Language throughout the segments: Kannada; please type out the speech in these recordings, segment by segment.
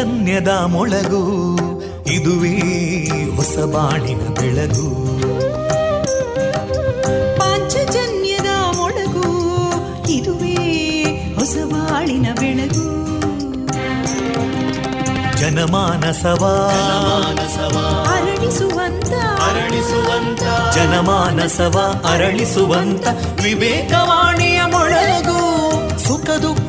ಪಾಂಚಜನ್ಯದ ಮೊಳಗು ಇದುವೇ ಹೊಸ ಬಾಳಿನ ಬೆಳಗು. ಪಾಂಚಜನ್ಯದ ಮೊಳಗು ಇದುವೇ ಹೊಸ ಬಾಳಿನ ಬೆಳಗು. ಜನಮಾನಸವ ಅರಳಿಸುವಂತ ಅರಳಿಸುವಂತ ಜನಮಾನಸವ ಅರಳಿಸುವಂತ ವಿವೇಕವಾಣಿಯ ಮೊಳಗು. ಸುಖ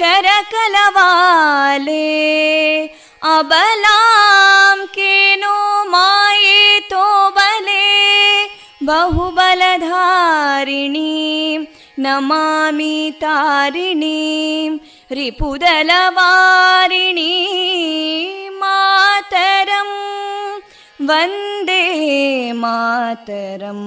करकलवाले अबलां केनो मायेतो बले बहुबलधारिणीं नमामि तारिणीं रिपुदलवारिणी मातरं वन्दे मातरम्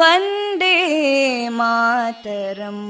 वन्दे मातरम्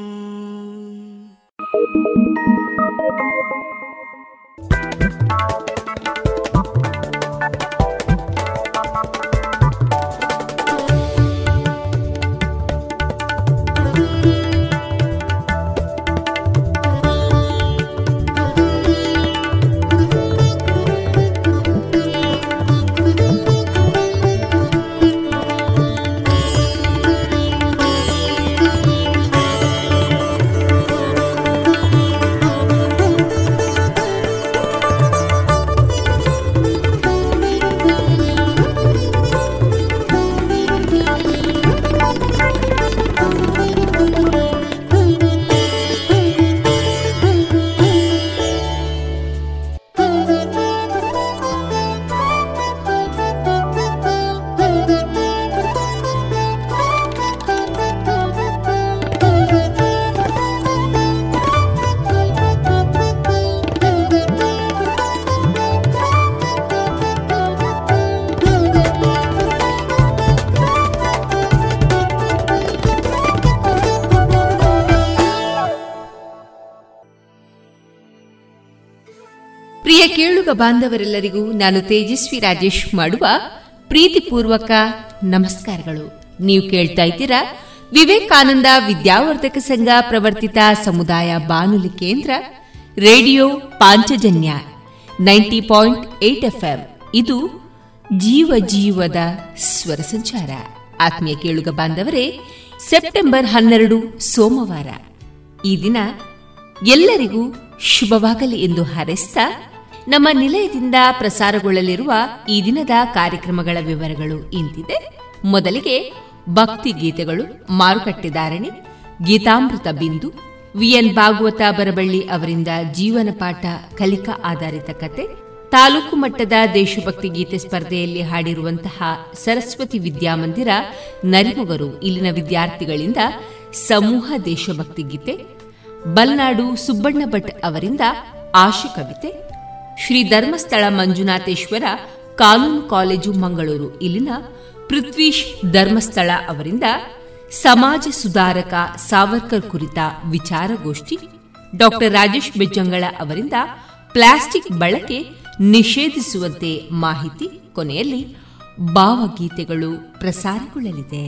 ಕೇಳುಗ ಬಾಂಧವರೆಲ್ಲರಿಗೂ ನಾನು ತೇಜಸ್ವಿ ರಾಜೇಶ್ ಮಾಡುವ ಪ್ರೀತಿಪೂರ್ವಕ ನಮಸ್ಕಾರಗಳು. ನೀವು ಕೇಳ್ತಾ ಇದ್ದೀರಾ? ವಿವೇಕಾನಂದ ವಿದ್ಯಾವರ್ಧಕ ಸಂಘ ಪ್ರವರ್ತಿತ ಸಮುದಾಯ ಬಾನುಲಿ ಕೇಂದ್ರ, radio Panchajanya, ninety point eight F ಇದು ಜೀವ ಜೀವದ ಸ್ವರ ಸಂಚಾರ. ಆತ್ಮೀಯ ಕೇಳುಗ ಬಾಂಧವರೇ, ಸೆಪ್ಟೆಂಬರ್ ಹನ್ನೆರಡು, ಸೋಮವಾರ. ಈ ದಿನ ಎಲ್ಲರಿಗೂ ಶುಭವಾಗಲಿ ಎಂದು ಹಾರೈಸಿದ ನಮ್ಮ ನಿಲಯದಿಂದ ಪ್ರಸಾರಗೊಳ್ಳಲಿರುವ ಈ ದಿನದ ಕಾರ್ಯಕ್ರಮಗಳ ವಿವರಗಳು ಇಂತಿದೆ. ಮೊದಲಿಗೆ ಭಕ್ತಿ ಗೀತೆಗಳು ಮಾರುಕಟ್ಟೆದಾರಣೆ ಗೀತಾಮೃತ ಬಿಂದು ವಿಎನ್ ಭಾಗವತ ಬರಬಳ್ಳಿ ಅವರಿಂದ ಜೀವನ ಪಾಠ, ಕಲಿಕಾ ಆಧಾರಿತ ಕತೆ, ತಾಲೂಕು ಮಟ್ಟದ ದೇಶಭಕ್ತಿ ಗೀತೆ ಸ್ಪರ್ಧೆಯಲ್ಲಿ ಹಾಡಿರುವಂತಹ ಸರಸ್ವತಿ ವಿದ್ಯಾಮಂದಿರ, ನರಿಮೊಗರು ಇಲ್ಲಿನ ವಿದ್ಯಾರ್ಥಿಗಳಿಂದ ಸಮೂಹ ದೇಶಭಕ್ತಿ ಗೀತೆ, ಬಲ್ನಾಡು ಸುಬ್ಬಣ್ಣ ಭಟ್ ಅವರಿಂದ ಆಶು ಕವಿತೆ ಶ್ರೀ ಧರ್ಮಸ್ಥಳ ಮಂಜುನಾಥೇಶ್ವರ ಕಾನೂನು ಕಾಲೇಜು ಮಂಗಳೂರು. ಇಲ್ಲಿನ ಪೃಥ್ವೀಶ್ ಧರ್ಮಸ್ಥಳ ಅವರಿಂದ ಸಮಾಜ ಸುಧಾರಕ ಸಾವರ್ಕರ್ ಕುರಿತ ವಿಚಾರಗೋಷ್ಠಿ ಡಾಕ್ಟರ್ ರಾಜೇಶ್ ಬೆಜ್ಜಂಗಳ ಅವರಿಂದ ಪ್ಲಾಸ್ಟಿಕ್ ಬಳಕೆ ನಿಷೇಧಿಸುವಂತೆ ಮಾಹಿತಿ ಕೊನೆಯಲ್ಲಿ ಭಾವಗೀತೆಗಳು ಪ್ರಸಾರಗೊಳ್ಳಲಿದೆ.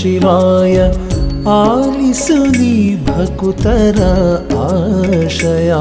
शिवाय आलिसुनि भकुतर आशया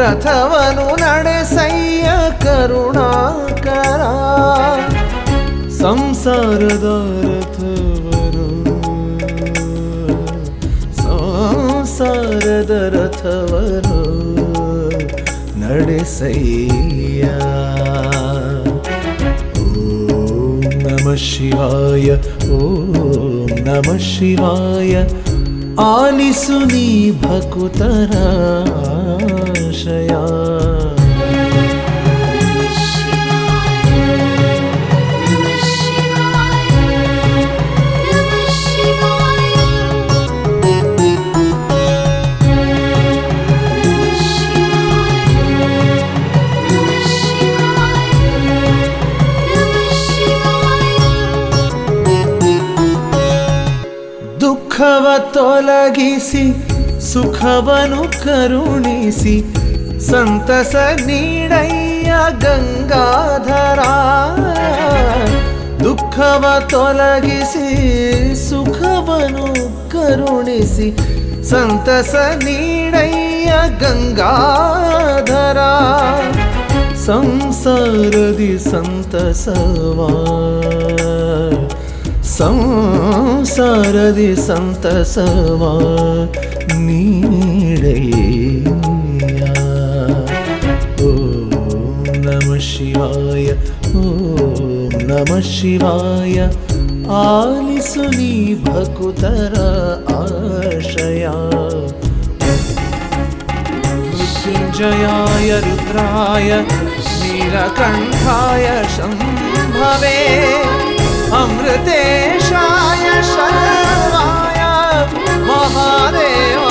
ರಥವನು ನಡೆಸಯ್ಯ ಕರುಣಾಕರ. ಸಂಸಾರದ ರಥವನು. ಸಂಸಾರದ ರಥವನು ನಡೆಸಯ್ಯ. ಓಂ ನಮ ಶಿವಾಯ, ಓಂ ನಮ ಶಿವಾಯ. ಆಲಿಸು ನೀ ಭಕುತರ. ಆಶಯ ದುಃಖವ ತೊಲಗಿಸಿ ಸುಖವನು ಕರುಣಿಸಿ ಸಂತಸ ನೀಡಯ್ಯ ಗಂಗಾಧರ. ದುಃಖವ ತೊಲಗಿಸಿ, ಸುಖವನು ಕರುಣಿಸಿ, ಸಂತಸ ನೀಡಯ್ಯ ಗಂಗಾಧರ. ಸಂಸಾರದಿ ಸಂತಸವ. ಸಂಸಾರದಿ ಸಂತಸವ. ನೀಡಯೇ नमः शिवाय। आलिसुनीभकुतर आशया। मृत्युञ्जयाय रुद्राय नीलकण्ठाय शम्भवे। अमृतेशाय शल्माय महारे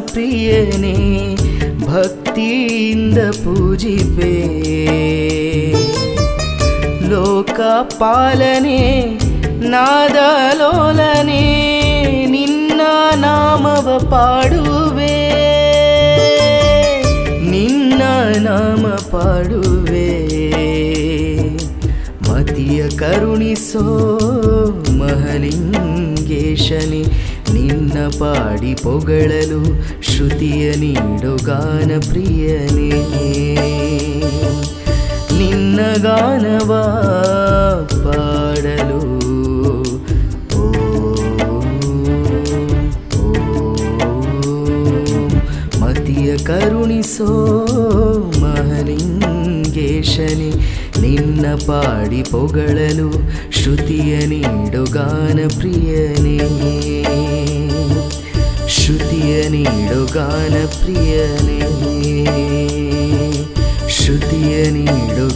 ಪ್ರಿಯನೇ ಭಕ್ತಿಯಿಂದ ಪೂಜಿಪೆ. ಲೋಕಪಾಲನೆ ನಾದಲೋಲನೆ ನಿನ್ನ ನಾಮವ ಪಾಡುವೆ. ನಿನ್ನ ನಾಮ ಪಾಡುವೆ. ಮತಿಯ ಕರುಣಿಸೋ ಮಹಲಿಂಗೇಶನೇ ನಿನ್ನ ಪಾಡಿ ಪೊಗಳಲು ಶ್ರುತಿಯ ನೀಡು ಗಾನ ಪ್ರಿಯನೇ. ನಿನ್ನ ಗಾನವ ಪಾಡಲು ಮತಿಯ ಕರುಣಿಸೋ ಮಹಲಿಂಗೇಶನೇ, ನಿನ್ನ ಪಾಡಿ ಪೊಗಳಲು ಶ್ರುತಿಯ ನೀಡು ಗಾನ ಪ್ರಿಯನೇ. ಶ್ರುತಿಯ ನೀಡು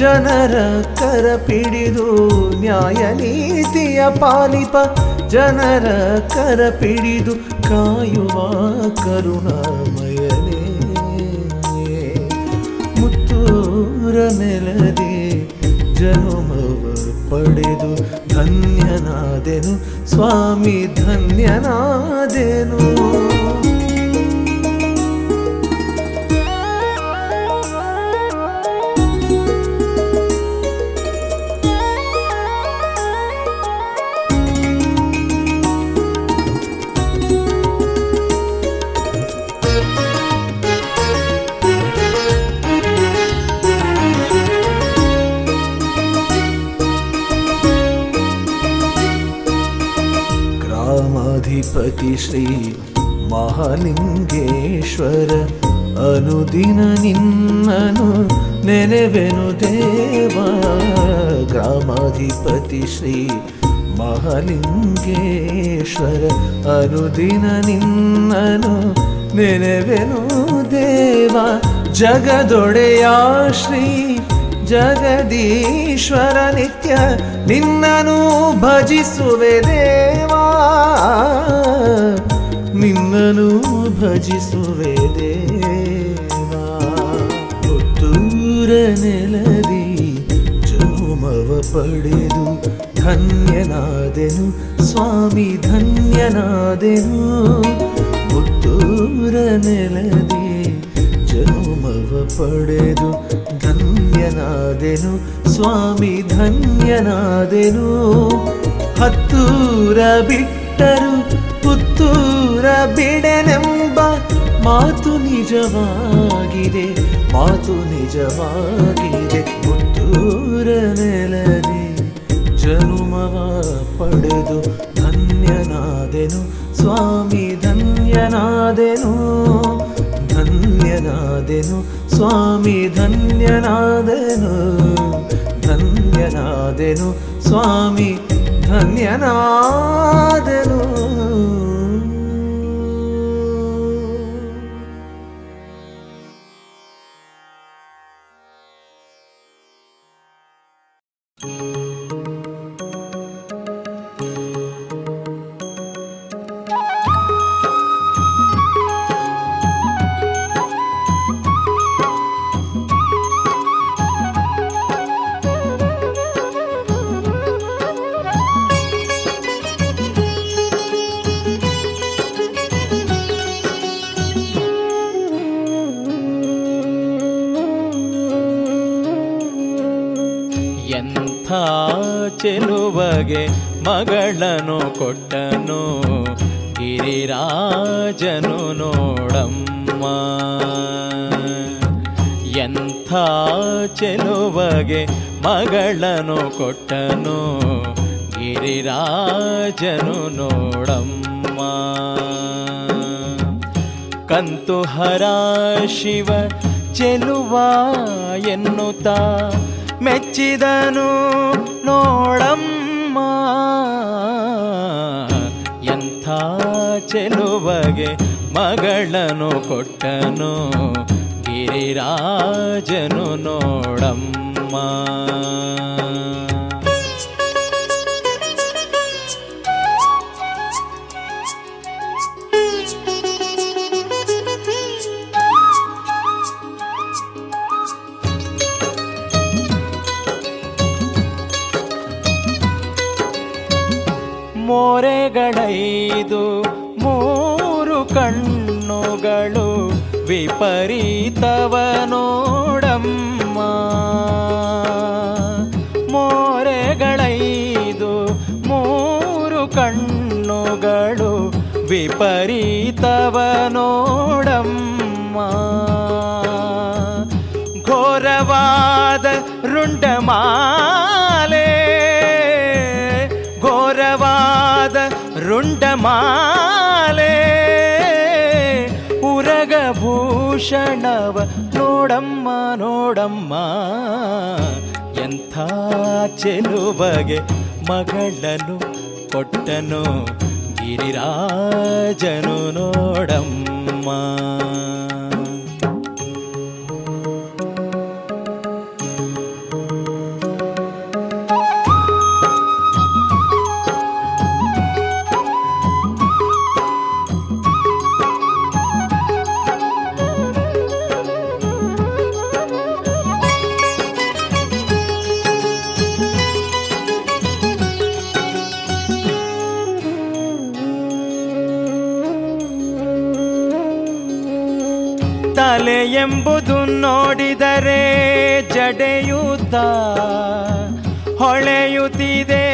ಜನರ ಕರ ಪಿಡಿದು ನ್ಯಾಯ ನೀತಿಯ ಪಾಲಿಪ, ಜನರ ಕರ ಪಿಡಿದು ಕಾಯುವ ಕರುಣಾಮಯನೇ. ಮುತ್ತೂರ ನೆಲದೆ ಜನುಮವ ಪಡೆದು ಧನ್ಯನಾದೆನು, ಸ್ವಾಮಿ ಧನ್ಯನಾದೆನು. ಮಹಾಲಿಂಗೇಶ್ವರ, ಅನುದಿನ ನಿನ್ನನು ನೆನೆವೆನು ದೇವ. ಗ್ರಾಮಾಧಿಪತಿ ಶ್ರೀ ಮಹಾಲಿಂಗೇಶ್ವರ, ಅನುದಿನ ನಿನ್ನನು ನೆನೆವೆನು ದೇವ. ಜಗದೊಡೆಯ ಶ್ರೀ ಜಗದೀಶ್ವರ, ನಿತ್ಯ ನಿನ್ನನು ಭಜಿಸುವೆ ದೇವಾ. ನಿನ್ನನು ಭಜಿಸುವೆ ದೇವಾ. ಪುತ್ತೂರ ನೆಲದಿ ಜನುಮವ ಪಡೆದು ಧನ್ಯನಾದೆನು, ಸ್ವಾಮಿ ಧನ್ಯನಾದೆನು. ಪುತ್ತೂರ ನೆಲದಿ ಚೋಮವ ಪಡೆದು ಧನ್ಯನಾದೆನು, ಸ್ವಾಮಿ ಧನ್ಯನಾದೆನು. ಹತ್ತೂರ ಬಿಟ್ಟರು ಪುತ್ತೂರ ಬಿಡನೆಂಬ ಮಾತು ನಿಜವಾಗಿದೆ ಮಾತು ನಿಜವಾಗಿದೆ. ಪುತ್ತೂರ ನೆಲದಿ ಜನುಮವ ಪಡೆದು ಧನ್ಯನಾದೆನು, ಸ್ವಾಮಿ ಧನ್ಯನಾದೆನು ಧನ್ಯನಾದೆನು, ಸ್ವಾಮಿ ಧನ್ಯನಾದೆನು ಧನ್ಯನಾದೆನು, ಸ್ವಾಮಿ ಧನ್ಯನಾದನು. ಮಗಳನ್ನು ಕೊಟ್ಟನು, ಗಿರಿರಾಜನು ನೋಡಮ್ಮ. ಕಂತುಹರ ಶಿವ ಚೆಲುವ ಎನ್ನುತ್ತಾ ಮೆಚ್ಚಿದನು ನೋಡಮ್ಮ. ಎಂಥ ಚೆಲುವಗೆ ಮಗಳನು ಕೊಟ್ಟನು, ಗಿರಿರಾಜನು ನೋಡಮ್ಮ. ಮೋರೆಗಳೈದು ಮೂರು ಕಣ್ಣುಗಳು ವಿಪರೀತವ ಕಣ್ಣುಗಳು ವಿಪರೀತವ ನೋಡಮ್ಮ ಘೋರವಾದ ರುಂಡಮಾಲೆ. ಘೋರವಾದ ರುಂಡಮಾಲೆ. ಉರಗಭೂಷಣವ ನೋಡಮ್ಮ ನೋಡಮ್ಮ. ಎಂಥ ಚೆಲುವಗೆ ಮಗಳನು ಕೊಟ್ಟನು. गिरि राजनुनोडम्मा ಎಂಬುದು ನೋಡಿದರೆ ಜಡೆಯುತ್ತ. ಹೊಳೆಯುತ್ತಿದೆ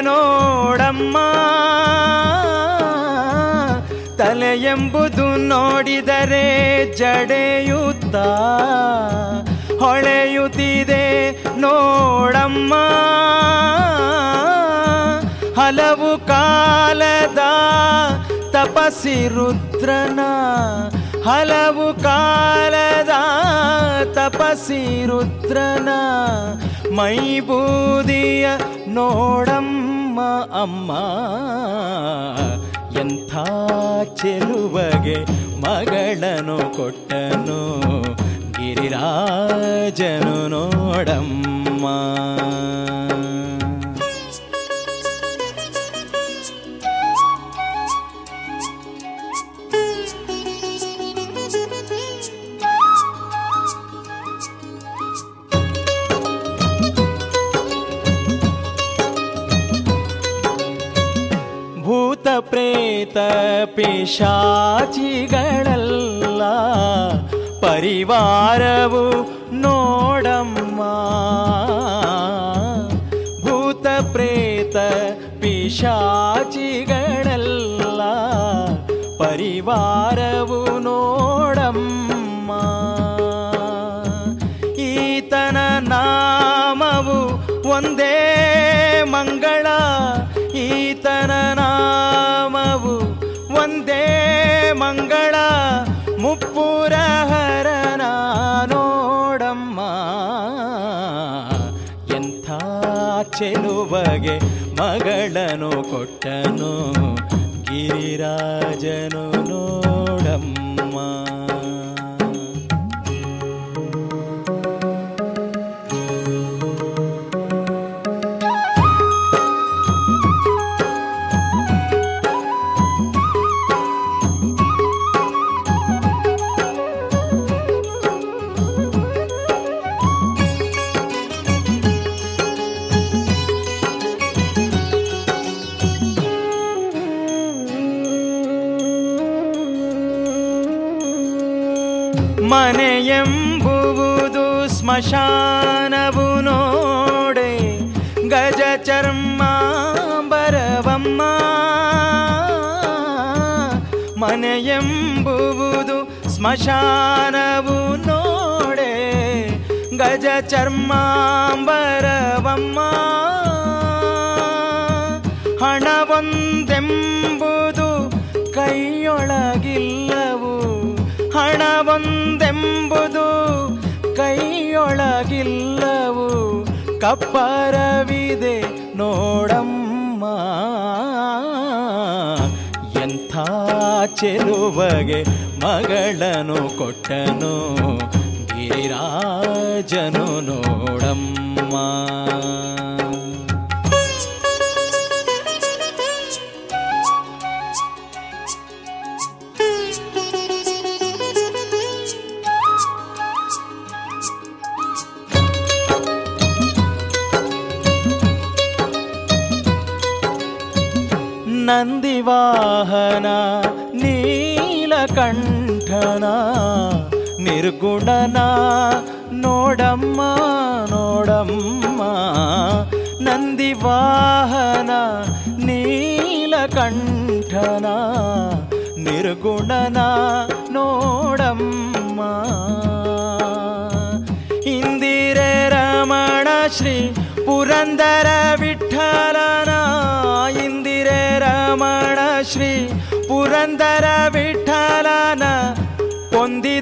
ನೋಡಮ್ಮ. ತಲೆ ಎಂಬುದು ನೋಡಿದರೆ ಜಡೆಯುತ್ತ. ಹೊಳೆಯುತ್ತಿದೆ ನೋಡಮ್ಮ. ಹಲವು ಕಾಲದ ತಪಸಿ ರುದ್ರನ ಹಲವು ಕಾಲದ ತಪಸಿ ರುದ್ರನ ಮೈಬೂದಿಯ ನೋಡಮ್ಮ ಅಮ್ಮ. ಎಂಥ ಚೆಲುವಗೆ ಮಗಳನು ಕೊಟ್ಟನು ಗಿರಿರಾಜನು ನೋಡಮ್ಮ. ಪ್ರೇತ ಪಿಶಾಚಿಗಳಲ್ಲ ಪರಿವಾರವು ನೋಡಮ್ಮ. ಭೂತ ಪ್ರೇತ ಪಿಶಾಚಿಗಳಲ್ಲ ಪರಿವಾರವು ಮಗಳನ್ನು ಕೊಟ್ಟನು ಗಿರಿರಾಜನು ನೋಡಮ್ಮ. ಸ್ಮಶಾನವು ನೋಡೆ ಗಜ ಚರ್ಮಾಂಬರವಮ್ಮ. ಹಣವೊಂದೆಂಬುದು ಕೈಯೊಳಗಿಲ್ಲವು ಹಣವೊಂದೆಂಬುದು ಕೈಯೊಳಗಿಲ್ಲವು. ಕಪ್ಪರವಿದೆ ನೋಡಮ್ಮ ಎಂಥ ಚೆಲುವಗೆ ಮಗಳನು ಕೊಟ್ಟನು ಗಿರಿರಾಜನು ನೋಡಂ ನಿರ್ಗುಣನ ನೋಡಮ್ಮ ನೋಡಮ್ಮ. ನಂದಿವಾಹನ ನೀಲಕಂಠನ ನಿರ್ಗುಣನ ನೋಡಮ್ಮ. ಇಂದಿರೆ ರಮಣ ಶ್ರೀ ಪುರಂದರ ವಿಠಲನ. ಇಂದಿರೆ ರಮಣ ಶ್ರೀ ಪುರಂದರ ವಿಠಲನ. ಹೊಂದಿದವನ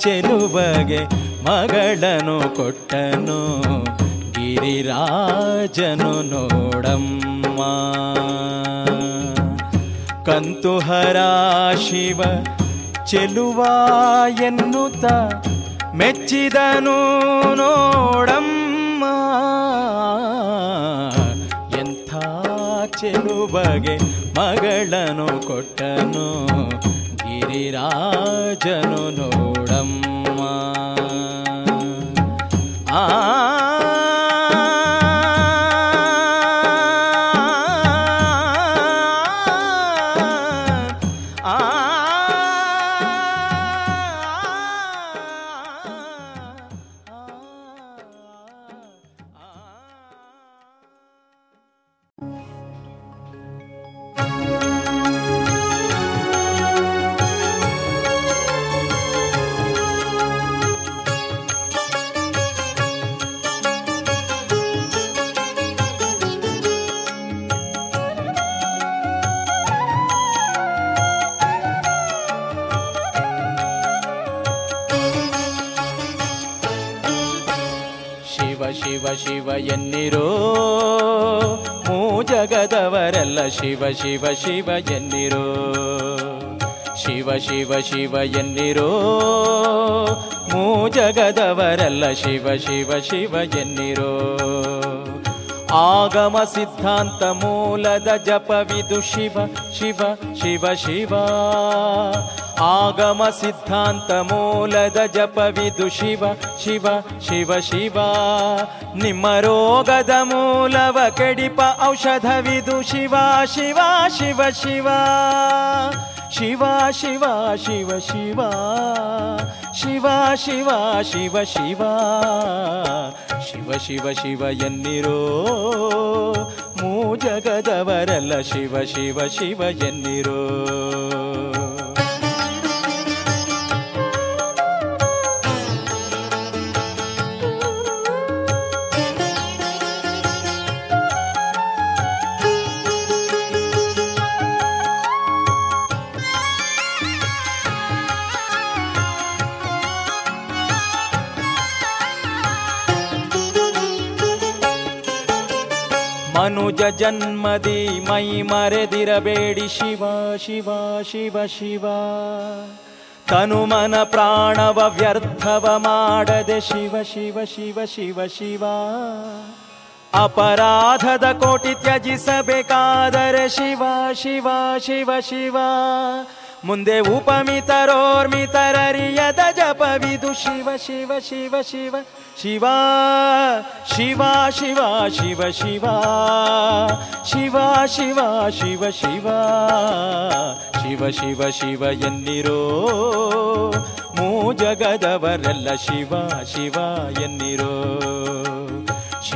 ಚೆಲುವಗೆ ಮಗಳನು ಕೊಟ್ಟನು. ಗಿರಿರಾಜನು ನೋಡಮ್ಮ. ಕಂತುಹರ ಶಿವ ಚೆಲುವ ಎನ್ನುತ್ತ ಮೆಚ್ಚಿದನು ನೋಡಮ್ಮ. ಎಂಥ ಚೆಲುಬಗೆ ಮಗಳನು ಕೊಟ್ಟನು. ಗಿರಿರಾಜನು ನೋಡಮ್ಮ. ಆ ಎನ್ನಿರೋ ಜಗದವರೆಲ್ಲ ಶಿವ ಶಿವ ಶಿವ ಎನ್ನಿರೋ? ಶಿವ ಶಿವ ಶಿವ ಎನ್ನಿರೋ? ಜಗದವರೆಲ್ಲ ಶಿವ ಶಿವ ಶಿವ ಎನ್ನಿರೋ? ಆಗಮ ಸಿದ್ಧಾಂತ ಮೂಲದ ಜಪವಿದು ಶಿವ ಶಿವ ಶಿವ ಶಿವ. ಆಗಮ ಸಿದ್ಧಾಂತ ಮೂಲದ ಜಪವಿದು ಶಿವ ಶಿವ ಶಿವ ಶಿವ. ನಿಮ್ಮ ರೋಗದ ಮೂಲವ ಕೆಡಿಪ ಔಷಧವಿದು ಶಿವ ಶಿವ ಶಿವ ಶಿವ. ಶಿವ ಶಿವ ಶಿವ ಶಿವ. ಶಿವ ಶಿವ ಶಿವ ಶಿವ. ಶಿವ ಶಿವ ಶಿವ ಎನ್ನಿರೋ? ಮೂ ಜಗದವರೆಲ್ಲ ಶಿವ ಶಿವ ಶಿವ ಎನ್ನಿರೋ? ಮನುಜ ಜನ್ಮದಿ ಮೈ ಮರೆದಿರಬೇಡಿ ಶಿವ ಶಿವ ಶಿವ ಶಿವ. ತನುಮನ ಪ್ರಾಣವ ವ್ಯರ್ಥವ ಮಾಡದೆ ಶಿವ ಶಿವ ಶಿವ ಶಿವ ಶಿವ. ಅಪರಾಧದ ಕೋಟಿ ತ್ಯಜಿಸಬೇಕಾದರೆ ಶಿವ ಶಿವ ಶಿವ ಶಿವ. ಮುಂದೆ ಉಪಮಿತರೋರ್ಮಿತರರಿಯದ ಜಪವಿದು ಶಿವ ಶಿವ ಶಿವ ಶಿವ ಶಿವ ಶಿವ ಶಿವ ಶಿವ ಶಿವ ಶಿವ ಶಿವ ಶಿವ ಶಿವ ಶಿವ ಶಿವ ಶಿವ ಎನ್ನಿರೋ ಮೂ ಜಗದವರೆಲ್ಲ ಶಿವ ಶಿವ ಎನ್ನಿರೋ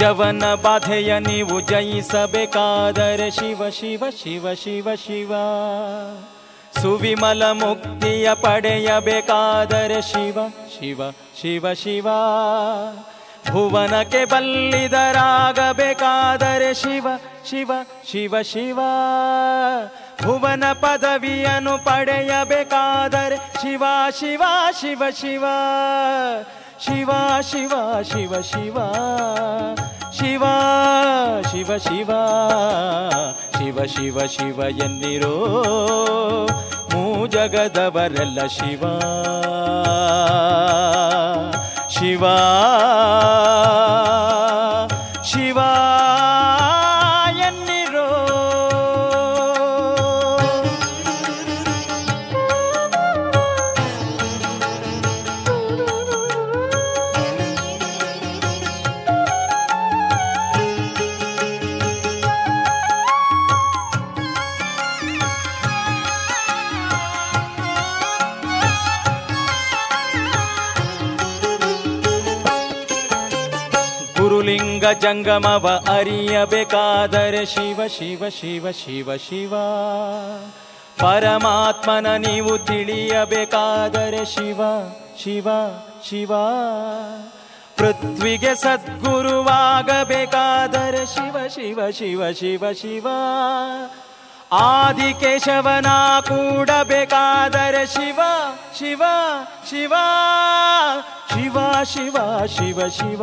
ಜವನ ಬಾಧೆಯ ನೀವು ಜಯಿಸಬೇಕಾದರೆ ಶಿವ ಶಿವ ಶಿವ ಶಿವ ಶಿವ. ಸುವಿಮಲ ಮುಕ್ತಿಯ ಪಡೆಯಬೇಕಾದರೆ ಶಿವ ಶಿವ ಶಿವ ಶಿವ. ಭುವನಕ್ಕೆ ಬಲ್ಲಿದರಾಗಬೇಕಾದರೆ ಶಿವ ಶಿವ ಶಿವ ಶಿವ. ಭುವನ ಪದವಿಯನ್ನು ಪಡೆಯಬೇಕಾದರೆ ಶಿವ ಶಿವ ಶಿವ ಶಿವ. ಶಿವ ಶಿವ ಶಿವ ಶಿವ. ಶಿವ ಶಿವ ಶಿವ. ಶಿವ ಶಿವ ಶಿವ ಎಂದಿರೋ ಮೂ ಜಗದವರೆಲ್ಲ ಶಿವ. ಶಿವ ಶಿವ. ಗುರುಲಿಂಗ ಜಂಗಮವ ಅರಿಯಬೇಕಾದರೆ ಶಿವ ಶಿವ ಶಿವ ಶಿವ ಶಿವ ಪರಮಾತ್ಮನ ನೀವು ತಿಳಿಯಬೇಕಾದರೆ ಶಿವ ಶಿವ ಶಿವ ಪೃಥ್ವಿಗೆ ಸದ್ಗುರುವಾಗಬೇಕಾದರೆ ಶಿವ ಶಿವ ಶಿವ ಶಿವ ಶಿವ ಆದಿಕೇಶವನ ಕೂಡಬೇಕಾದರೆ ಶಿವ ಶಿವ ಶಿವ ಶಿವ ಶಿವ ಶಿವ ಶಿವ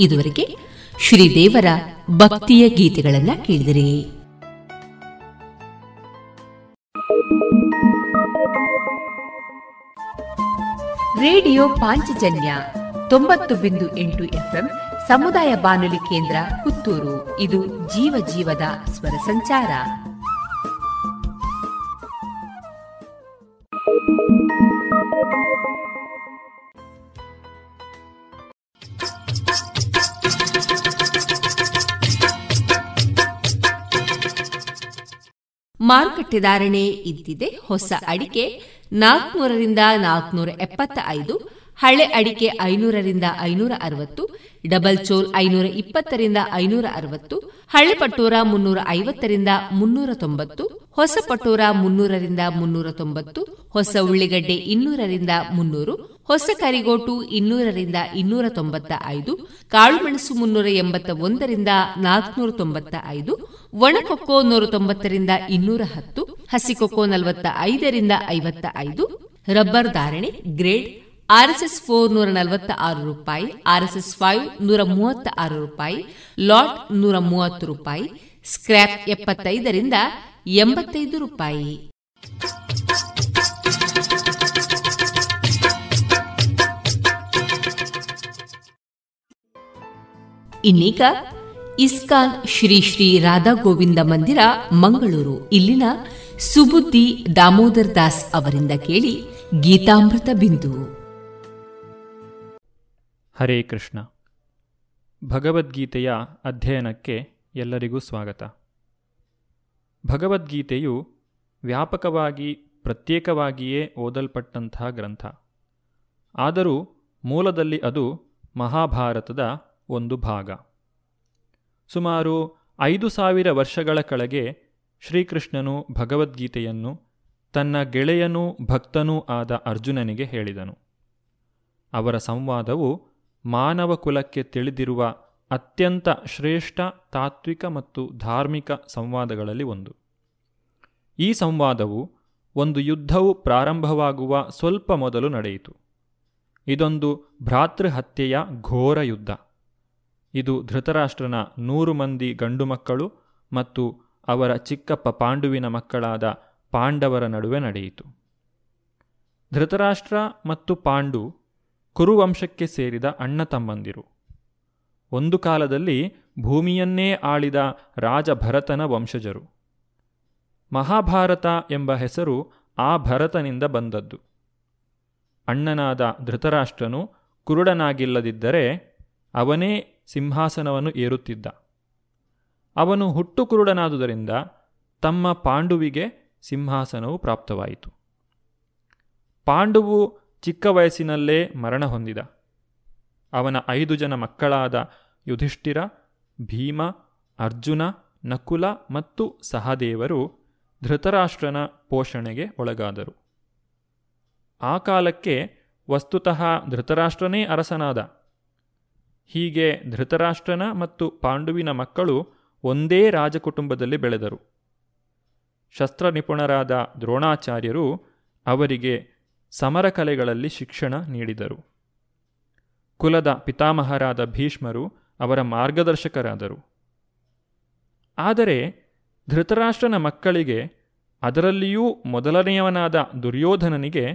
ಇದುವರೆಗೆ ಶ್ರೀದೇವರ ಭಕ್ತಿಯ ಗೀತೆಗಳನ್ನ ಕೇಳಿದಿರಿ. ರೇಡಿಯೋ ಪಾಂಚಜನ್ಯ ತೊಂಬತ್ತು ಬಿಂದು ಎಂಟು ಎಫ್ಎಂ ಸಮುದಾಯ ಬಾನುಲಿ ಕೇಂದ್ರ ಪುತ್ತೂರು. ಇದು ಜೀವ ಜೀವದ ಸ್ವರ ಸಂಚಾರ. ಮಾರುಕಟ್ಟೆ ಧಾರಣೆ ಇದ್ದಿದೆ. ಹೊಸ ಅಡಿಕೆ ನಾಲ್ಕನೂರರಿಂದ ನಾಲ್ಕನೂರ ಎಪ್ಪತ್ತ ಐದು ಹಳೆ ಅಡಿಕೆ ಐನೂರರಿಂದ ಐನೂರ ಅರವತ್ತು ಡಬಲ್ ಚೋಲ್ ಐನೂರ ಇಪ್ಪತ್ತರಿಂದ ಐನೂರ ಅರವತ್ತು ಹಳೆ ಪಟೋರ ಮುನ್ನೂರ ಐವತ್ತರಿಂದ ಮುನ್ನೂರ ತೊಂಬತ್ತು ಹೊಸ ಪಟೋರ ಮುನ್ನೂರರಿಂದ ಮುನ್ನೂರ ತೊಂಬತ್ತು ಹೊಸ ಉಳ್ಳಿಗಡ್ಡೆ ಇನ್ನೂರರಿಂದ ಮುನ್ನೂರು ಹೊಸ ಕರಿಗೋಟು ಇನ್ನೂರರಿಂದ ಇನ್ನೂರ ತೊಂಬತ್ತ ಐದು ಕಾಳುಮೆಣಸು ಮುನ್ನೂರ ಎಂಬತ್ತ ಒಂದರಿಂದ ನಾಲ್ಕನೂರ ತೊಂಬತ್ತ ಐದು ಒಣಕೊಕ್ಕೋ ನೂರ ತೊಂಬತ್ತರಿಂದ ಇನ್ನೂರ ಹತ್ತು ಹಸಿಕೊಕ್ಕೋ ನಲವತ್ತ ಐದರಿಂದ ಐವತ್ತ ಐದು ರಬ್ಬರ್ ಧಾರಣೆ, ಗ್ರೇಡ್, ಆರ್ಎಸ್ಎಸ್ ಫೋರ್ ನೂರ ನಲವತ್ತ ಆರು ರೂಪಾಯಿ, ಆರ್ಎಸ್ಎಸ್ ಫೈವ್ ನೂರ ಮೂವತ್ತ ಆರು ರೂಪಾಯಿ, ಲಾಟ್ ನೂರ ಮೂವತ್ತು ರೂಪಾಯಿ, ಸ್ಕ್ರ್ಯಾಪ್ ಎಪ್ಪತ್ತೈದರಿಂದ ಎಂಬತ್ತೈದು ರೂಪಾಯಿ. ಇನ್ನೀಗ ಇಸ್ಕಾನ್ ಶ್ರೀ ಶ್ರೀ ರಾಧಾ ಗೋವಿಂದ ಮಂದಿರ, ಮಂಗಳೂರು. ಇಲ್ಲಿನ ಸುಬುದ್ದಿ ದಾಮೋದರ್ ದಾಸ್ ಅವರಿಂದ ಕೇಳಿ ಗೀತಾಮೃತ ಬಿಂದು. ಹರೇ ಕೃಷ್ಣ. ಭಗವದ್ಗೀತೆಯ ಅಧ್ಯಯನಕ್ಕೆ ಎಲ್ಲರಿಗೂ ಸ್ವಾಗತ. ಭಗವದ್ಗೀತೆಯು ವ್ಯಾಪಕವಾಗಿ, ಪ್ರತ್ಯೇಕವಾಗಿಯೇ ಓದಲ್ಪಟ್ಟಂತಹ ಗ್ರಂಥ. ಆದರೂ ಮೂಲದಲ್ಲಿ ಅದು ಮಹಾಭಾರತದ ಒಂದು ಭಾಗ. ಸುಮಾರು ಐದು ಸಾವಿರ ವರ್ಷಗಳ ಕೆಳಗೆ ಶ್ರೀಕೃಷ್ಣನು ಭಗವದ್ಗೀತೆಯನ್ನು ತನ್ನ ಗೆಳೆಯನೂ ಭಕ್ತನೂ ಆದ ಅರ್ಜುನನಿಗೆ ಹೇಳಿದನು. ಅವರ ಸಂವಾದವು ಮಾನವ ಕುಲಕ್ಕೆ ತಿಳಿದಿರುವ ಅತ್ಯಂತ ಶ್ರೇಷ್ಠ ತಾತ್ವಿಕ ಮತ್ತು ಧಾರ್ಮಿಕ ಸಂವಾದಗಳಲ್ಲಿ ಒಂದು. ಈ ಸಂವಾದವು ಒಂದು ಯುದ್ಧವು ಪ್ರಾರಂಭವಾಗುವ ಸ್ವಲ್ಪ ಮೊದಲು ನಡೆಯಿತು. ಇದೊಂದು ಭ್ರಾತೃಹತ್ಯೆಯ ಘೋರ ಯುದ್ಧ. ಇದು ಧೃತರಾಷ್ಟ್ರನ ನೂರು ಮಂದಿ ಗಂಡು ಮಕ್ಕಳು ಮತ್ತು ಅವರ ಚಿಕ್ಕಪ್ಪ ಪಾಂಡುವಿನ ಮಕ್ಕಳಾದ ಪಾಂಡವರ ನಡುವೆ ನಡೆಯಿತು. ಧೃತರಾಷ್ಟ್ರ ಮತ್ತು ಪಾಂಡು ಕುರುವಂಶಕ್ಕೆ ಸೇರಿದ ಅಣ್ಣ ತಮ್ಮಂದಿರು. ಒಂದು ಕಾಲದಲ್ಲಿ ಭೂಮಿಯನ್ನೇ ಆಳಿದ ರಾಜ ಭರತನ ವಂಶಜರು. ಮಹಾಭಾರತ ಎಂಬ ಹೆಸರು ಆ ಭರತನಿಂದ ಬಂದದ್ದು. ಅಣ್ಣನಾದ ಧೃತರಾಷ್ಟ್ರನು ಕುರುಡನಾಗಿಲ್ಲದಿದ್ದರೆ ಅವನೇ ಸಿಂಹಾಸನವನ್ನು ಏರುತ್ತಿದ್ದ. ಅವನು ಹುಟ್ಟು ಕುರುಡನಾದುದರಿಂದ ತಮ್ಮ ಪಾಂಡುವಿಗೆ ಸಿಂಹಾಸನವು ಪ್ರಾಪ್ತವಾಯಿತು. ಪಾಂಡುವು ಚಿಕ್ಕ ವಯಸ್ಸಿನಲ್ಲೇ ಮರಣ ಹೊಂದಿದ. ಅವನ ಐದು ಜನ ಮಕ್ಕಳಾದ ಯುಧಿಷ್ಠಿರ, ಭೀಮ, ಅರ್ಜುನ, ನಕುಲ ಮತ್ತು ಸಹದೇವರು ಧೃತರಾಷ್ಟ್ರನ ಪೋಷಣೆಗೆ ಒಳಗಾದರು. ಆ ಕಾಲಕ್ಕೆ ವಸ್ತುತಃ ಧೃತರಾಷ್ಟ್ರನೇ ಅರಸನಾದ ಹೀಗೆ ಧೃತರಾಷ್ಟ್ರನ ಮತ್ತು ಪಾಂಡುವಿನ ಮಕ್ಕಳು ಒಂದೇ ರಾಜಕುಟುಂಬದಲ್ಲಿ ಬೆಳೆದರು. ಶಸ್ತ್ರ ನಿಪುಣರಾದ ದ್ರೋಣಾಚಾರ್ಯರು ಅವರಿಗೆ ಸಮರ ಕಲೆಗಳಲ್ಲಿ ಶಿಕ್ಷಣ ನೀಡಿದರು. ಕುಲದ ಪಿತಾಮಹರಾದ ಭೀಷ್ಮರು ಅವರ ಮಾರ್ಗದರ್ಶಕರಾದರು. ಆದರೆ ಧೃತರಾಷ್ಟ್ರನ ಮಕ್ಕಳಿಗೆ ಅದರಲ್ಲಿಯೂ ಮೊದಲನೆಯವನಾದ ದುರ್ಯೋಧನನಿಗೆ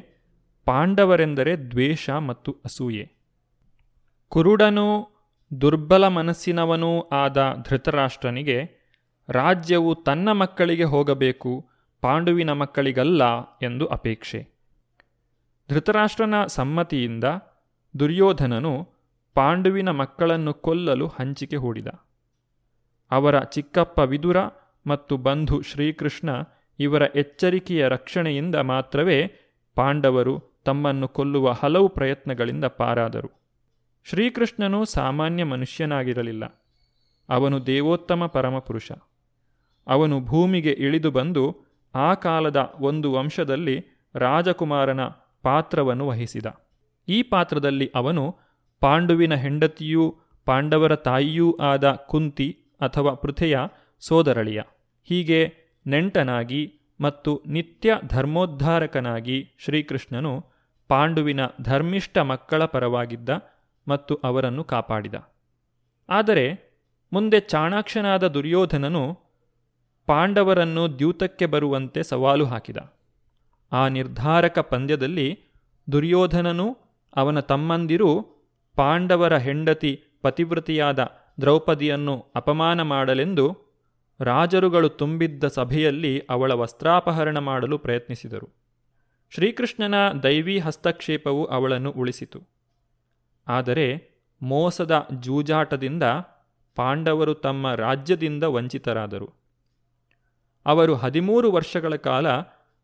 ಪಾಂಡವರೆಂದರೆ ದ್ವೇಷ ಮತ್ತು ಅಸೂಯೆ. ಕುರುಡನೂ ದುರ್ಬಲ ಮನಸ್ಸಿನವನೂ ಆದ ಧೃತರಾಷ್ಟ್ರನಿಗೆ ರಾಜ್ಯವು ತನ್ನ ಮಕ್ಕಳಿಗೆ ಹೋಗಬೇಕು, ಪಾಂಡುವಿನ ಮಕ್ಕಳಿಗಲ್ಲ ಎಂದು ಅಪೇಕ್ಷೆ. ಧೃತರಾಷ್ಟ್ರನ ಸಮ್ಮತಿಯಿಂದ ದುರ್ಯೋಧನನು ಪಾಂಡುವಿನ ಮಕ್ಕಳನ್ನು ಕೊಲ್ಲಲು ಹಂಚಿಕೆ ಹೂಡಿದ. ಅವರ ಚಿಕ್ಕಪ್ಪ ವಿದುರ ಮತ್ತು ಬಂಧು ಶ್ರೀಕೃಷ್ಣ ಇವರ ಎಚ್ಚರಿಕೆಯ ರಕ್ಷಣೆಯಿಂದ ಮಾತ್ರವೇ ಪಾಂಡವರು ತಮ್ಮನ್ನು ಕೊಲ್ಲುವ ಹಲವು ಪ್ರಯತ್ನಗಳಿಂದ ಪಾರಾದರು. ಶ್ರೀಕೃಷ್ಣನು ಸಾಮಾನ್ಯ ಮನುಷ್ಯನಾಗಿರಲಿಲ್ಲ. ಅವನು ದೇವೋತ್ತಮ ಪರಮಪುರುಷ. ಅವನು ಭೂಮಿಗೆ ಇಳಿದು ಬಂದು ಆ ಕಾಲದ ಒಂದು ವಂಶದಲ್ಲಿ ರಾಜಕುಮಾರನ ಪಾತ್ರವನ್ನು ವಹಿಸಿದ. ಈ ಪಾತ್ರದಲ್ಲಿ ಅವನು ಪಾಂಡುವಿನ ಹೆಂಡತಿಯೂ ಪಾಂಡವರ ತಾಯಿಯೂ ಆದ ಕುಂತಿ ಅಥವಾ ಪೃಥೆಯ ಸೋದರಳಿಯ. ಹೀಗೆ ನೆಂಟನಾಗಿ ಮತ್ತು ನಿತ್ಯ ಧರ್ಮೋದ್ಧಾರಕನಾಗಿ ಶ್ರೀಕೃಷ್ಣನು ಪಾಂಡುವಿನ ಧರ್ಮಿಷ್ಠ ಮಕ್ಕಳ ಪರವಾಗಿದ್ದ ಮತ್ತು ಅವರನ್ನು ಕಾಪಾಡಿದ. ಆದರೆ ಮುಂದೆ ಚಾಣಾಕ್ಷನಾದ ದುರ್ಯೋಧನನು ಪಾಂಡವರನ್ನು ದ್ಯೂತಕ್ಕೆ ಬರುವಂತೆ ಸವಾಲು ಹಾಕಿದ. ಆ ನಿರ್ಧಾರಕ ಪಂದ್ಯದಲ್ಲಿ ದುರ್ಯೋಧನನು ಅವನ ತಮ್ಮಂದಿರು ಪಾಂಡವರ ಹೆಂಡತಿ ಪತಿವೃತಿಯಾದ ದ್ರೌಪದಿಯನ್ನು ಅಪಮಾನ ಮಾಡಲೆಂದು ರಾಜರುಗಳು ತುಂಬಿದ್ದ ಸಭೆಯಲ್ಲಿ ಅವಳ ವಸ್ತ್ರಾಪಹರಣ ಮಾಡಲು ಪ್ರಯತ್ನಿಸಿದರು. ಶ್ರೀಕೃಷ್ಣನ ದೈವೀ ಹಸ್ತಕ್ಷೇಪವು ಅವಳನ್ನು ಉಳಿಸಿತು. ಆದರೆ ಮೋಸದ ಜೂಜಾಟದಿಂದ ಪಾಂಡವರು ತಮ್ಮ ರಾಜ್ಯದಿಂದ ವಂಚಿತರಾದರು. ಅವರು ಹದಿಮೂರು ವರ್ಷಗಳ ಕಾಲ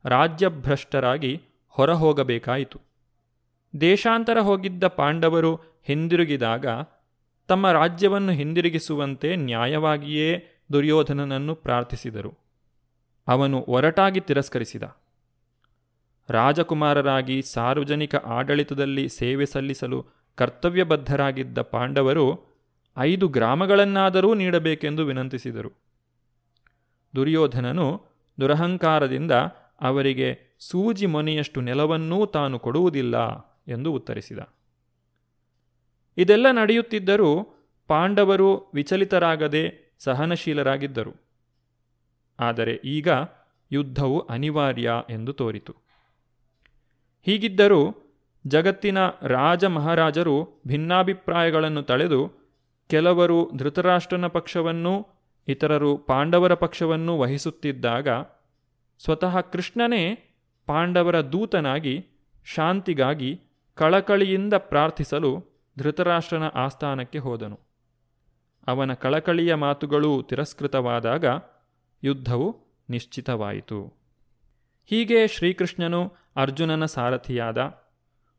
ರಾಜ್ಯಭ್ರಷ್ಟರಾಗಿ ಹೊರಹೋಗಬೇಕಾಯಿತು. ದೇಶಾಂತರ ಹೋಗಿದ್ದ ಪಾಂಡವರು ಹಿಂದಿರುಗಿದಾಗ ತಮ್ಮ ರಾಜ್ಯವನ್ನು ಹಿಂದಿರುಗಿಸುವಂತೆ ನ್ಯಾಯವಾಗಿಯೇ ದುರ್ಯೋಧನನನ್ನು ಪ್ರಾರ್ಥಿಸಿದರು. ಅವನು ಒರಟಾಗಿ ತಿರಸ್ಕರಿಸಿದ. ರಾಜಕುಮಾರರಾಗಿ ಸಾರ್ವಜನಿಕ ಆಡಳಿತದಲ್ಲಿ ಸೇವೆ ಸಲ್ಲಿಸಲು ಕರ್ತವ್ಯಬದ್ಧರಾಗಿದ್ದ ಪಾಂಡವರು ಐದು ಗ್ರಾಮಗಳನ್ನಾದರೂ ನೀಡಬೇಕೆಂದು ವಿನಂತಿಸಿದರು. ದುರ್ಯೋಧನನು ದುರಹಂಕಾರದಿಂದ ಅವರಿಗೆ ಸೂಜಿ ಮೊನೆಯಷ್ಟು ನೆಲವನ್ನೂ ತಾನು ಕೊಡುವುದಿಲ್ಲ ಎಂದು ಉತ್ತರಿಸಿದ. ಇದೆಲ್ಲ ನಡೆಯುತ್ತಿದ್ದರೂ ಪಾಂಡವರು ವಿಚಲಿತರಾಗದೆ ಸಹನಶೀಲರಾಗಿದ್ದರು. ಆದರೆ ಈಗ ಯುದ್ಧವು ಅನಿವಾರ್ಯ ಎಂದು ತೋರಿತು. ಹೀಗಿದ್ದರೂ ಜಗತ್ತಿನ ರಾಜ ಮಹಾರಾಜರು ಭಿನ್ನಾಭಿಪ್ರಾಯಗಳನ್ನು ತಳೆದು ಕೆಲವರು ಧೃತರಾಷ್ಟ್ರನ ಪಕ್ಷವನ್ನೂ ಇತರರು ಪಾಂಡವರ ಪಕ್ಷವನ್ನೂ ವಹಿಸುತ್ತಿದ್ದಾಗ ಸ್ವತಃ ಕೃಷ್ಣನೇ ಪಾಂಡವರ ದೂತನಾಗಿ ಶಾಂತಿಗಾಗಿ ಕಳಕಳಿಯಿಂದ ಪ್ರಾರ್ಥಿಸಲು ಧೃತರಾಷ್ಟ್ರನ ಆಸ್ಥಾನಕ್ಕೆ ಹೋದನು. ಅವನ ಕಳಕಳಿಯ ಮಾತುಗಳು ತಿರಸ್ಕೃತವಾದಾಗ ಯುದ್ಧವು ನಿಶ್ಚಿತವಾಯಿತು. ಹೀಗೆ ಶ್ರೀಕೃಷ್ಣನು ಅರ್ಜುನನ ಸಾರಥಿಯಾದ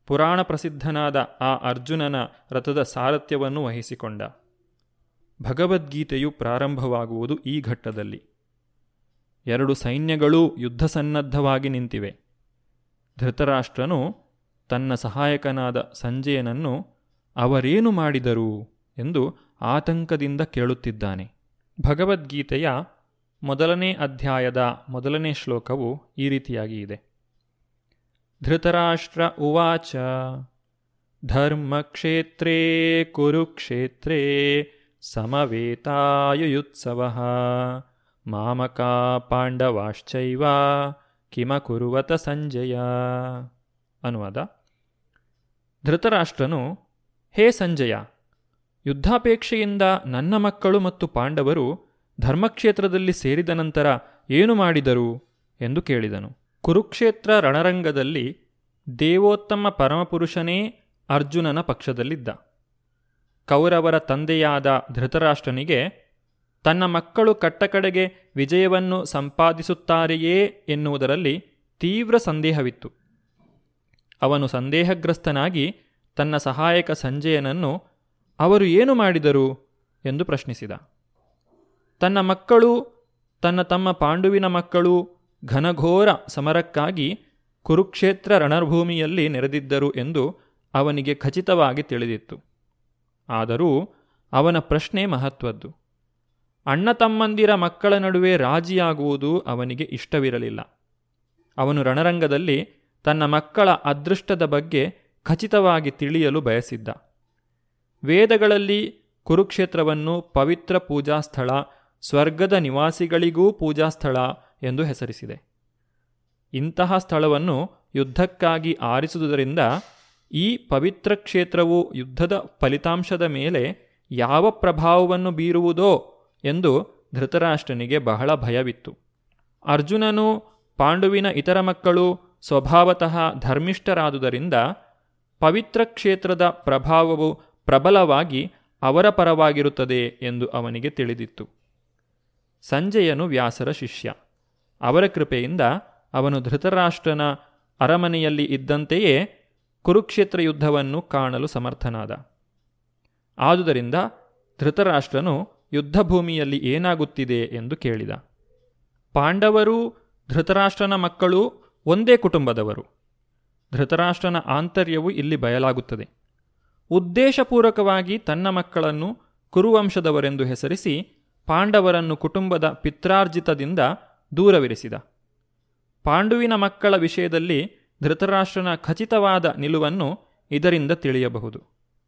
ಪುರಾಣ ಪ್ರಸಿದ್ಧನಾದ ಆ ಅರ್ಜುನನ ರಥದ ಸಾರಥ್ಯವನ್ನು ವಹಿಸಿಕೊಂಡ. ಭಗವದ್ಗೀತೆಯು ಪ್ರಾರಂಭವಾಗುವುದು ಈ ಘಟ್ಟದಲ್ಲಿ. ಎರಡು ಸೈನ್ಯಗಳೂ ಯುದ್ಧ ಸನ್ನದ್ಧವಾಗಿ ನಿಂತಿವೆ. ಧೃತರಾಷ್ಟ್ರನು ತನ್ನ ಸಹಾಯಕನಾದ ಸಂಜಯನನ್ನು ಅವರೇನು ಮಾಡಿದರು ಎಂದು ಆತಂಕದಿಂದ ಕೇಳುತ್ತಿದ್ದಾನೆ. ಭಗವದ್ಗೀತೆಯ ಮೊದಲನೇ ಅಧ್ಯಾಯದ ಮೊದಲನೇ ಶ್ಲೋಕವು ಈ ರೀತಿಯಾಗಿ ಇದೆ. ಧೃತರಾಷ್ಟ್ರ ಉವಾಚ, ಧರ್ಮಕ್ಷೇತ್ರೇ ಕುರುಕ್ಷೇತ್ರೇ ಸಮವೇತಾಯುಯುತ್ಸವ. ಮಾಮಕಾ ಕಿಮ ಕಿಮಕುರುವತ ಸಂಜಯ. ಅನುವಾದ. ಧೃತರಾಷ್ಟ್ರನು, ಹೇ ಸಂಜಯ, ಯುದ್ಧಾಪೇಕ್ಷೆಯಿಂದ ನನ್ನ ಮಕ್ಕಳು ಮತ್ತು ಪಾಂಡವರು ಧರ್ಮಕ್ಷೇತ್ರದಲ್ಲಿ ಸೇರಿದ ನಂತರ ಏನು ಮಾಡಿದರು? ಎಂದು ಕೇಳಿದನು. ಕುರುಕ್ಷೇತ್ರ ರಣರಂಗದಲ್ಲಿ ದೇವೋತ್ತಮ ಪರಮಪುರುಷನೇ ಅರ್ಜುನನ ಪಕ್ಷದಲ್ಲಿದ್ದ. ಕೌರವರ ತಂದೆಯಾದ ಧೃತರಾಷ್ಟ್ರನಿಗೆ ತನ್ನ ಮಕ್ಕಳು ಕಟ್ಟಕಡೆಗೆ ವಿಜಯವನ್ನು ಸಂಪಾದಿಸುತ್ತಾರೆಯೇ ಎನ್ನುವುದರಲ್ಲಿ ತೀವ್ರ ಸಂದೇಹವಿತ್ತು. ಅವನು ಸಂದೇಹಗ್ರಸ್ತನಾಗಿ ತನ್ನ ಸಹಾಯಕ ಸಂಜಯನನ್ನು, ಅವರು ಏನು ಮಾಡಿದರು? ಎಂದು ಪ್ರಶ್ನಿಸಿದ. ತನ್ನ ಮಕ್ಕಳು, ತನ್ನ ತಮ್ಮ ಪಾಂಡುವಿನ ಮಕ್ಕಳು ಘನಘೋರ ಸಮರಕ್ಕಾಗಿ ಕುರುಕ್ಷೇತ್ರ ರಣಭೂಮಿಯಲ್ಲಿ ನೆರೆದಿದ್ದರು ಎಂದು ಅವನಿಗೆ ಖಚಿತವಾಗಿ ತಿಳಿದಿತ್ತು. ಆದರೂ ಅವನ ಪ್ರಶ್ನೆ ಮಹತ್ವದ್ದು. ಅಣ್ಣ ತಮ್ಮಂದಿರ ಮಕ್ಕಳ ನಡುವೆ ರಾಜಿಯಾಗುವುದು ಅವನಿಗೆ ಇಷ್ಟವಿರಲಿಲ್ಲ. ಅವನು ರಣರಂಗದಲ್ಲಿ ತನ್ನ ಮಕ್ಕಳ ಅದೃಷ್ಟದ ಬಗ್ಗೆ ಖಚಿತವಾಗಿ ತಿಳಿಯಲು ಬಯಸಿದ್ದ. ವೇದಗಳಲ್ಲಿ ಕುರುಕ್ಷೇತ್ರವನ್ನು ಪವಿತ್ರ ಪೂಜಾಸ್ಥಳ, ಸ್ವರ್ಗದ ನಿವಾಸಿಗಳಿಗೂ ಪೂಜಾಸ್ಥಳ ಎಂದು ಹೆಸರಿಸಿದೆ. ಇಂತಹ ಸ್ಥಳವನ್ನು ಯುದ್ಧಕ್ಕಾಗಿ ಆರಿಸುವುದರಿಂದ ಈ ಪವಿತ್ರ ಕ್ಷೇತ್ರವು ಯುದ್ಧದ ಫಲಿತಾಂಶದ ಮೇಲೆ ಯಾವ ಪ್ರಭಾವವನ್ನು ಬೀರುವುದೋ ಎಂದು ಧೃತರಾಷ್ಟ್ರನಿಗೆ ಬಹಳ ಭಯವಿತ್ತು. ಅರ್ಜುನನು ಪಾಂಡುವಿನ ಇತರ ಮಕ್ಕಳು ಸ್ವಭಾವತಃ ಧರ್ಮಿಷ್ಠರಾದುದರಿಂದ ಪವಿತ್ರ ಕ್ಷೇತ್ರದ ಪ್ರಭಾವವು ಪ್ರಬಲವಾಗಿ ಅವರ ಪರವಾಗಿರುತ್ತದೆ ಎಂದು ಅವನಿಗೆ ತಿಳಿದಿತ್ತು. ಸಂಜಯನು ವ್ಯಾಸರ ಶಿಷ್ಯ. ಅವರ ಕೃಪೆಯಿಂದ ಅವನು ಧೃತರಾಷ್ಟ್ರನ ಅರಮನೆಯಲ್ಲಿ ಇದ್ದಂತೆಯೇ ಕುರುಕ್ಷೇತ್ರ ಯುದ್ಧವನ್ನು ಕಾಣಲು ಸಮರ್ಥನಾದ. ಆದುದರಿಂದ ಧೃತರಾಷ್ಟ್ರನು ಯುದ್ಧಭೂಮಿಯಲ್ಲಿ ಏನಾಗುತ್ತಿದೆ ಎಂದು ಕೇಳಿದ. ಪಾಂಡವರು ಧೃತರಾಷ್ಟ್ರನ ಮಕ್ಕಳು ಒಂದೇ ಕುಟುಂಬದವರು. ಧೃತರಾಷ್ಟ್ರನ ಆಂತರ್ಯವು ಇಲ್ಲಿ ಬಯಲಾಗುತ್ತದೆ. ಉದ್ದೇಶಪೂರ್ವಕವಾಗಿ ತನ್ನ ಮಕ್ಕಳನ್ನು ಕುರುವಂಶದವರೆಂದು ಹೆಸರಿಸಿ ಪಾಂಡವರನ್ನು ಕುಟುಂಬದ ಪಿತ್ರಾರ್ಜಿತದಿಂದ ದೂರವಿರಿಸಿದ. ಪಾಂಡುವಿನ ಮಕ್ಕಳ ವಿಷಯದಲ್ಲಿ ಧೃತರಾಷ್ಟ್ರನ ಖಚಿತವಾದ ನಿಲುವನ್ನು ಇದರಿಂದ ತಿಳಿಯಬಹುದು.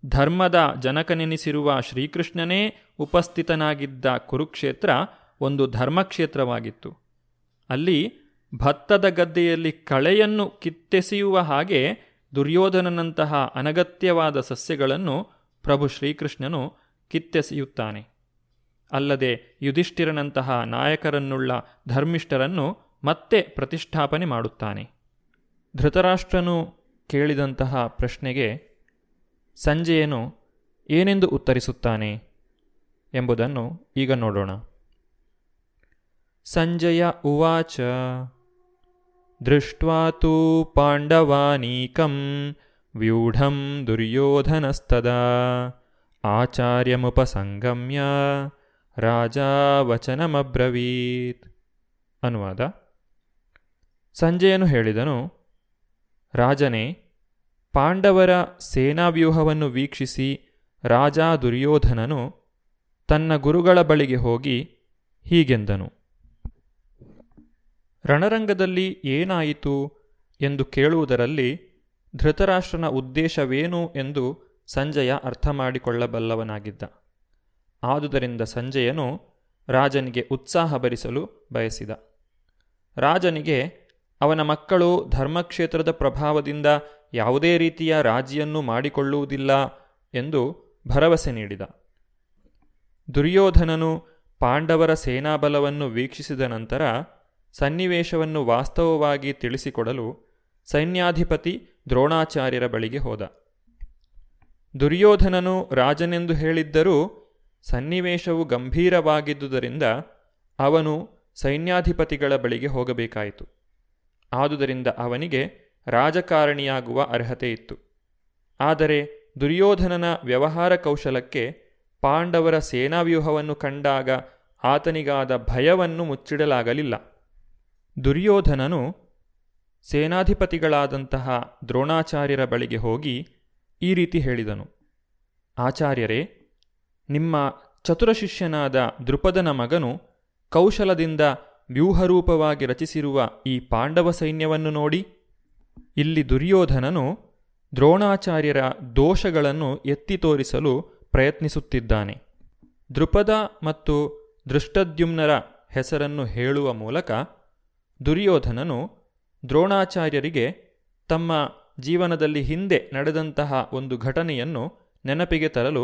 ಧರ್ಮದ ಜನಕನೆನಿಸಿರುವ ಶ್ರೀಕೃಷ್ಣನೇ ಉಪಸ್ಥಿತನಾಗಿದ್ದ ಕುರುಕ್ಷೇತ್ರ ಒಂದು ಧರ್ಮಕ್ಷೇತ್ರವಾಗಿತ್ತು. ಅಲ್ಲಿ ಭತ್ತದ ಗದ್ದೆಯಲ್ಲಿ ಕಳೆಯನ್ನು ಕಿತ್ತೆಸೆಯುವ ಹಾಗೆ ದುರ್ಯೋಧನನಂತಹ ಅನಗತ್ಯವಾದ ಸಸ್ಯಗಳನ್ನು ಪ್ರಭು ಶ್ರೀಕೃಷ್ಣನು ಕಿತ್ತೆಸೆಯುತ್ತಾನೆ. ಅಲ್ಲದೆ ಯುಧಿಷ್ಠಿರನಂತಹ ನಾಯಕರನ್ನುಳ್ಳ ಧರ್ಮಿಷ್ಠರನ್ನು ಮತ್ತೆ ಪ್ರತಿಷ್ಠಾಪನೆ ಮಾಡುತ್ತಾನೆ. ಧೃತರಾಷ್ಟ್ರನು ಕೇಳಿದಂತಹ ಪ್ರಶ್ನೆಗೆ, ಸಂಜೆಯನು? ಏನೆಂದು ಉತ್ತರಿಸುತ್ತಾನೆ? ಎಂಬುದನ್ನು ಈಗ ನೋಡೋಣ. ಸಂಜಯ ಉವಾಚ ದೃಷ್ಟ್ವಾತು ಪಾಂಡವಾನೀಕಂ ವ್ಯೂಢಂ ದುರ್ಯೋಧನಸ್ತದಾ, ಆಚಾರ್ಯಮುಪಸಂಗಮ್ಯ ರಾಜ ವಚನಮಬ್ರವೀತ್. ಅನುವಾದ. ಸಂಜಯನು ಹೇಳಿದನು, ರಾಜನೇ, ಪಾಂಡವರ ಸೇನಾವ್ಯೂಹವನ್ನು ವೀಕ್ಷಿಸಿ ರಾಜ ದುರ್ಯೋಧನನು ತನ್ನ ಗುರುಗಳ ಬಳಿಗೆ ಹೋಗಿ ಹೀಗೆಂದನು. ರಣರಂಗದಲ್ಲಿ ಏನಾಯಿತು ಎಂದು ಕೇಳುವುದರಲ್ಲಿ ಧೃತರಾಷ್ಟ್ರನ ಉದ್ದೇಶವೇನು ಎಂದು ಸಂಜಯ ಅರ್ಥ ಮಾಡಿಕೊಳ್ಳಬಲ್ಲವನಾಗಿದ್ದ ಆದುದರಿಂದ ಸಂಜಯನು ರಾಜನಿಗೆ ಉತ್ಸಾಹ ಭರಿಸಲು ಬಯಸಿದ. ರಾಜನಿಗೆ ಅವನ ಮಕ್ಕಳು ಧರ್ಮಕ್ಷೇತ್ರದ ಪ್ರಭಾವದಿಂದ ಯಾವುದೇ ರೀತಿಯ ರಾಜಿಯನ್ನು ಮಾಡಿಕೊಳ್ಳುವುದಿಲ್ಲ ಎಂದು ಭರವಸೆ ನೀಡಿದ. ದುರ್ಯೋಧನನು ಪಾಂಡವರ ಸೇನಾಬಲವನ್ನು ವೀಕ್ಷಿಸಿದ ನಂತರ ಸನ್ನಿವೇಶವನ್ನು ವಾಸ್ತವವಾಗಿ ತಿಳಿಸಿಕೊಡಲು ಸೈನ್ಯಾಧಿಪತಿ ದ್ರೋಣಾಚಾರ್ಯರ ಬಳಿಗೆ ಹೋದ. ದುರ್ಯೋಧನನು ರಾಜನೆಂದು ಹೇಳಿದ್ದರೂ ಸನ್ನಿವೇಶವು ಗಂಭೀರವಾಗಿದ್ದುದರಿಂದ ಅವನು ಸೈನ್ಯಾಧಿಪತಿಗಳ ಬಳಿಗೆ ಹೋಗಬೇಕಾಯಿತು. ಆದುದರಿಂದ ಅವನಿಗೆ ರಾಜಕಾರಣಿಯಾಗುವ ಅರ್ಹತೆ ಇತ್ತು. ಆದರೆ ದುರ್ಯೋಧನನ ವ್ಯವಹಾರ ಕೌಶಲಕ್ಕೆ ಪಾಂಡವರ ಸೇನಾವ್ಯೂಹವನ್ನು ಕಂಡಾಗ ಆತನಿಗಾದ ಭಯವನ್ನು ಮುಚ್ಚಿಡಲಾಗಲಿಲ್ಲ. ದುರ್ಯೋಧನನು ಸೇನಾಧಿಪತಿಗಳಾದಂತಹ ದ್ರೋಣಾಚಾರ್ಯರ ಬಳಿಗೆ ಹೋಗಿ ಈ ರೀತಿ ಹೇಳಿದನು. ಆಚಾರ್ಯರೇ ನಿಮ್ಮ ಚತುರ ಶಿಷ್ಯನಾದ ದೃಪದನ ಮಗನು ಕೌಶಲದಿಂದ ವ್ಯೂಹರೂಪವಾಗಿ ರಚಿಸಿರುವ ಈ ಪಾಂಡವ ಸೈನ್ಯವನ್ನು ನೋಡಿ. ಇಲ್ಲಿ ದುರ್ಯೋಧನನು ದ್ರೋಣಾಚಾರ್ಯರ ದೋಷಗಳನ್ನು ಎತ್ತಿ ತೋರಿಸಲು ಪ್ರಯತ್ನಿಸುತ್ತಿದ್ದಾನೆ. ದೃಪದ ಮತ್ತು ದೃಷ್ಟದ್ಯುಮ್ನರ ಹೆಸರನ್ನು ಹೇಳುವ ಮೂಲಕ ದುರ್ಯೋಧನನು ದ್ರೋಣಾಚಾರ್ಯರಿಗೆ ತಮ್ಮ ಜೀವನದಲ್ಲಿ ಹಿಂದೆ ನಡೆದಂತಹ ಒಂದು ಘಟನೆಯನ್ನು ನೆನಪಿಗೆ ತರಲು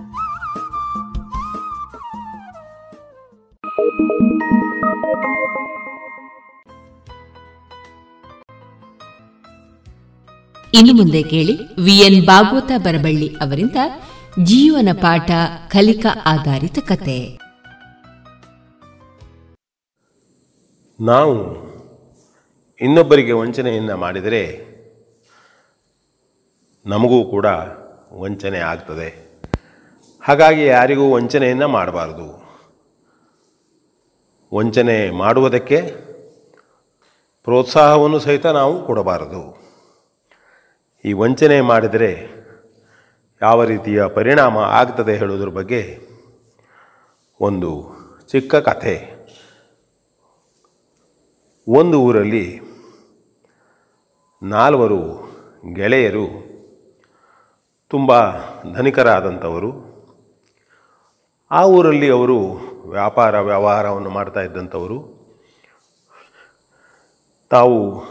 ಇನ್ನು ಮುಂದೆ ಕೇಳಿ ವಿಎನ್ ಭಾಗವತ ಬರಬಳ್ಳಿ ಅವರಿಂದ ಜೀವನ ಪಾಠ ಕಲಿಕಾ ಆಧಾರಿತ ಕತೆ. ನಾವು ಇನ್ನೊಬ್ಬರಿಗೆ ವಂಚನೆಯನ್ನ ಮಾಡಿದರೆ ನಮಗೂ ಕೂಡ ವಂಚನೆ ಆಗ್ತದೆ. ಹಾಗಾಗಿ ಯಾರಿಗೂ ವಂಚನೆಯನ್ನು ಮಾಡಬಾರ್ದು. ವಂಚನೆ ಮಾಡುವುದಕ್ಕೆ ಪ್ರೋತ್ಸಾಹವನ್ನು ಸಹಿತ ನಾವು ಕೊಡಬಾರದು. ಈ ವಂಚನೆ ಮಾಡಿದರೆ ಯಾವ ರೀತಿಯ ಪರಿಣಾಮ ಆಗ್ತದೆ ಹೇಳೋದ್ರ ಬಗ್ಗೆ ಒಂದು ಚಿಕ್ಕ ಕಥೆ. ಒಂದು ಊರಲ್ಲಿ ನಾಲ್ವರು ಗೆಳೆಯರು ತುಂಬ ಧನಿಕರಾದಂಥವರು. ಆ ಊರಲ್ಲಿ ಅವರು ವ್ಯಾಪಾರ ವ್ಯವಹಾರವನ್ನು ಮಾಡ್ತಾ ಇದ್ದಂಥವರು, ತಾವು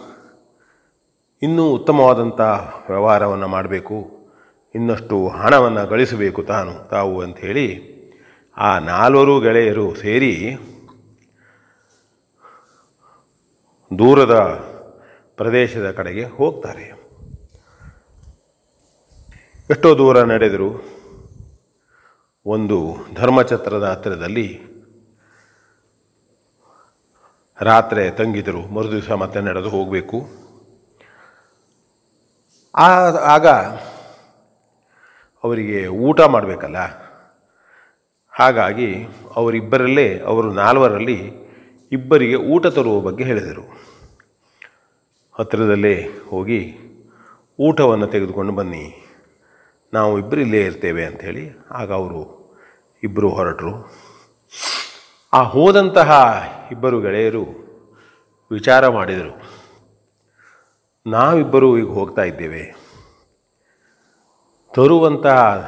ಇನ್ನೂ ಉತ್ತಮವಾದಂಥ ವ್ಯವಹಾರವನ್ನು ಮಾಡಬೇಕು, ಇನ್ನಷ್ಟು ಹಣವನ್ನು ಗಳಿಸಬೇಕು ತಾನು, ತಾವು ಅಂಥೇಳಿ ಆ ನಾಲ್ವರು ಗೆಳೆಯರು ಸೇರಿ ದೂರದ ಪ್ರದೇಶದ ಕಡೆಗೆ ಹೋಗ್ತಾರೆ. ಎಷ್ಟೋ ದೂರ ನಡೆದರು. ಒಂದು ಧರ್ಮಛತ್ರದ ಹತ್ತಿರದಲ್ಲಿ ರಾತ್ರಿ ತಂಗಿದರು ಮರುದಿವಸ ಮತ್ತೆ ನಡೆದು ಹೋಗಬೇಕು. ಆಗ ಅವರಿಗೆ ಊಟ ಮಾಡಬೇಕಲ್ಲ? ಹಾಗಾಗಿ ಅವರಿಬ್ಬರಲ್ಲೇ, ಅವರು ನಾಲ್ವರಲ್ಲಿ ಇಬ್ಬರಿಗೆ ಊಟ ತರುವ ಬಗ್ಗೆ ಹೇಳಿದರು. ಹತ್ತಿರದಲ್ಲೇ ಹೋಗಿ ಊಟವನ್ನು ತೆಗೆದುಕೊಂಡು ಬನ್ನಿ. ನಾವು ಇಬ್ಬರು ಇಲ್ಲೇ ಇರ್ತೇವೆ ಅಂಥೇಳಿ ಆಗ ಅವರು ಇಬ್ಬರು ಹೊರಟರು. ಆ ಹೋದಂತಹ ಇಬ್ಬರು ಗೆಳೆಯರು ವಿಚಾರ ಮಾಡಿದರು. ನಾವಿಬ್ಬರು ಈಗ ಹೋಗ್ತಾ ಇದ್ದೇವೆ. ತರುವಂತಹ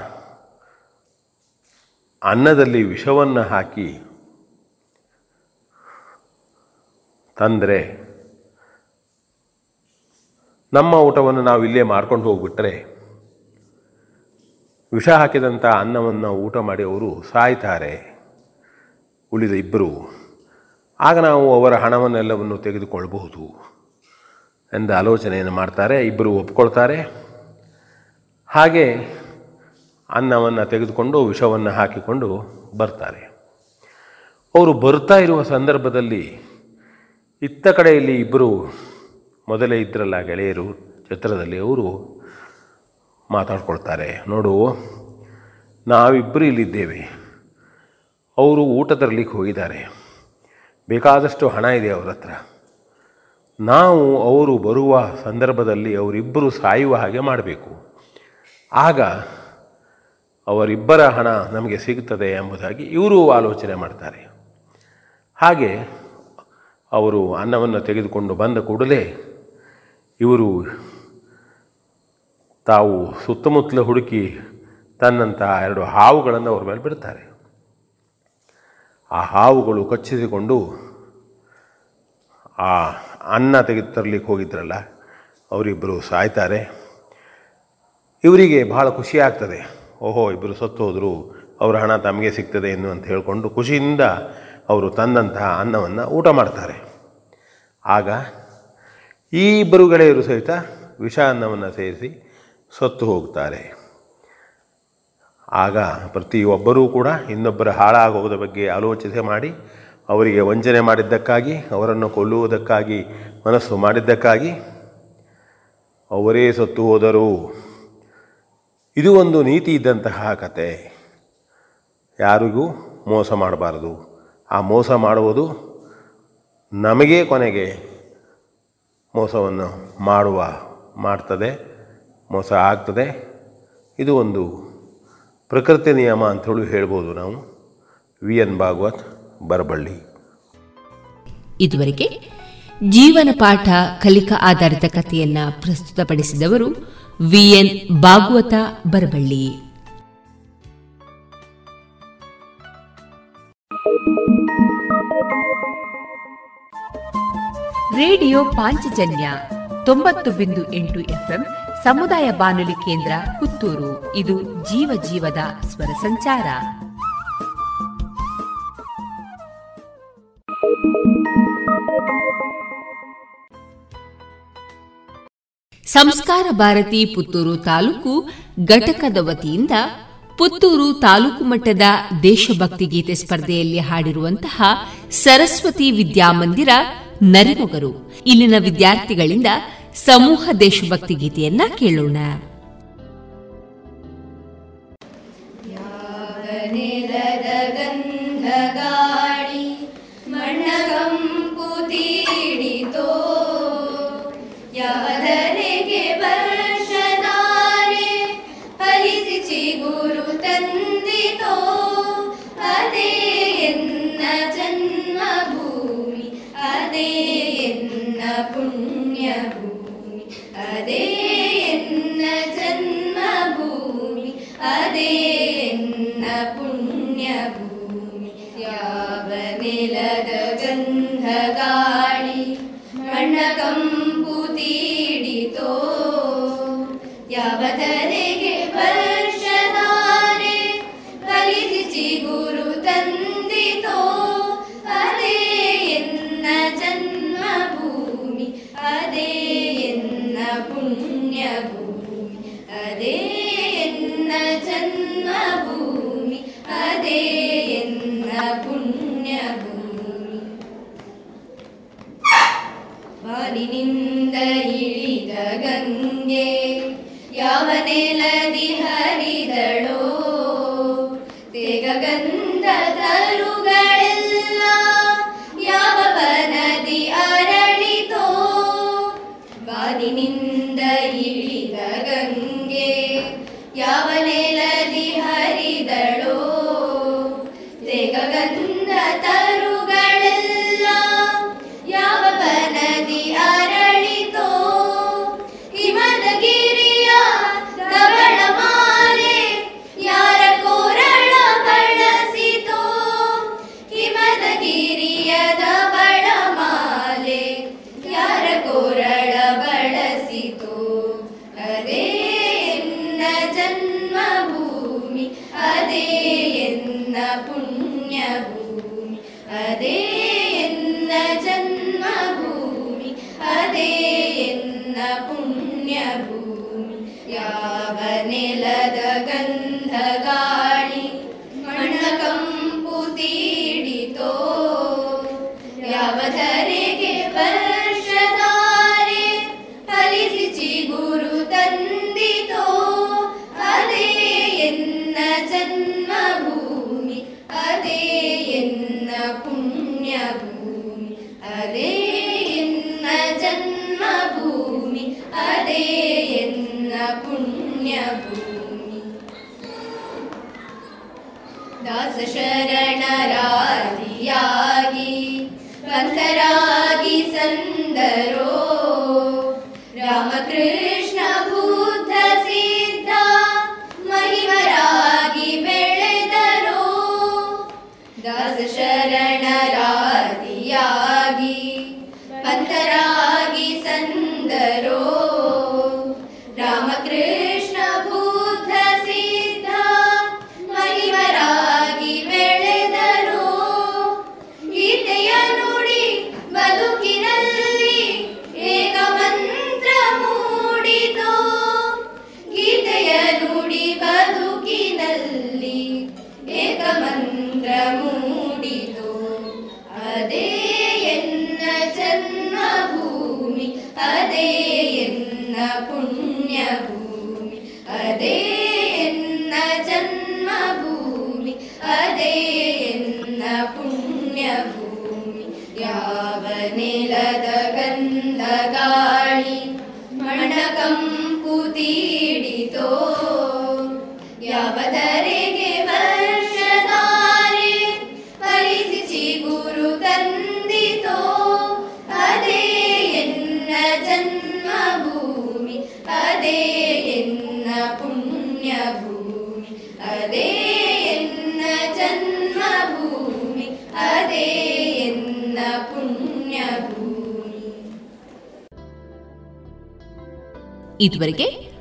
ಅನ್ನದಲ್ಲಿ ವಿಷವನ್ನು ಹಾಕಿ ತಂದರೆ ನಮ್ಮ ಊಟವನ್ನು ನಾವು ಇಲ್ಲೇ ಮಾರ್ಕೊಂಡು ಹೋಗ್ಬಿಟ್ರೆ ವಿಷ ಹಾಕಿದಂಥ ಅನ್ನವನ್ನು ಊಟ ಮಾಡಿ ಅವರು ಸಾಯ್ತಾರೆ. ಉಳಿದ ಇಬ್ಬರು ಆಗ ನಾವು ಅವರ ಹಣವನ್ನೆಲ್ಲವನ್ನು ತೆಗೆದುಕೊಳ್ಬಹುದು ಎಂದ ಆಲೋಚನೆಯನ್ನು ಮಾಡ್ತಾರೆ, ಇಬ್ಬರು ಒಪ್ಕೊಳ್ತಾರೆ. ಹಾಗೆ ಅನ್ನವನ್ನು ತೆಗೆದುಕೊಂಡು ವಿಷವನ್ನು ಹಾಕಿಕೊಂಡು ಬರ್ತಾರೆ. ಅವರು ಬರ್ತಾ ಇರುವ ಸಂದರ್ಭದಲ್ಲಿ ಇತ್ತ ಕಡೆಯಲ್ಲಿ ಇಬ್ಬರು ಮೊದಲೇ ಇದ್ರಲ್ಲ ಗೆಳೆಯರು ಚಿತ್ರದಲ್ಲಿ ಅವರು ಮಾತಾಡ್ಕೊಳ್ತಾರೆ. ನೋಡು ನಾವಿಬ್ಬರು ಇಲ್ಲಿದ್ದೇವೆ. ಅವರು ಊಟ ತರಲಿಕ್ಕೆ ಹೋಗಿದ್ದಾರೆ. ಬೇಕಾದಷ್ಟು ಹಣ ಇದೆ ಅವರ ಹತ್ರ. ನಾವು ಅವರು ಬರುವ ಸಂದರ್ಭದಲ್ಲಿ ಅವರಿಬ್ಬರು ಸಾಯುವ ಹಾಗೆ ಮಾಡಬೇಕು. ಆಗ ಅವರಿಬ್ಬರ ಹಣ ನಮಗೆ ಸಿಗುತ್ತದೆ ಎಂಬುದಾಗಿ ಇವರು ಆಲೋಚನೆ ಮಾಡ್ತಾರೆ. ಹಾಗೆ ಅವರು ಅನ್ನವನ್ನು ತೆಗೆದುಕೊಂಡು ಬಂದ ಕೂಡಲೇ ಇವರು ತಾವು ಸುತ್ತಮುತ್ತಲ ಹುಡುಕಿ ತನ್ನಂತಹ ಎರಡು ಹಾವುಗಳನ್ನು ಅವ್ರ ಮೇಲೆ ಬಿಡ್ತಾರೆ. ಆ ಹಾವುಗಳು ಕಚ್ಚಿಸಿಕೊಂಡು ಆ ಅನ್ನ ತೆಗೆದು ತರಲಿಕ್ಕೆ ಹೋಗಿದ್ರಲ್ಲ, ಅವರಿಬ್ಬರು ಸಾಯ್ತಾರೆ. ಇವರಿಗೆ ಬಹಳ ಖುಷಿ ಆಗ್ತದೆ. ಓಹೋ, ಇಬ್ಬರು ಸತ್ತು ಹೋದರು ಅವರ ಹಣ ತಮಗೆ ಸಿಗ್ತದೆ ಎಂದು ಅಂತ ಹೇಳಿಕೊಂಡು ಖುಷಿಯಿಂದ ಅವರು ತಂದಂತಹ ಅನ್ನವನ್ನು ಊಟ ಮಾಡ್ತಾರೆ. ಆಗ ಈ ಇಬ್ಬರು ಗೆಳೆಯರು ಸಹಿತ ವಿಷ ಅನ್ನವನ್ನು ಸೇರಿಸಿ ಸತ್ತು ಹೋಗ್ತಾರೆ. ಆಗ ಪ್ರತಿಯೊಬ್ಬರೂ ಕೂಡ ಇನ್ನೊಬ್ಬರ ಹಾಳಾಗೋದ ಬಗ್ಗೆ ಆಲೋಚನೆ ಮಾಡಿ, ಅವರಿಗೆ ವಂಚನೆ ಮಾಡಿದ್ದಕ್ಕಾಗಿ, ಅವರನ್ನು ಕೊಲ್ಲುವುದಕ್ಕಾಗಿ, ಮನಸ್ಸು ಮಾಡಿದ್ದಕ್ಕಾಗಿ ಅವರೇ ಸತ್ತು ಹೋದರು. ಇದು ಒಂದು ನೀತಿ ಇದ್ದಂತಹ ಕತೆ. ಯಾರಿಗೂ ಮೋಸ ಮಾಡಬಾರದು. ಆ ಮೋಸ ಮಾಡುವುದು ನಮಗೇ ಕೊನೆಗೆ ಮೋಸವನ್ನು ಮಾಡುವ, ಮಾಡ್ತದೆ. ಮೋಸ ಆಗ್ತದೆ. ಇದು ಒಂದು ಪ್ರಕೃತಿ ನಿಯಮ ಅಂಥೇಳಿ ಹೇಳ್ಬೋದು ನಾವು. V N Bhagwat Barballi. ಇದುವರೆಗೆ ಜೀವನ ಪಾಠ ಕಲಿಕಾ ಆಧಾರಿತ ಕಥೆಯನ್ನ ಪ್ರಸ್ತುತಪಡಿಸಿದವರು V N Bhagavata Barballi. Radio Panchajanya ತೊಂಬತ್ತು ಬಿಂದು ಎಂಟು ಎಫ್ಎಂ ಸಮುದಾಯ ಬಾನುಲಿ ಕೇಂದ್ರ ಪುತ್ತೂರು. ಇದು ಜೀವ ಜೀವದ ಸ್ವರ ಸಂಚಾರ. ಸಂಸ್ಕಾರ ಭಾರತಿ ಪುತ್ತೂರು ತಾಲೂಕು ಘಟಕದ ವತಿಯಿಂದ ಪುತ್ತೂರು ತಾಲೂಕು ಮಟ್ಟದ ದೇಶಭಕ್ತಿ ಗೀತೆ ಸ್ಪರ್ಧೆಯಲ್ಲಿ ಹಾಡಿರುವಂತಹ ಸರಸ್ವತಿ ವಿದ್ಯಾಮಂದಿರ ನರಿಮೊಗರು. ಇಲ್ಲಿನ ವಿದ್ಯಾರ್ಥಿಗಳಿಂದ ಸಮೂಹ ದೇಶಭಕ್ತಿ ಗೀತೆಯನ್ನ ಕೇಳೋಣ. ಗುರು ತಂದಿತೋ. ಅದೇ بلاد सन्दरो रामकृष्ण ಇದುವರೆಗೆ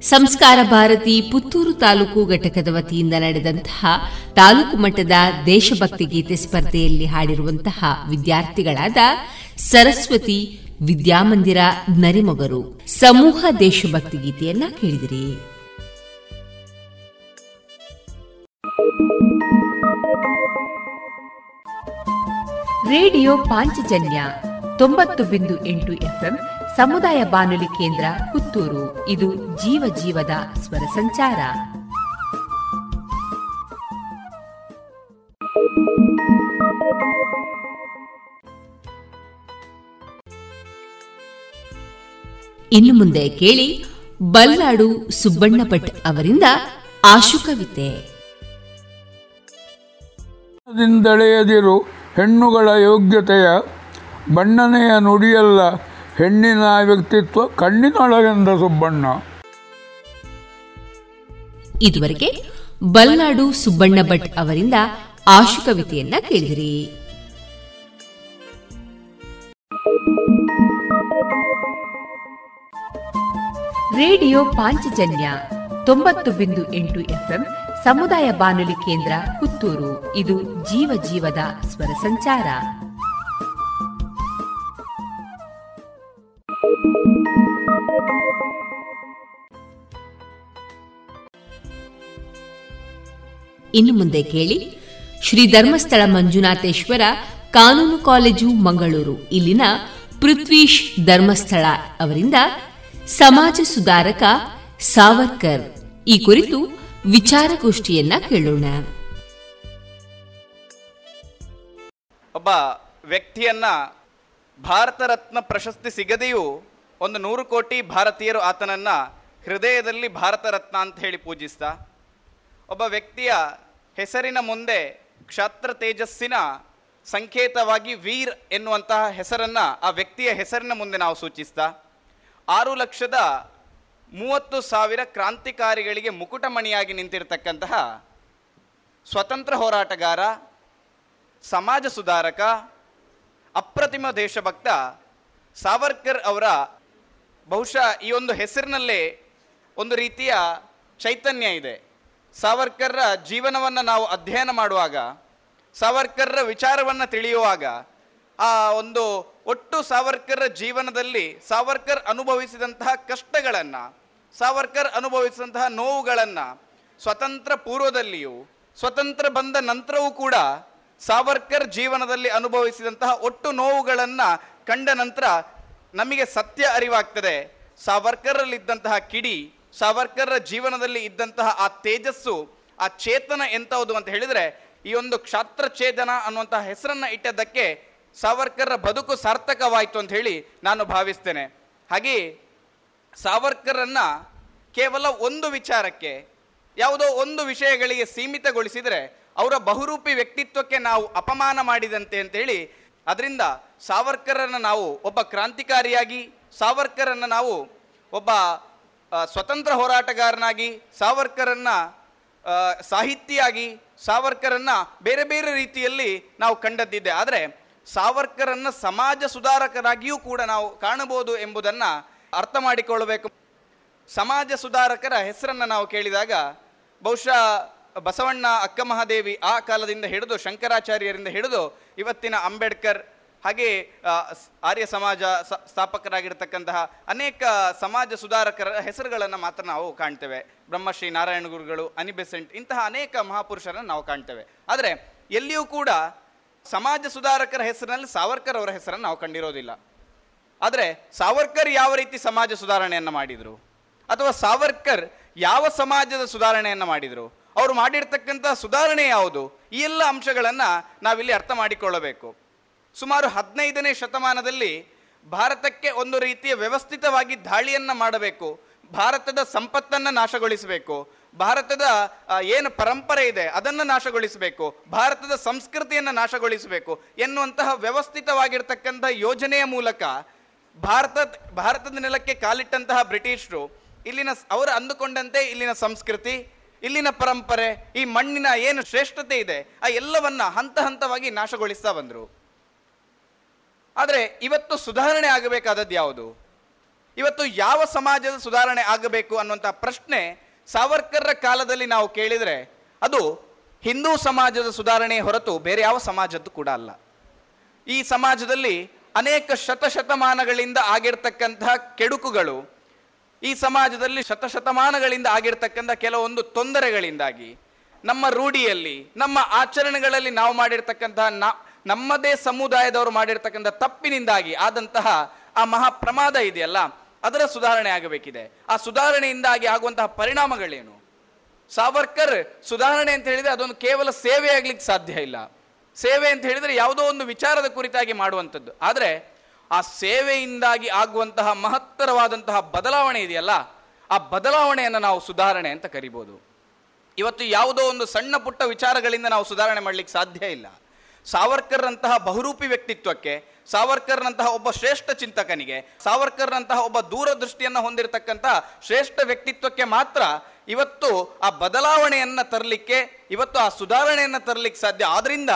ಸಂಸ್ಕಾರ ಭಾರತಿ ಪುತ್ತೂರು ತಾಲೂಕು ಘಟಕದ ವತಿಯಿಂದ ನಡೆದಂತಹ ತಾಲೂಕು ಮಟ್ಟದ ದೇಶಭಕ್ತಿ ಗೀತೆ ಸ್ಪರ್ಧೆಯಲ್ಲಿ ಹಾಡಿರುವಂತಹ ವಿದ್ಯಾರ್ಥಿಗಳಾದ ಸರಸ್ವತಿ ವಿದ್ಯಾಮಂದಿರ ನರಿಮೊಗರು ಸಮೂಹ ದೇಶಭಕ್ತಿ ಗೀತೆಯನ್ನ ಕೇಳಿದಿರಿ. ರೇಡಿಯೋ ಪಾಂಚಜನ್ಯ ತೊಂಬತ್ತು ಬಿಂದು ಎಂಟು ಎಫ್ಎಂ ಸಮುದಾಯ ಬಾನುಲಿ ಕೇಂದ್ರ ಪುತ್ತೂರು. ಇದು ಜೀವ ಜೀವದ ಸ್ವರ ಸಂಚಾರ. ಇನ್ನು ಮುಂದೆ ಕೇಳಿ ಬಲ್ಲಾಡು ಸುಬ್ಬಣ್ಣ ಭಟ್ ಅವರಿಂದ ಆಶುಕವಿತೆ ಹೆಣ್ಣುಗಳ ಯೋಗ್ಯತೆಯ ಬಣ್ಣನೆಯ ನುಡಿಯಲ್ಲ ಹೆಣ್ಣಿನ ವ್ಯಕ್ತಿತ್ವ ಕಣ್ಣಿನೊಳಗೆಂದ ಸುಬ್ಬಣ್ಣ. ಇದುವರೆಗೆ ಬಲ್ನಾಡು ಸುಬ್ಬಣ್ಣ ಭಟ್ ಅವರಿಂದ ಆಶುಕವಿತೆಯನ್ನ ಕೇಳಿದಿರಿ. ರೇಡಿಯೋ ಪಾಂಚಜನ್ಯ ತೊಂಬತ್ತು ಬಿಂದು ಎಂಟು ಎಫ್ಎಂ ಸಮುದಾಯ ಬಾನುಲಿ ಕೇಂದ್ರ ಪುತ್ತೂರು. ಇದು ಜೀವ ಜೀವದ ಸ್ವರ ಸಂಚಾರ. ಇನ್ನು ಮುಂದೆ ಕೇಳಿ, ಶ್ರೀ ಧರ್ಮಸ್ಥಳ ಮಂಜುನಾಥೇಶ್ವರ ಕಾನೂನು ಕಾಲೇಜು ಮಂಗಳೂರು, ಇಲ್ಲಿನ ಪೃಥ್ವೀಶ್ ಧರ್ಮಸ್ಥಳ ಅವರಿಂದ ಸಮಾಜ ಸುಧಾರಕ ಸಾವರ್ಕರ್. ಈ ಕುರಿತು ವಿಚಾರಗೋಷ್ಠಿಯನ್ನ ಕೇಳೋಣ. ಒಬ್ಬ ವ್ಯಕ್ತಿಯನ್ನ ಭಾರತ ರತ್ನ ಪ್ರಶಸ್ತಿ ಸಿಗದೆಯೂ ಒಂದು ನೂರು ಕೋಟಿ ಭಾರತೀಯರು ಆತನನ್ನ ಹೃದಯದಲ್ಲಿ ಭಾರತ ರತ್ನ ಅಂತ ಹೇಳಿ ಪೂಜಿಸ್ತಾ, ಒಬ್ಬ ವ್ಯಕ್ತಿಯ ಹೆಸರಿನ ಮುಂದೆ ಕ್ಷತ್ರ ತೇಜಸ್ಸಿನ ಸಂಕೇತವಾಗಿ ವೀರ್ ಎನ್ನುವಂತಹ ಹೆಸರನ್ನ, ಆ ವ್ಯಕ್ತಿಯ ಹೆಸರಿನ ಮುಂದೆ ನಾವು ಸೂಚಿಸ್ತಾ, ಆರು ಲಕ್ಷದ ಮೂವತ್ತು ಸಾವಿರ ಕ್ರಾಂತಿಕಾರಿಗಳಿಗೆ ಮುಕುಟಮಣಿಯಾಗಿ ನಿಂತಿರತಕ್ಕಂತಹ ಸ್ವತಂತ್ರ ಹೋರಾಟಗಾರ, ಸಮಾಜ ಸುಧಾರಕ, ಅಪ್ರತಿಮ ದೇಶಭಕ್ತ ಸಾವರ್ಕರ್ ಅವರ ಬಹುಶಃ ಈ ಒಂದು ಹೆಸರಿನಲ್ಲೇ ಒಂದು ರೀತಿಯ ಚೈತನ್ಯ ಇದೆ. ಸಾವರ್ಕರ್ರ ಜೀವನವನ್ನು ನಾವು ಅಧ್ಯಯನ ಮಾಡುವಾಗ, ಸಾವರ್ಕರ್ರ ವಿಚಾರವನ್ನು ತಿಳಿಯುವಾಗ, ಆ ಒಂದು ಒಟ್ಟು ಸಾವರ್ಕರ್ ಜೀವನದಲ್ಲಿ ಸಾವರ್ಕರ್ ಅನುಭವಿಸಿದಂತಹ ಕಷ್ಟಗಳನ್ನು, ಸಾವರ್ಕರ್ ಅನುಭವಿಸಿದಂತಹ ನೋವುಗಳನ್ನು ಸ್ವತಂತ್ರ ಪೂರ್ವದಲ್ಲಿಯೂ, ಸ್ವತಂತ್ರ ಬಂದ ನಂತರವೂ ಕೂಡ ಸಾವರ್ಕರ್ ಜೀವನದಲ್ಲಿ ಅನುಭವಿಸಿದಂತಹ ಒಟ್ಟು ನೋವುಗಳನ್ನು ಕಂಡ ನಂತರ ನಮಗೆ ಸತ್ಯ ಅರಿವಾಗ್ತದೆ. ಸಾವರ್ಕರಲ್ಲಿದ್ದಂತಹ ಕಿಡಿ, ಸಾವರ್ಕರ್ರ ಜೀವನದಲ್ಲಿ ಇದ್ದಂತಹ ಆ ತೇಜಸ್ಸು, ಆ ಚೇತನ ಎಂಥವುದು ಅಂತ ಹೇಳಿದ್ರೆ, ಈ ಒಂದು ಕ್ಷಾತ್ರ ಛೇದನ ಅನ್ನುವಂತಹ ಹೆಸರನ್ನ ಇಟ್ಟದ್ದಕ್ಕೆ ಸಾವರ್ಕರ್ರ ಬದುಕು ಸಾರ್ಥಕವಾಯಿತು ಅಂತ ಹೇಳಿ ನಾನು ಭಾವಿಸ್ತೇನೆ. ಹಾಗೆ ಸಾವರ್ಕರನ್ನ ಕೇವಲ ಒಂದು ವಿಚಾರಕ್ಕೆ, ಯಾವುದೋ ಒಂದು ವಿಷಯಗಳಿಗೆ ಸೀಮಿತಗೊಳಿಸಿದರೆ, ಅವರ ಬಹುರೂಪಿ ವ್ಯಕ್ತಿತ್ವಕ್ಕೆ ನಾವು ಅಪಮಾನ ಮಾಡಿದಂತೆ ಅಂತೇಳಿ ಅದರಿಂದ ಸಾವರ್ಕರನ್ನ ನಾವು ಒಬ್ಬ ಕ್ರಾಂತಿಕಾರಿಯಾಗಿ, ಸಾವರ್ಕರನ್ನು ನಾವು ಒಬ್ಬ ಸ್ವತಂತ್ರ ಹೋರಾಟಗಾರನಾಗಿ, ಸಾವರ್ಕರನ್ನು ಸಾಹಿತಿಯಾಗಿ ಸಾವರ್ಕರನ್ನು ಬೇರೆ ಬೇರೆ ರೀತಿಯಲ್ಲಿ ನಾವು ಕಂಡದ್ದಿದೆ. ಆದರೆ ಸಾವರ್ಕರನ್ನು ಸಮಾಜ ಸುಧಾರಕರಾಗಿಯೂ ಕೂಡ ನಾವು ಕಾಣಬಹುದು ಎಂಬುದನ್ನು ಅರ್ಥ ಮಾಡಿಕೊಳ್ಳಬೇಕು. ಸಮಾಜ ಸುಧಾರಕರ ಹೆಸರನ್ನು ನಾವು ಕೇಳಿದಾಗ, ಬಹುಶಃ ಬಸವಣ್ಣ ಅಕ್ಕಮಹಾದೇವಿ ಆ ಕಾಲದಿಂದ ಹಿಡಿದು ಶಂಕರಾಚಾರ್ಯರಿಂದ ಹಿಡಿದು ಇವತ್ತಿನ ಅಂಬೇಡ್ಕರ್ ಹಾಗೆ ಆರ್ಯ ಸಮಾಜ ಸ್ಥಾಪಕರಾಗಿರ್ತಕ್ಕಂತಹ ಅನೇಕ ಸಮಾಜ ಸುಧಾರಕರ ಹೆಸರುಗಳನ್ನು ಮಾತ್ರ ನಾವು ಕಾಣ್ತೇವೆ. ಬ್ರಹ್ಮಶ್ರೀ ನಾರಾಯಣ ಗುರುಗಳು, ಅನಿಬೆಸೆಂಟ್ ಇಂತಹ ಅನೇಕ ಮಹಾಪುರುಷರನ್ನು ನಾವು ಕಾಣ್ತೇವೆ. ಆದರೆ, ಎಲ್ಲಿಯೂ ಕೂಡ ಸಮಾಜ ಸುಧಾರಕರ ಹೆಸರಿನಲ್ಲಿ ಸಾವರ್ಕರ್ ಅವರ ಹೆಸರನ್ನು ನಾವು ಕಂಡಿರೋದಿಲ್ಲ. ಆದರೆ, ಸಾವರ್ಕರ್ ಯಾವ ರೀತಿ ಸಮಾಜ ಸುಧಾರಣೆಯನ್ನು ಮಾಡಿದರು? ಅಥವಾ ಸಾವರ್ಕರ್ ಯಾವ ಸಮಾಜದ ಸುಧಾರಣೆಯನ್ನು ಮಾಡಿದರು? ಅವರು ಮಾಡಿರ್ತಕ್ಕಂಥ ಸುಧಾರಣೆ ಯಾವುದು? ಈ ಎಲ್ಲ ಅಂಶಗಳನ್ನು ನಾವಿಲ್ಲಿ ಅರ್ಥ ಮಾಡಿಕೊಳ್ಳಬೇಕು. ಸುಮಾರು ಹದಿನೈದನೇ ಶತಮಾನದಲ್ಲಿ ಭಾರತಕ್ಕೆ ಒಂದು ರೀತಿಯ ವ್ಯವಸ್ಥಿತವಾಗಿ ದಾಳಿಯನ್ನು ಮಾಡಬೇಕು, ಭಾರತದ ಸಂಪತ್ತನ್ನ ನಾಶಗೊಳಿಸಬೇಕು, ಭಾರತದ ಏನು ಪರಂಪರೆ ಇದೆ ಅದನ್ನು ನಾಶಗೊಳಿಸಬೇಕು, ಭಾರತದ ಸಂಸ್ಕೃತಿಯನ್ನು ನಾಶಗೊಳಿಸಬೇಕು ಎನ್ನುವಂತಹ ವ್ಯವಸ್ಥಿತವಾಗಿರ್ತಕ್ಕಂಥ ಯೋಜನೆಯ ಮೂಲಕ ಭಾರತ ಭಾರತದ ನೆಲಕ್ಕೆ ಕಾಲಿಟ್ಟಂತಹ ಬ್ರಿಟಿಷರು, ಇಲ್ಲಿನ ಅವರು ಅಂದುಕೊಂಡಂತೆ ಇಲ್ಲಿನ ಸಂಸ್ಕೃತಿ, ಇಲ್ಲಿನ ಪರಂಪರೆ, ಈ ಮಣ್ಣಿನ ಏನು ಶ್ರೇಷ್ಠತೆ ಇದೆ, ಆ ಎಲ್ಲವನ್ನ ಹಂತ ಹಂತವಾಗಿ ನಾಶಗೊಳಿಸ್ತಾ ಬಂದರು. ಆದರೆ ಇವತ್ತು ಸುಧಾರಣೆ ಆಗಬೇಕಾದದ್ದು ಯಾವುದು? ಇವತ್ತು ಯಾವ ಸಮಾಜದ ಸುಧಾರಣೆ ಆಗಬೇಕು ಅನ್ನುವಂಥ ಪ್ರಶ್ನೆ ಸಾವರ್ಕರ್ರ ಕಾಲದಲ್ಲಿ ನಾವು ಕೇಳಿದರೆ ಅದು ಹಿಂದೂ ಸಮಾಜದ ಸುಧಾರಣೆ ಹೊರತು ಬೇರೆ ಯಾವ ಸಮಾಜದ್ದು ಕೂಡ ಅಲ್ಲ. ಈ ಸಮಾಜದಲ್ಲಿ ಅನೇಕ ಶತಶತಮಾನಗಳಿಂದ ಆಗಿರ್ತಕ್ಕಂತಹ ಕೆಡುಕುಗಳು, ಈ ಸಮಾಜದಲ್ಲಿ ಶತಶತಮಾನಗಳಿಂದ ಆಗಿರ್ತಕ್ಕಂಥ ಕೆಲವೊಂದು ತೊಂದರೆಗಳಿಂದಾಗಿ ನಮ್ಮ ರೂಢಿಯಲ್ಲಿ, ನಮ್ಮ ಆಚರಣೆಗಳಲ್ಲಿ ನಾವು ಮಾಡಿರ್ತಕ್ಕಂತಹ ನಾ ನಮ್ಮದೇ ಸಮುದಾಯದವರು ಮಾಡಿರ್ತಕ್ಕಂಥ ತಪ್ಪಿನಿಂದಾಗಿ ಆದಂತಹ ಆ ಮಹಾ ಪ್ರಮಾದ ಇದೆಯಲ್ಲ, ಅದರ ಸುಧಾರಣೆ ಆಗಬೇಕಿದೆ. ಆ ಸುಧಾರಣೆಯಿಂದಾಗಿ ಆಗುವಂತಹ ಪರಿಣಾಮಗಳೇನು? ಸಾವರ್ಕರ್ ಸುಧಾರಣೆ ಅಂತ ಹೇಳಿದ್ರೆ ಅದೊಂದು ಕೇವಲ ಸೇವೆ ಆಗ್ಲಿಕ್ಕೆ ಸಾಧ್ಯ ಇಲ್ಲ. ಸೇವೆ ಅಂತ ಹೇಳಿದ್ರೆ ಯಾವುದೋ ಒಂದು ವಿಚಾರದ ಕುರಿತಾಗಿ ಮಾಡುವಂಥದ್ದು. ಆದರೆ ಆ ಸೇವೆಯಿಂದಾಗಿ ಆಗುವಂತಹ ಮಹತ್ತರವಾದಂತಹ ಬದಲಾವಣೆ ಇದೆಯಲ್ಲ, ಆ ಬದಲಾವಣೆಯನ್ನು ನಾವು ಸುಧಾರಣೆ ಅಂತ ಕರಿಬೋದು. ಇವತ್ತು ಯಾವುದೋ ಒಂದು ಸಣ್ಣ ಪುಟ್ಟ ವಿಚಾರಗಳಿಂದ ನಾವು ಸುಧಾರಣೆ ಮಾಡಲಿಕ್ಕೆ ಸಾಧ್ಯ ಇಲ್ಲ. ಸಾವರ್ಕರ್ನಂತಹ ಬಹುರೂಪಿ ವ್ಯಕ್ತಿತ್ವಕ್ಕೆ, ಸಾವರ್ಕರ್ನಂತಹ ಒಬ್ಬ ಶ್ರೇಷ್ಠ ಚಿಂತಕನಿಗೆ, ಸಾವರ್ಕರ್ನಂತಹ ಒಬ್ಬ ದೂರದೃಷ್ಟಿಯನ್ನು ಹೊಂದಿರತಕ್ಕಂತಹ ಶ್ರೇಷ್ಠ ವ್ಯಕ್ತಿತ್ವಕ್ಕೆ ಮಾತ್ರ ಇವತ್ತು ಆ ಬದಲಾವಣೆಯನ್ನ ತರಲಿಕ್ಕೆ, ಇವತ್ತು ಆ ಸುಧಾರಣೆಯನ್ನ ತರಲಿಕ್ಕೆ ಸಾಧ್ಯ. ಆದ್ರಿಂದ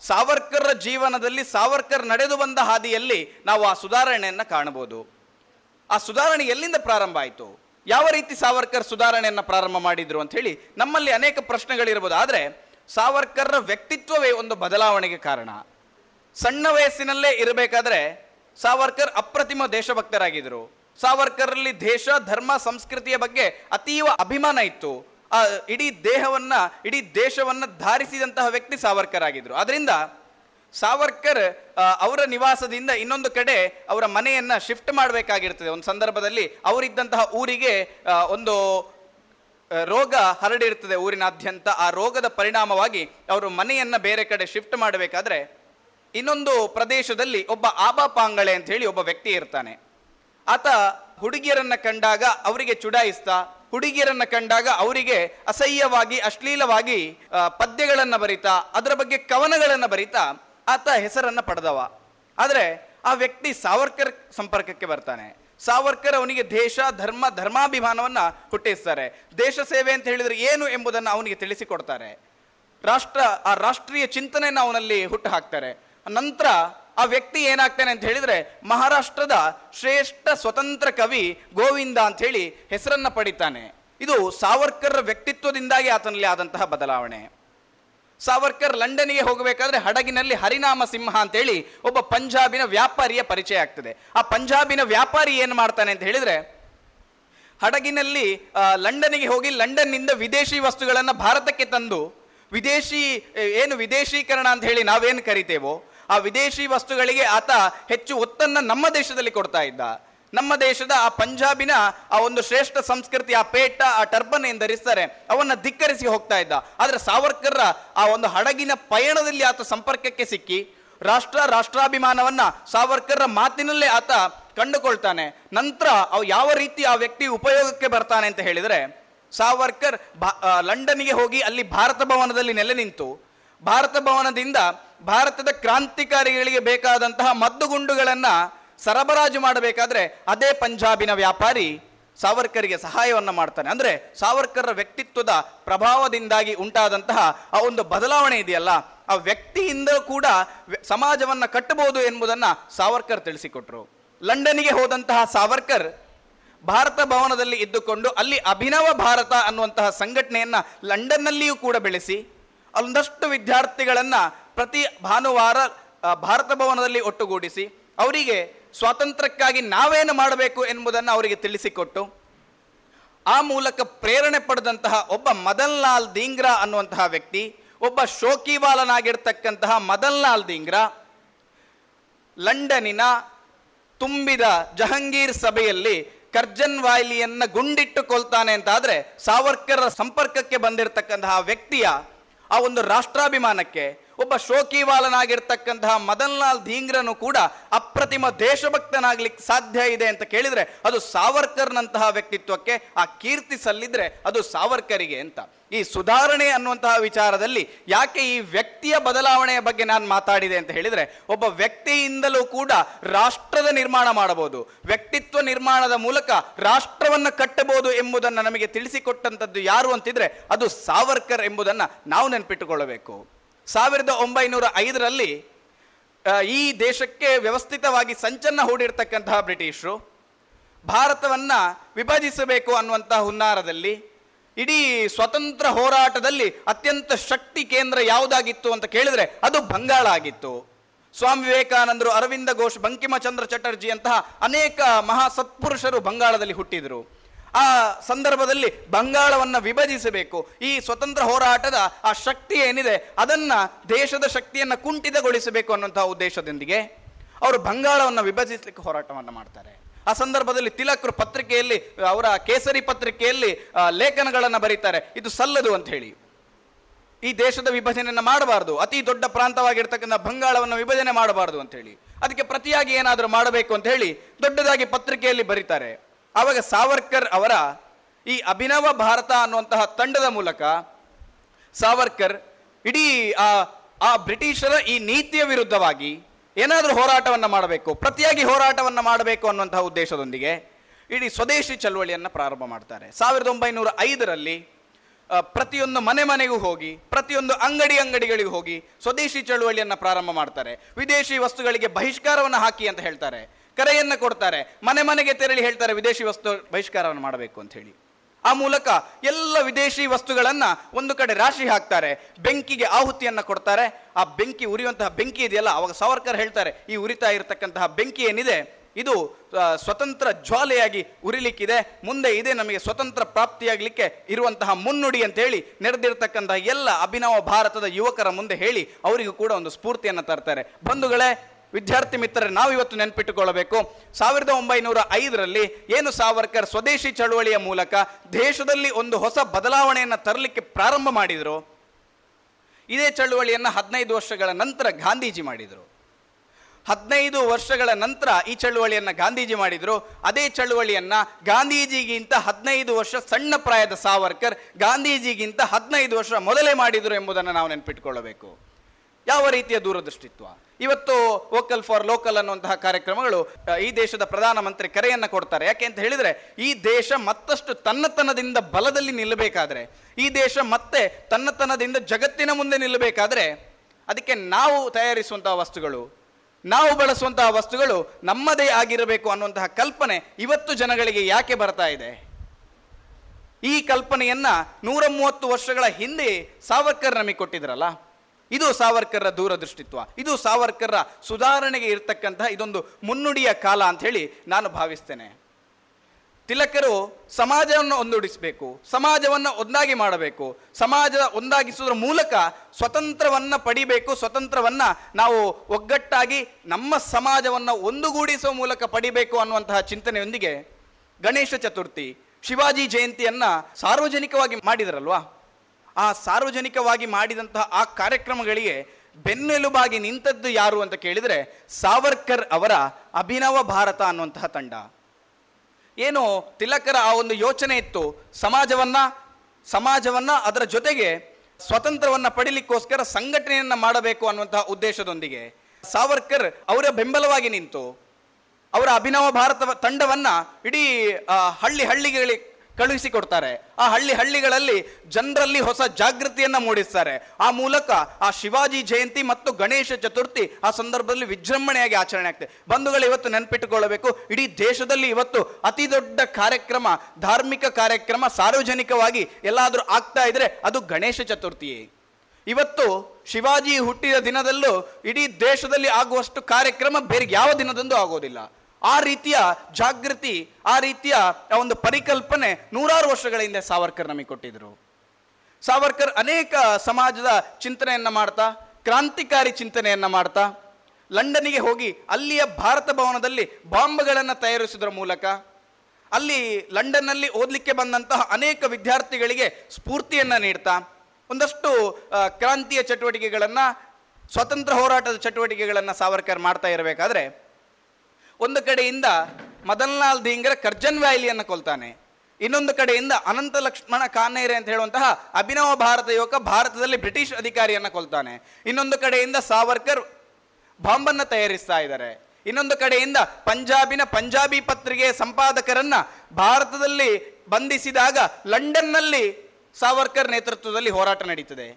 ಸಾವರ್ಕರ್ರ ಜೀವನದಲ್ಲಿ, ಸಾವರ್ಕರ್ ನಡೆದು ಬಂದ ಹಾದಿಯಲ್ಲಿ ನಾವು ಆ ಸುಧಾರಣೆಯನ್ನ ಕಾಣಬಹುದು. ಆ ಸುಧಾರಣೆ ಎಲ್ಲಿಂದ ಪ್ರಾರಂಭ ಆಯಿತು? ಯಾವ ರೀತಿ ಸಾವರ್ಕರ್ ಸುಧಾರಣೆಯನ್ನ ಪ್ರಾರಂಭ ಮಾಡಿದ್ರು ಅಂತ ಹೇಳಿ ನಮ್ಮಲ್ಲಿ ಅನೇಕ ಪ್ರಶ್ನೆಗಳಿರ್ಬೋದು. ಆದರೆ ಸಾವರ್ಕರ್ರ ವ್ಯಕ್ತಿತ್ವವೇ ಒಂದು ಬದಲಾವಣೆಗೆ ಕಾರಣ. ಸಣ್ಣ ವಯಸ್ಸಿನಲ್ಲೇ ಇರಬೇಕಾದ್ರೆ ಸಾವರ್ಕರ್ ಅಪ್ರತಿಮ ದೇಶಭಕ್ತರಾಗಿದ್ದರು. ಸಾವರ್ಕರ್ರಲ್ಲಿ ದೇಶ, ಧರ್ಮ, ಸಂಸ್ಕೃತಿಯ ಬಗ್ಗೆ ಅತೀವ ಅಭಿಮಾನ ಇತ್ತು. ಆ, ಇಡೀ ದೇಹವನ್ನ, ಇಡೀ ದೇಶವನ್ನ ಧಾರಿಸಿದಂತಹ ವ್ಯಕ್ತಿ ಸಾವರ್ಕರ್ ಆಗಿದ್ರು ಅದರಿಂದ ಸಾವರ್ಕರ್ ಅವರ ನಿವಾಸದಿಂದ ಇನ್ನೊಂದು ಕಡೆ ಅವರ ಮನೆಯನ್ನ ಶಿಫ್ಟ್ ಮಾಡಬೇಕಾಗಿರ್ತದೆ. ಒಂದು ಸಂದರ್ಭದಲ್ಲಿ ಅವರಿದ್ದಂತಹ ಊರಿಗೆ ಒಂದು ರೋಗ ಹರಡಿರ್ತದೆ ಊರಿನಾದ್ಯಂತ. ಆ ರೋಗದ ಪರಿಣಾಮವಾಗಿ ಅವರು ಮನೆಯನ್ನ ಬೇರೆ ಕಡೆ ಶಿಫ್ಟ್ ಮಾಡಬೇಕಾದ್ರೆ ಇನ್ನೊಂದು ಪ್ರದೇಶದಲ್ಲಿ ಒಬ್ಬ ಆಬಾ ಪಾಂಗಳೆ ಅಂತ ಹೇಳಿ ಒಬ್ಬ ವ್ಯಕ್ತಿ ಇರ್ತಾನೆ. ಆತ ಹುಡುಗಿಯರನ್ನ ಕಂಡಾಗ ಅವರಿಗೆ ಚುಡಾಯಿಸ್ತಾ, ಹುಡುಗಿಯರನ್ನ ಕಂಡಾಗ ಅವರಿಗೆ ಅಸಹ್ಯವಾಗಿ, ಅಶ್ಲೀಲವಾಗಿ ಪದ್ಯಗಳನ್ನ ಬರಿತಾ, ಅದರ ಬಗ್ಗೆ ಕವನಗಳನ್ನ ಬರಿತಾ ಆತ ಹೆಸರನ್ನ ಪಡೆದವ. ಆದರೆ ಆ ವ್ಯಕ್ತಿ ಸಾವರ್ಕರ್ ಸಂಪರ್ಕಕ್ಕೆ ಬರ್ತಾನೆ. ಸಾವರ್ಕರ್ ಅವನಿಗೆ ದೇಶ, ಧರ್ಮ, ಧರ್ಮಾಭಿಮಾನವನ್ನ ಹುಟ್ಟಿಸ್ತಾರೆ. ದೇಶ ಸೇವೆ ಅಂತ ಹೇಳಿದ್ರೆ ಏನು ಎಂಬುದನ್ನು ಅವನಿಗೆ ತಿಳಿಸಿಕೊಡ್ತಾರೆ. ರಾಷ್ಟ್ರ, ಆ ರಾಷ್ಟ್ರೀಯ ಚಿಂತನೆಯನ್ನು ಅವನಲ್ಲಿ ಹುಟ್ಟು ಹಾಕ್ತಾರೆ ನಂತರ ಆ ವ್ಯಕ್ತಿ ಏನಾಗ್ತಾನೆ ಅಂತ ಹೇಳಿದ್ರೆ ಮಹಾರಾಷ್ಟ್ರದ ಶ್ರೇಷ್ಠ ಸ್ವತಂತ್ರ ಕವಿ ಗೋವಿಂದ ಅಂತ ಹೇಳಿ ಹೆಸರನ್ನ ಪಡಿತಾನೆ. ಇದು ಸಾವರ್ಕರ್ ವ್ಯಕ್ತಿತ್ವದಿಂದಾಗಿ ಆತನಲ್ಲಿ ಆದಂತಹ ಬದಲಾವಣೆ. ಸಾವರ್ಕರ್ ಲಂಡನ್ಗೆ ಹೋಗಬೇಕಾದ್ರೆ ಹಡಗಿನಲ್ಲಿ ಹರಿನಾಮ ಸಿಂಹ ಅಂತೇಳಿ ಒಬ್ಬ ಪಂಜಾಬಿನ ವ್ಯಾಪಾರಿಯ ಪರಿಚಯ ಆಗ್ತದೆ. ಆ ಪಂಜಾಬಿನ ವ್ಯಾಪಾರಿ ಏನು ಮಾಡ್ತಾನೆ ಅಂತ ಹೇಳಿದ್ರೆ, ಹಡಗಿನಲ್ಲಿ ಲಂಡನ್ಗೆ ಹೋಗಿ ಲಂಡನ್ನಿಂದ ವಿದೇಶಿ ವಸ್ತುಗಳನ್ನು ಭಾರತಕ್ಕೆ ತಂದು, ವಿದೇಶಿ ಏನು ವಿದೇಶೀಕರಣ ಅಂತ ಹೇಳಿ ನಾವೇನು ಕರಿತೇವೋ, ಆ ವಿದೇಶಿ ವಸ್ತುಗಳಿಗೆ ಆತ ಹೆಚ್ಚು ಒತ್ತನ್ನ ನಮ್ಮ ದೇಶದಲ್ಲಿ ಕೊಡ್ತಾ ಇದ್ದ. ನಮ್ಮ ದೇಶದ ಆ ಪಂಜಾಬಿನ ಆ ಒಂದು ಶ್ರೇಷ್ಠ ಸಂಸ್ಕೃತಿ, ಆ ಪೇಟ, ಆ ಟರ್ಬನ್ ಏನು ಧರಿಸ್ತಾರೆ, ಅವನ್ನ ಧಿಕ್ಕರಿಸಿ ಹೋಗ್ತಾ ಇದ್ದ. ಆದ್ರೆ ಸಾವರ್ಕರ್ರ ಆ ಒಂದು ಹಡಗಿನ ಪಯಣದಲ್ಲಿ ಆತ ಸಂಪರ್ಕಕ್ಕೆ ಸಿಕ್ಕಿ, ರಾಷ್ಟ್ರ, ರಾಷ್ಟ್ರಾಭಿಮಾನವನ್ನ ಸಾವರ್ಕರ್ರ ಮಾತಿನಲ್ಲೇ ಆತ ಕಂಡುಕೊಳ್ತಾನೆ. ನಂತರ ಅವು ಯಾವ ರೀತಿ ಆ ವ್ಯಕ್ತಿ ಉಪಯೋಗಕ್ಕೆ ಬರ್ತಾನೆ ಅಂತ ಹೇಳಿದ್ರೆ, ಸಾವರ್ಕರ್ ಲಂಡನ್ಗೆ ಹೋಗಿ ಅಲ್ಲಿ ಭಾರತ ಭವನದಲ್ಲಿ ನೆಲೆ ನಿಂತು. ಭಾರತ ಭವನದಿಂದ ಭಾರತದ ಕ್ರಾಂತಿಕಾರಿಗಳಿಗೆ ಬೇಕಾದಂತಹ ಮದ್ದುಗುಂಡುಗಳನ್ನ ಸರಬರಾಜು ಮಾಡಬೇಕಾದ್ರೆ ಅದೇ ಪಂಜಾಬಿನ ವ್ಯಾಪಾರಿ ಸಾವರ್ಕರ್ಗೆ ಸಹಾಯವನ್ನ ಮಾಡ್ತಾನೆ. ಅಂದ್ರೆ ಸಾವರ್ಕರ್ರ ವ್ಯಕ್ತಿತ್ವದ ಪ್ರಭಾವದಿಂದಾಗಿ ಉಂಟಾದಂತಹ ಆ ಒಂದು ಬದಲಾವಣೆ ಇದೆಯಲ್ಲ, ಆ ವ್ಯಕ್ತಿಯಿಂದ ಕೂಡ ಸಮಾಜವನ್ನ ಕಟ್ಟಬಹುದು ಎಂಬುದನ್ನ ಸಾವರ್ಕರ್ ತಿಳಿಸಿಕೊಟ್ರು. ಲಂಡನ್ಗೆ ಹೋದಂತಹ ಸಾವರ್ಕರ್ ಭಾರತ ಭವನದಲ್ಲಿ ಇದ್ದುಕೊಂಡು ಅಲ್ಲಿ ಅಭಿನವ ಭಾರತ ಅನ್ನುವಂತಹ ಸಂಘಟನೆಯನ್ನ ಲಂಡನ್ನಲ್ಲಿಯೂ ಕೂಡ ಬೆಳೆಸಿ ಒಂದಷ್ಟು ವಿದ್ಯಾರ್ಥಿಗಳನ್ನ ಪ್ರತಿ ಭಾನುವಾರ ಭಾರತ ಭವನದಲ್ಲಿ ಒಟ್ಟುಗೂಡಿಸಿ, ಅವರಿಗೆ ಸ್ವಾತಂತ್ರ್ಯಕ್ಕಾಗಿ ನಾವೇನು ಮಾಡಬೇಕು ಎಂಬುದನ್ನು ಅವರಿಗೆ ತಿಳಿಸಿಕೊಟ್ಟು, ಆ ಮೂಲಕ ಪ್ರೇರಣೆ ಪಡೆದಂತಹ ಒಬ್ಬ ಮದನ್ ಲಾಲ್ ದಿಂಗ್ರಾ ಅನ್ನುವಂತಹ ವ್ಯಕ್ತಿ, ಒಬ್ಬ ಶೋಕಿವಾಲನಾಗಿರ್ತಕ್ಕಂತಹ ಮದನ್ ಲಾಲ್ ದಿಂಗ್ರಾ, ಲಂಡನಿನ ತುಂಬಿದ ಜಹಂಗೀರ್ ಸಭೆಯಲ್ಲಿ ಕರ್ಜನ್ ವಾಯ್ಲಿಯನ್ನ ಗುಂಡಿಟ್ಟು ಕೊಲ್ತಾನೆ ಅಂತಾದ್ರೆ ಸಾವರ್ಕರ್ ಸಂಪರ್ಕಕ್ಕೆ ಬಂದಿರತಕ್ಕಂತಹ ವ್ಯಕ್ತಿಯ ಆ ಒಂದು ರಾಷ್ಟ್ರಾಭಿಮಾನಕ್ಕೆ ಒಬ್ಬ ಶೋಕಿವಾಲನಾಗಿರ್ತಕ್ಕಂತಹ ಮದನ್ ಲಾಲ್ ಧೀಂಗ್ರನು ಕೂಡ ಅಪ್ರತಿಮ ದೇಶಭಕ್ತನಾಗ್ಲಿಕ್ಕೆ ಸಾಧ್ಯ ಇದೆ ಅಂತ ಕೇಳಿದ್ರೆ ಅದು ಸಾವರ್ಕರ್ನಂತಹ ವ್ಯಕ್ತಿತ್ವಕ್ಕೆ ಆ ಕೀರ್ತಿ ಸಲ್ಲಿದ್ರೆ ಅದು ಸಾವರ್ಕರಿಗೆ ಅಂತ. ಈ ಸುಧಾರಣೆ ಅನ್ನುವಂತಹ ವಿಚಾರದಲ್ಲಿ ಯಾಕೆ ಈ ವ್ಯಕ್ತಿಯ ಬದಲಾವಣೆಯ ಬಗ್ಗೆ ನಾನು ಮಾತಾಡಿದೆ ಅಂತ ಹೇಳಿದ್ರೆ ಒಬ್ಬ ವ್ಯಕ್ತಿಯಿಂದಲೂ ಕೂಡ ರಾಷ್ಟ್ರದ ನಿರ್ಮಾಣ ಮಾಡಬಹುದು. ವ್ಯಕ್ತಿತ್ವ ನಿರ್ಮಾಣದ ಮೂಲಕ ರಾಷ್ಟ್ರವನ್ನ ಕಟ್ಟಬಹುದು ಎಂಬುದನ್ನು ನಮಗೆ ತಿಳಿಸಿಕೊಟ್ಟಂತದ್ದು ಯಾರು ಅಂತಿದ್ರೆ ಅದು ಸಾವರ್ಕರ್ ಎಂಬುದನ್ನು ನಾವು ನೆನಪಿಟ್ಟುಕೊಳ್ಳಬೇಕು. ಸಾವಿರದ ಒಂಬೈನೂರ ಐದರಲ್ಲಿ ಈ ದೇಶಕ್ಕೆ ವ್ಯವಸ್ಥಿತವಾಗಿ ಸಂಚನ್ನ ಹೂಡಿರ್ತಕ್ಕಂತಹ ಬ್ರಿಟಿಷರು ಭಾರತವನ್ನ ವಿಭಜಿಸಬೇಕು ಅನ್ನುವಂತಹ ಹುನ್ನಾರದಲ್ಲಿ, ಇಡೀ ಸ್ವತಂತ್ರ ಹೋರಾಟದಲ್ಲಿ ಅತ್ಯಂತ ಶಕ್ತಿ ಕೇಂದ್ರ ಯಾವುದಾಗಿತ್ತು ಅಂತ ಕೇಳಿದರೆ ಅದು ಬಂಗಾಳ ಆಗಿತ್ತು. ಸ್ವಾಮಿ ವಿವೇಕಾನಂದರು, ಅರವಿಂದ ಘೋಷ್ ಬಂಕಿಮಚಂದ್ರ ಚಟರ್ಜಿ ಅಂತಹ ಅನೇಕ ಮಹಾ ಸತ್ಪುರುಷರು ಬಂಗಾಳದಲ್ಲಿ ಹುಟ್ಟಿದರು. ಆ ಸಂದರ್ಭದಲ್ಲಿ ಬಂಗಾಳವನ್ನು ವಿಭಜಿಸಬೇಕು. ಈ ಸ್ವತಂತ್ರ ಹೋರಾಟದ ಆ ಶಕ್ತಿ ಏನಿದೆ, ಅದನ್ನ ದೇಶದ ಶಕ್ತಿಯನ್ನು ಕುಂಠಿತಗೊಳಿಸಬೇಕು ಅನ್ನುವಂತಹ ಉದ್ದೇಶದೊಂದಿಗೆ ಅವರು ಬಂಗಾಳವನ್ನು ವಿಭಜಿಸಲಿಕ್ಕೆ ಹೋರಾಟವನ್ನು ಮಾಡ್ತಾರೆ. ಆ ಸಂದರ್ಭದಲ್ಲಿ ತಿಲಕರು ಪತ್ರಿಕೆಯಲ್ಲಿ, ಅವರ ಕೇಸರಿ ಪತ್ರಿಕೆಯಲ್ಲಿ ಲೇಖನಗಳನ್ನು ಬರೀತಾರೆ. ಇದು ಸಲ್ಲದು ಅಂತ ಹೇಳಿ. ಈ ದೇಶದ ವಿಭಜನೆಯನ್ನು ಮಾಡಬಾರದು. ಅತಿ ದೊಡ್ಡ ಪ್ರಾಂತವಾಗಿರ್ತಕ್ಕಂಥ ಬಂಗಾಳವನ್ನು ವಿಭಜನೆ ಮಾಡಬಾರದು ಅಂತ ಹೇಳಿ. ಅದಕ್ಕೆ ಪ್ರತಿಯಾಗಿ ಏನಾದರೂ ಮಾಡಬೇಕು ಅಂತ ಹೇಳಿ ದೊಡ್ಡದಾಗಿ ಪತ್ರಿಕೆಯಲ್ಲಿ ಬರೀತಾರೆ. ಆವಾಗ ಸಾವರ್ಕರ್ ಅವರ ಈ ಅಭಿನವ ಭಾರತ ಅನ್ನುವಂತಹ ತಂಡದ ಮೂಲಕ ಸಾವರ್ಕರ್ ಇಡೀ ಆ ಆ ಬ್ರಿಟಿಷರ ಈ ನೀತಿಯ ವಿರುದ್ಧವಾಗಿ ಏನಾದರೂ ಹೋರಾಟವನ್ನು ಮಾಡಬೇಕು, ಪ್ರತಿಯಾಗಿ ಹೋರಾಟವನ್ನು ಮಾಡಬೇಕು ಅನ್ನುವಂತಹ ಉದ್ದೇಶದೊಂದಿಗೆ ಇಡೀ ಸ್ವದೇಶಿ ಚಳವಳಿಯನ್ನು ಪ್ರಾರಂಭ ಮಾಡ್ತಾರೆ. ಸಾವಿರದ ಒಂಬೈನೂರ ಐದರಲ್ಲಿ ಪ್ರತಿಯೊಂದು ಮನೆ ಮನೆಗೂ ಹೋಗಿ, ಪ್ರತಿಯೊಂದು ಅಂಗಡಿ ಅಂಗಡಿಗಳಿಗೆ ಹೋಗಿ ಸ್ವದೇಶಿ ಚಳುವಳಿಯನ್ನು ಪ್ರಾರಂಭ ಮಾಡ್ತಾರೆ. ವಿದೇಶಿ ವಸ್ತುಗಳಿಗೆ ಬಹಿಷ್ಕಾರವನ್ನು ಹಾಕಿ ಅಂತ ಹೇಳ್ತಾರೆ. ಕರೆಯನ್ನ ಕೊಡ್ತಾರೆ. ಮನೆ ಮನೆಗೆ ತೆರಳಿ ಹೇಳ್ತಾರೆ, ವಿದೇಶಿ ವಸ್ತು ಬಹಿಷ್ಕಾರವನ್ನು ಮಾಡಬೇಕು ಅಂತ ಹೇಳಿ. ಆ ಮೂಲಕ ಎಲ್ಲ ವಿದೇಶಿ ವಸ್ತುಗಳನ್ನು ಒಂದು ಕಡೆ ರಾಶಿ ಹಾಕ್ತಾರೆ. ಬೆಂಕಿಗೆ ಆಹುತಿಯನ್ನು ಕೊಡ್ತಾರೆ. ಆ ಬೆಂಕಿ ಉರಿಯುವಂತಹ ಬೆಂಕಿ ಇದೆಯಲ್ಲ, ಅವಾಗ ಸಾವರ್ಕರ್ ಹೇಳ್ತಾರೆ, ಈ ಉರಿತಾ ಇರತಕ್ಕಂತಹ ಬೆಂಕಿ ಏನಿದೆ, ಇದು ಸ್ವತಂತ್ರ ಜ್ವಾಲೆಯಾಗಿ ಉರಿಲಿಕ್ಕಿದೆ. ಮುಂದೆ ಇದೆ ನಮಗೆ ಸ್ವತಂತ್ರ ಪ್ರಾಪ್ತಿಯಾಗಲಿಕ್ಕೆ ಇರುವಂತಹ ಮುನ್ನುಡಿ ಅಂತ ಹೇಳಿ ನೆರೆದಿರ್ತಕ್ಕಂತಹ ಎಲ್ಲ ಅಭಿನವ ಭಾರತದ ಯುವಕರ ಮುಂದೆ ಹೇಳಿ ಅವರಿಗೂ ಕೂಡ ಒಂದು ಸ್ಫೂರ್ತಿಯನ್ನು ತರ್ತಾರೆ. ಬಂಧುಗಳೇ ವಿದ್ಯಾರ್ಥಿ ಮಿತ್ರರೇ ನಾವು ಇವತ್ತು ನೆನಪಿಟ್ಟುಕೊಳ್ಳಬೇಕು. ಸಾವಿರದ ಒಂಬೈನೂರ ಐದರಲ್ಲಿ ಏನು ಸಾವರ್ಕರ್ ಸ್ವದೇಶಿ ಚಳುವಳಿಯ ಮೂಲಕ ದೇಶದಲ್ಲಿ ಒಂದು ಹೊಸ ಬದಲಾವಣೆಯನ್ನು ತರಲಿಕ್ಕೆ ಪ್ರಾರಂಭ ಮಾಡಿದರು? ಇದೇ ಚಳುವಳಿಯನ್ನ ಹದಿನೈದು ವರ್ಷಗಳ ನಂತರ ಗಾಂಧೀಜಿ ಮಾಡಿದರು. ಹದಿನೈದು ವರ್ಷಗಳ ನಂತರ ಈ ಚಳುವಳಿಯನ್ನ ಗಾಂಧೀಜಿ ಮಾಡಿದರು. ಅದೇ ಚಳುವಳಿಯನ್ನ ಗಾಂಧೀಜಿಗಿಂತ ಹದಿನೈದು ವರ್ಷ ಸಣ್ಣ ಪ್ರಾಯದ ಸಾವರ್ಕರ್ ಗಾಂಧೀಜಿಗಿಂತ ಹದಿನೈದು ವರ್ಷ ಮೊದಲೇ ಮಾಡಿದರು ಎಂಬುದನ್ನು ನಾವು ನೆನಪಿಟ್ಕೊಳ್ಳಬೇಕು. ಯಾವ ರೀತಿಯ ದೂರದೃಷ್ಟಿತ್ವ? ಇವತ್ತು ವೋಕಲ್ ಫಾರ್ ಲೋಕಲ್ ಅನ್ನುವಂತಹ ಕಾರ್ಯಕ್ರಮಗಳು ಈ ದೇಶದ ಪ್ರಧಾನಮಂತ್ರಿ ಕರೆಯನ್ನ ಕೊಡ್ತಾರೆ. ಯಾಕೆ ಅಂತ ಹೇಳಿದ್ರೆ, ಈ ದೇಶ ಮತ್ತಷ್ಟು ತನ್ನತನದಿಂದ ಬಲದಲ್ಲಿ ನಿಲ್ಲಬೇಕಾದ್ರೆ, ಈ ದೇಶ ಮತ್ತೆ ತನ್ನತನದಿಂದ ಜಗತ್ತಿನ ಮುಂದೆ ನಿಲ್ಲಬೇಕಾದ್ರೆ, ಅದಕ್ಕೆ ನಾವು ತಯಾರಿಸುವಂತಹ ವಸ್ತುಗಳು, ನಾವು ಬಳಸುವಂತಹ ವಸ್ತುಗಳು ನಮ್ಮದೇ ಆಗಿರಬೇಕು ಅನ್ನುವಂತಹ ಕಲ್ಪನೆ ಇವತ್ತು ಜನಗಳಿಗೆ ಯಾಕೆ ಬರ್ತಾ ಇದೆ? ಈ ಕಲ್ಪನೆಯನ್ನ ನೂರ ಮೂವತ್ತು ವರ್ಷಗಳ ಹಿಂದೆ ಸಾವರ್ಕರ್ ನಮಗೆ ಕೊಟ್ಟಿದ್ರಲ್ಲ ಇದು ಸಾವರ್ಕರ್ರ ದೂರದೃಷ್ಟಿತ್ವ. ಇದು ಸಾವರ್ಕರ್ರ ಸುಧಾರಣೆಗೆ ಇರತಕ್ಕಂತಹ ಇದೊಂದು ಮುನ್ನುಡಿಯ ಕಾಲ ಅಂತ ಹೇಳಿ ನಾನು ಭಾವಿಸ್ತೇನೆ. ತಿಲಕರು ಸಮಾಜವನ್ನು ಒಂದುಡಿಸಬೇಕು, ಸಮಾಜವನ್ನು ಒಂದಾಗಿ ಮಾಡಬೇಕು, ಸಮಾಜ ಒಂದಾಗಿಸುವುದರ ಮೂಲಕ ಸ್ವತಂತ್ರವನ್ನ ಪಡಿಬೇಕು, ಸ್ವತಂತ್ರವನ್ನ ನಾವು ಒಗ್ಗಟ್ಟಾಗಿ ನಮ್ಮ ಸಮಾಜವನ್ನು ಒಂದುಗೂಡಿಸುವ ಮೂಲಕ ಪಡಿಬೇಕು ಅನ್ನುವಂತಹ ಚಿಂತನೆಯೊಂದಿಗೆ ಗಣೇಶ ಚತುರ್ಥಿ, ಶಿವಾಜಿ ಜಯಂತಿಯನ್ನು ಸಾರ್ವಜನಿಕವಾಗಿ ಮಾಡಿದರಲ್ವಾ? ಆ ಸಾರ್ವಜನಿಕವಾಗಿ ಮಾಡಿದಂತಹ ಆ ಕಾರ್ಯಕ್ರಮಗಳಿಗೆ ಬೆನ್ನೆಲುಬಾಗಿ ನಿಂತದ್ದು ಯಾರು ಅಂತ ಕೇಳಿದರೆ ಸಾವರ್ಕರ್ ಅವರ ಅಭಿನವ ಭಾರತ ಅನ್ನುವಂತಹ ತಂಡ. ಏನು ತಿಲಕರ ಆ ಒಂದು ಯೋಚನೆ ಇತ್ತು, ಸಮಾಜವನ್ನ ಸಮಾಜವನ್ನ ಅದರ ಜೊತೆಗೆ ಸ್ವತಂತ್ರವನ್ನ ಪಡಿಲಿಕ್ಕೋಸ್ಕರ ಸಂಘಟನೆಯನ್ನ ಮಾಡಬೇಕು ಅನ್ನುವಂತಹ ಉದ್ದೇಶದೊಂದಿಗೆ ಸಾವರ್ಕರ್ ಅವರ ಬೆಂಬಲವಾಗಿ ನಿಂತು ಅವರ ಅಭಿನವ ಭಾರತ ತಂಡವನ್ನ ಇಡೀ ಹಳ್ಳಿ ಹಳ್ಳಿಗಳಿಗೆ ಕಳುಹಿಸಿಕೊಡ್ತಾರೆ. ಆ ಹಳ್ಳಿ ಹಳ್ಳಿಗಳಲ್ಲಿ ಜನರಲ್ಲಿ ಹೊಸ ಜಾಗೃತಿಯನ್ನ ಮೂಡಿಸ್ತಾರೆ. ಆ ಮೂಲಕ ಆ ಶಿವಾಜಿ ಜಯಂತಿ ಮತ್ತು ಗಣೇಶ ಚತುರ್ಥಿ ಆ ಸಂದರ್ಭದಲ್ಲಿ ವಿಜೃಂಭಣೆಯಾಗಿ ಆಚರಣೆ ಆಗ್ತದೆ. ಬಂಧುಗಳು ಇವತ್ತು ನೆನಪಿಟ್ಟುಕೊಳ್ಳಬೇಕು, ಇಡೀ ದೇಶದಲ್ಲಿ ಇವತ್ತು ಅತಿ ದೊಡ್ಡ ಕಾರ್ಯಕ್ರಮ, ಧಾರ್ಮಿಕ ಕಾರ್ಯಕ್ರಮ, ಸಾರ್ವಜನಿಕವಾಗಿ ಎಲ್ಲಾದರೂ ಆಗ್ತಾ ಇದ್ರೆ ಅದು ಗಣೇಶ ಚತುರ್ಥಿಯೇ. ಇವತ್ತು ಶಿವಾಜಿ ಹುಟ್ಟಿದ ದಿನದಲ್ಲೂ ಇಡೀ ದೇಶದಲ್ಲಿ ಆಗುವಷ್ಟು ಕಾರ್ಯಕ್ರಮ ಬೇರೆ ಯಾವ ದಿನದಂದು ಆಗೋದಿಲ್ಲ. ಆ ರೀತಿಯ ಜಾಗೃತಿ, ಆ ರೀತಿಯ ಒಂದು ಪರಿಕಲ್ಪನೆ ನೂರಾರು ವರ್ಷಗಳ ಹಿಂದೆ ಸಾವರ್ಕರ್ ನಮಗೆ ಕೊಟ್ಟಿದ್ರು. ಸಾವರ್ಕರ್ ಅನೇಕ ಸಮಾಜದ ಚಿಂತನೆಯನ್ನ ಮಾಡ್ತಾ, ಕ್ರಾಂತಿಕಾರಿ ಚಿಂತನೆಯನ್ನ ಮಾಡ್ತಾ ಲಂಡನ್ನಿಗೆ ಹೋಗಿ ಅಲ್ಲಿಯ ಭಾರತ ಭವನದಲ್ಲಿ ಬಾಂಬ್ಗಳನ್ನು ತಯಾರಿಸುವುದರ ಮೂಲಕ, ಅಲ್ಲಿ ಲಂಡನ್ನಲ್ಲಿ ಓದಲಿಕ್ಕೆ ಬಂದಂತಹ ಅನೇಕ ವಿದ್ಯಾರ್ಥಿಗಳಿಗೆ ಸ್ಫೂರ್ತಿಯನ್ನು ನೀಡ್ತಾ, ಒಂದಷ್ಟು ಕ್ರಾಂತಿಯ ಚಟುವಟಿಕೆಗಳನ್ನು ಸ್ವತಂತ್ರ ಹೋರಾಟದ ಚಟುವಟಿಕೆಗಳನ್ನು ಸಾವರ್ಕರ್ ಮಾಡ್ತಾ ಇರಬೇಕಾದ್ರೆ ಒಂದು ಕಡೆಯಿಂದ ಮದನ್ಲಾಲ್ ಧೀಂಗರ ಕರ್ಜನ್ ವ್ಯಾಲಿಯನ್ನು ಕೊಲ್ತಾನೆ. ಇನ್ನೊಂದು ಕಡೆಯಿಂದ ಅನಂತ ಲಕ್ಷ್ಮಣ ಕಾನೇರೆ ಅಂತ ಹೇಳುವಂತಹ ಅಭಿನವ ಭಾರತ ಯುವಕ ಭಾರತದಲ್ಲಿ ಬ್ರಿಟಿಷ್ ಅಧಿಕಾರಿಯನ್ನ ಕೊಲ್ತಾನೆ. ಇನ್ನೊಂದು ಕಡೆಯಿಂದ ಸಾವರ್ಕರ್ ಬಾಂಬನ್ನ ತಯಾರಿಸ್ತಾ ಇದ್ದಾರೆ ಇನ್ನೊಂದು ಕಡೆಯಿಂದ ಪಂಜಾಬಿನ ಪಂಜಾಬಿ ಪತ್ರಿಕೆಯ ಸಂಪಾದಕರನ್ನ ಭಾರತದಲ್ಲಿ ಬಂಧಿಸಿದಾಗ ಲಂಡನ್ನಲ್ಲಿ ಸಾವರ್ಕರ್ ನೇತೃತ್ವದಲ್ಲಿ ಹೋರಾಟ ನಡೀತದೆ.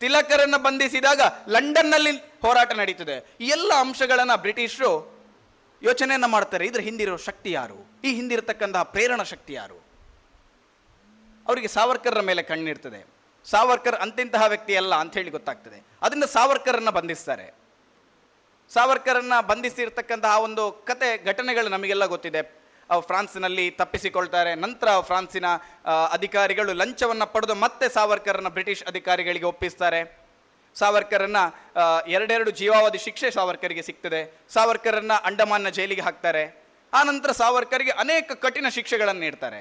ತಿಲಕರನ್ನ ಬಂಧಿಸಿದಾಗ ಲಂಡನ್ನಲ್ಲಿ ಹೋರಾಟ ನಡೀತದೆ. ಈ ಎಲ್ಲ ಅಂಶಗಳನ್ನು ಬ್ರಿಟಿಷರು ಯೋಚನೆಯನ್ನ ಮಾಡ್ತಾರೆ. ಇದ್ರ ಹಿಂದಿರೋ ಶಕ್ತಿ ಯಾರು? ಈ ಹಿಂದಿರತಕ್ಕಂತಹ ಪ್ರೇರಣಾ ಶಕ್ತಿ ಯಾರು? ಅವರಿಗೆ ಸಾವರ್ಕರ್ರ ಮೇಲೆ ಕಣ್ಣಿರ್ತದೆ. ಸಾವರ್ಕರ್ ಅಂತಿಂತಹ ವ್ಯಕ್ತಿ ಅಲ್ಲ ಅಂತ ಹೇಳಿ ಗೊತ್ತಾಗ್ತದೆ. ಅದರಿಂದ ಸಾವರ್ಕರನ್ನ ಬಂಧಿಸ್ತಾರೆ. ಸಾವರ್ಕರನ್ನ ಬಂಧಿಸಿರ್ತಕ್ಕಂತಹ ಒಂದು ಕತೆ, ಘಟನೆಗಳು ನಮಗೆಲ್ಲ ಗೊತ್ತಿದೆ. ಫ್ರಾನ್ಸ್ನಲ್ಲಿ ತಪ್ಪಿಸಿಕೊಳ್ತಾರೆ. ನಂತರ ಫ್ರಾನ್ಸಿನ ಅಧಿಕಾರಿಗಳು ಲಂಚವನ್ನು ಪಡೆದು ಮತ್ತೆ ಸಾವರ್ಕರನ್ನ ಬ್ರಿಟಿಷ್ ಅಧಿಕಾರಿಗಳಿಗೆ ಒಪ್ಪಿಸ್ತಾರೆ. ಸಾವರ್ಕರನ್ನ ಎರಡೆರಡು ಜೀವಾವಧಿ ಶಿಕ್ಷೆ ಸಾವರ್ಕರ್ಗೆ ಸಿಗ್ತದೆ. ಸಾವರ್ಕರನ್ನ ಅಂಡಮಾನ್ನ ಜೈಲಿಗೆ ಹಾಕ್ತಾರೆ. ಆ ನಂತರ ಸಾವರ್ಕರಿಗೆ ಅನೇಕ ಕಠಿಣ ಶಿಕ್ಷೆಗಳನ್ನು ನೀಡ್ತಾರೆ.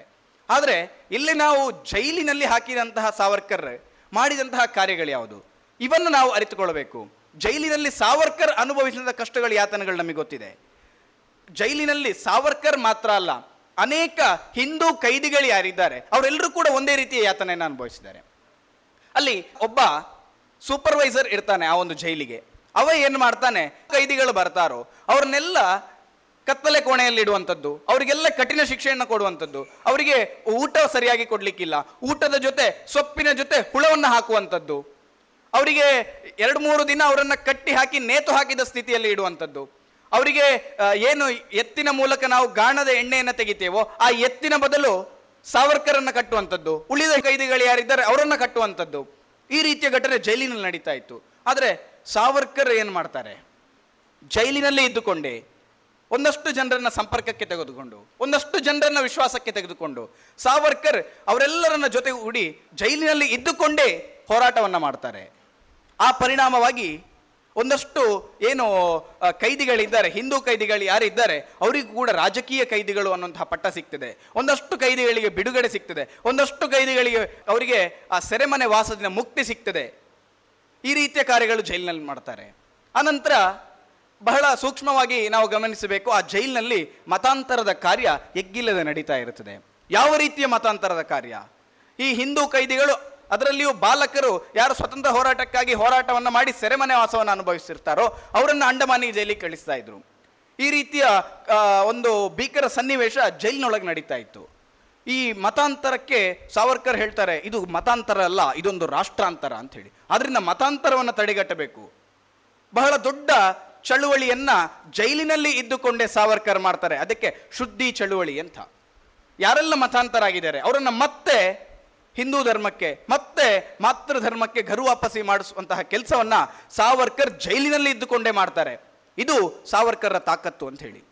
ಆದರೆ ಇಲ್ಲಿ ನಾವು ಜೈಲಿನಲ್ಲಿ ಹಾಕಿದಂತಹ ಸಾವರ್ಕರ್, ಮಾಡಿದಂತಹ ಕಾರ್ಯಗಳು ಯಾವುದು? ಇವನ್ನು ನಾವು ಅರಿತುಕೊಳ್ಳಬೇಕು ಜೈಲಿನಲ್ಲಿ ಸಾವರ್ಕರ್ ಅನುಭವಿಸಿದ ಕಷ್ಟಗಳು ಯಾತನೆಗಳು ನಮಗೆ ಗೊತ್ತಿದೆ. ಜೈಲಿನಲ್ಲಿ ಸಾವರ್ಕರ್ ಮಾತ್ರ ಅಲ್ಲ, ಅನೇಕ ಹಿಂದೂ ಕೈದಿಗಳು ಯಾರಿದ್ದಾರೆ, ಅವರೆಲ್ಲರೂ ಕೂಡ ಒಂದೇ ರೀತಿಯ ಯಾತನೆಯನ್ನು ಅನುಭವಿಸಿದ್ದಾರೆ. ಅಲ್ಲಿ ಒಬ್ಬ ಸೂಪರ್ವೈಸರ್ ಇರ್ತಾನೆ ಆ ಒಂದು ಜೈಲಿಗೆ. ಅವ ಏನ್ ಮಾಡ್ತಾನೆ? ಕೈದಿಗಳು ಬರ್ತಾರೋ, ಅವ್ರನ್ನೆಲ್ಲ ಕತ್ತಲೆ ಕೋಣೆಯಲ್ಲಿ ಇಡುವಂಥದ್ದು, ಅವರಿಗೆಲ್ಲ ಕಠಿಣ ಶಿಕ್ಷೆಯನ್ನು ಕೊಡುವಂಥದ್ದು, ಅವರಿಗೆ ಊಟ ಸರಿಯಾಗಿ ಕೊಡ್ಲಿಕ್ಕಿಲ್ಲ, ಊಟದ ಜೊತೆ ಸೊಪ್ಪಿನ ಜೊತೆ ಹುಳವನ್ನು ಹಾಕುವಂಥದ್ದು, ಅವರಿಗೆ ಎರಡು ಮೂರು ದಿನ ಅವರನ್ನ ಕಟ್ಟಿ ಹಾಕಿ ನೇತು ಹಾಕಿದ ಸ್ಥಿತಿಯಲ್ಲಿ ಇಡುವಂಥದ್ದು, ಅವರಿಗೆ ಏನು ಎತ್ತಿನ ಮೂಲಕ ನಾವು ಗಾಣದ ಎಣ್ಣೆಯನ್ನು ತೆಗಿತೇವೋ, ಆ ಎತ್ತಿನ ಬದಲು ಸಾವರ್ಕರನ್ನ ಕಟ್ಟುವಂಥದ್ದು, ಉಳಿದ ಕೈದಿಗಳು ಯಾರಿದ್ದಾರೆ ಅವರನ್ನು ಕಟ್ಟುವಂಥದ್ದು. ಈ ರೀತಿಯ ಘಟನೆ ಜೈಲಿನಲ್ಲಿ ನಡೀತಾ ಇತ್ತು. ಆದರೆ ಸಾವರ್ಕರ್ ಏನು ಮಾಡ್ತಾರೆ? ಜೈಲಿನಲ್ಲೇ ಇದ್ದುಕೊಂಡೇ. ಒಂದಷ್ಟು ಜನರನ್ನ ಸಂಪರ್ಕಕ್ಕೆ ತೆಗೆದುಕೊಂಡು, ಒಂದಷ್ಟು ಜನರನ್ನ ವಿಶ್ವಾಸಕ್ಕೆ ತೆಗೆದುಕೊಂಡು ಸಾವರ್ಕರ್ ಅವರೆಲ್ಲರನ್ನ ಜೊತೆ ಉಡಿ ಜೈಲಿನಲ್ಲಿ ಇದ್ದುಕೊಂಡೇ ಹೋರಾಟವನ್ನ ಮಾಡ್ತಾರೆ. ಆ ಪರಿಣಾಮವಾಗಿ ಒಂದಷ್ಟು ಏನು ಕೈದಿಗಳಿದ್ದಾರೆ. ಹಿಂದೂ ಕೈದಿಗಳು ಯಾರಿದ್ದಾರೆ ಅವರಿಗೂ ಕೂಡ ರಾಜಕೀಯ ಕೈದಿಗಳು ಅನ್ನುವಂತಹ ಪಟ್ಟ ಸಿಗ್ತದೆ. ಒಂದಷ್ಟು ಕೈದಿಗಳಿಗೆ ಬಿಡುಗಡೆ ಸಿಗ್ತದೆ. ಒಂದಷ್ಟು ಕೈದಿಗಳಿಗೆ ಅವರಿಗೆ, ಆ, ಸೆರೆಮನೆ ವಾಸದಿಂದ ಮುಕ್ತಿ ಸಿಗ್ತದೆ. ಈ ರೀತಿಯ ಕಾರ್ಯಗಳು ಜೈಲಿನಲ್ಲಿ ಮಾಡ್ತಾರೆ. ಆನಂತರ ಬಹಳ ಸೂಕ್ಷ್ಮವಾಗಿ ನಾವು ಗಮನಿಸಬೇಕು, ಆ ಜೈಲಿನಲ್ಲಿ ಮತಾಂತರದ ಕಾರ್ಯ ಎಗ್ಗಿಲ್ಲದೆ ನಡೀತಾ ಇರುತ್ತದೆ. ಯಾವ ರೀತಿಯ ಮತಾಂತರದ ಕಾರ್ಯ? ಈ ಹಿಂದೂ ಕೈದಿಗಳು ಅದರಲ್ಲಿಯೂ ಬಾಲಕರು ಯಾರು ಸ್ವತಂತ್ರ ಹೋರಾಟಕ್ಕಾಗಿ ಹೋರಾಟವನ್ನು ಮಾಡಿ ಸೆರೆಮನೆ ವಾಸವನ್ನು ಅನುಭವಿಸಿರ್ತಾರೋ ಅವರನ್ನು ಅಂಡಮಾನಿ ಜೈಲಿಗೆ ಕಳಿಸ್ತಾ ಇದ್ರು. ಈ ರೀತಿಯ ಒಂದು ಭೀಕರ ಸನ್ನಿವೇಶ ಜೈಲಿನೊಳಗೆ ನಡೀತಾ ಇತ್ತು. ಈ ಮತಾಂತರಕ್ಕೆ ಸಾವರ್ಕರ್ ಹೇಳ್ತಾರೆ, ಇದು ಮತಾಂತರ ಅಲ್ಲ, ಇದೊಂದು ರಾಷ್ಟ್ರಾಂತರ ಅಂತ ಹೇಳಿ. ಆದ್ರಿಂದ ಮತಾಂತರವನ್ನು ತಡೆಗಟ್ಟಬೇಕು. ಬಹಳ ದೊಡ್ಡ ಚಳುವಳಿಯನ್ನ ಜೈಲಿನಲ್ಲಿ ಇದ್ದುಕೊಂಡೇ ಸಾವರ್ಕರ್ ಮಾಡ್ತಾರೆ. ಅದಕ್ಕೆ ಶುದ್ಧಿ ಚಳುವಳಿ ಅಂತ. ಯಾರೆಲ್ಲ ಮತಾಂತರ ಆಗಿದ್ದಾರೆ ಅವರನ್ನು ಮತ್ತೆ ಹಿಂದೂ ಧರ್ಮಕ್ಕೆ, ಮತ್ತೆ ಮಾತೃ ಧರ್ಮಕ್ಕೆ ಘರು ವಾಪಸಿ ಮಾಡಿಸುವಂತಹ ಕೆಲಸವನ್ನ ಸಾವರ್ಕರ್ ಜೈಲಿನಲ್ಲಿ ಇದ್ದುಕೊಂಡೇ ಮಾಡ್ತಾರೆ. ಇದು ಸಾವರ್ಕರ್ ತಾಕತ್ತು ಅಂತ ಹೇಳಿ.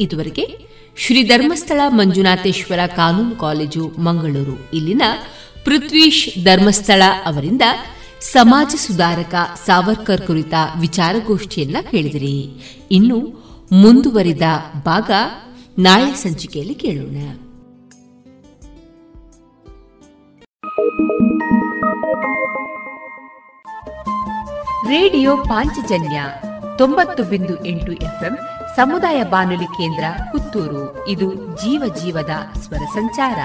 ಇದುವರೆಗೆ ಶ್ರೀ ಧರ್ಮಸ್ಥಳ ಮಂಜುನಾಥೇಶ್ವರ ಕಾನೂನು ಕಾಲೇಜು, ಮಂಗಳೂರು. ಇಲ್ಲಿನ ಪೃಥ್ವೀಶ್ ಧರ್ಮಸ್ಥಳ ಅವರಿಂದ ಸಮಾಜ ಸುಧಾರಕ ಸಾವರ್ಕರ್ ಕುರಿತ ವಿಚಾರಗೋಷ್ಠಿಯನ್ನ ಕೇಳಿದಿರಿ. ಇನ್ನು ಮುಂದುವರಿದ ಭಾಗ ನಾಳೆ ಸಂಚಿಕೆಯಲ್ಲಿ ಕೇಳೋಣ. ರೇಡಿಯೋ ಪಾಂಚಜನ್ಯ ತೊಂಬತ್ತು ಬಿಂದು ಎಂಟು ಎಫ್ಎಂ ಸಮುದಾಯ ಬಾನುಲಿ ಕೇಂದ್ರ ಪುತ್ತೂರು. ಇದು ಜೀವ ಜೀವದ ಸ್ವರ ಸಂಚಾರ.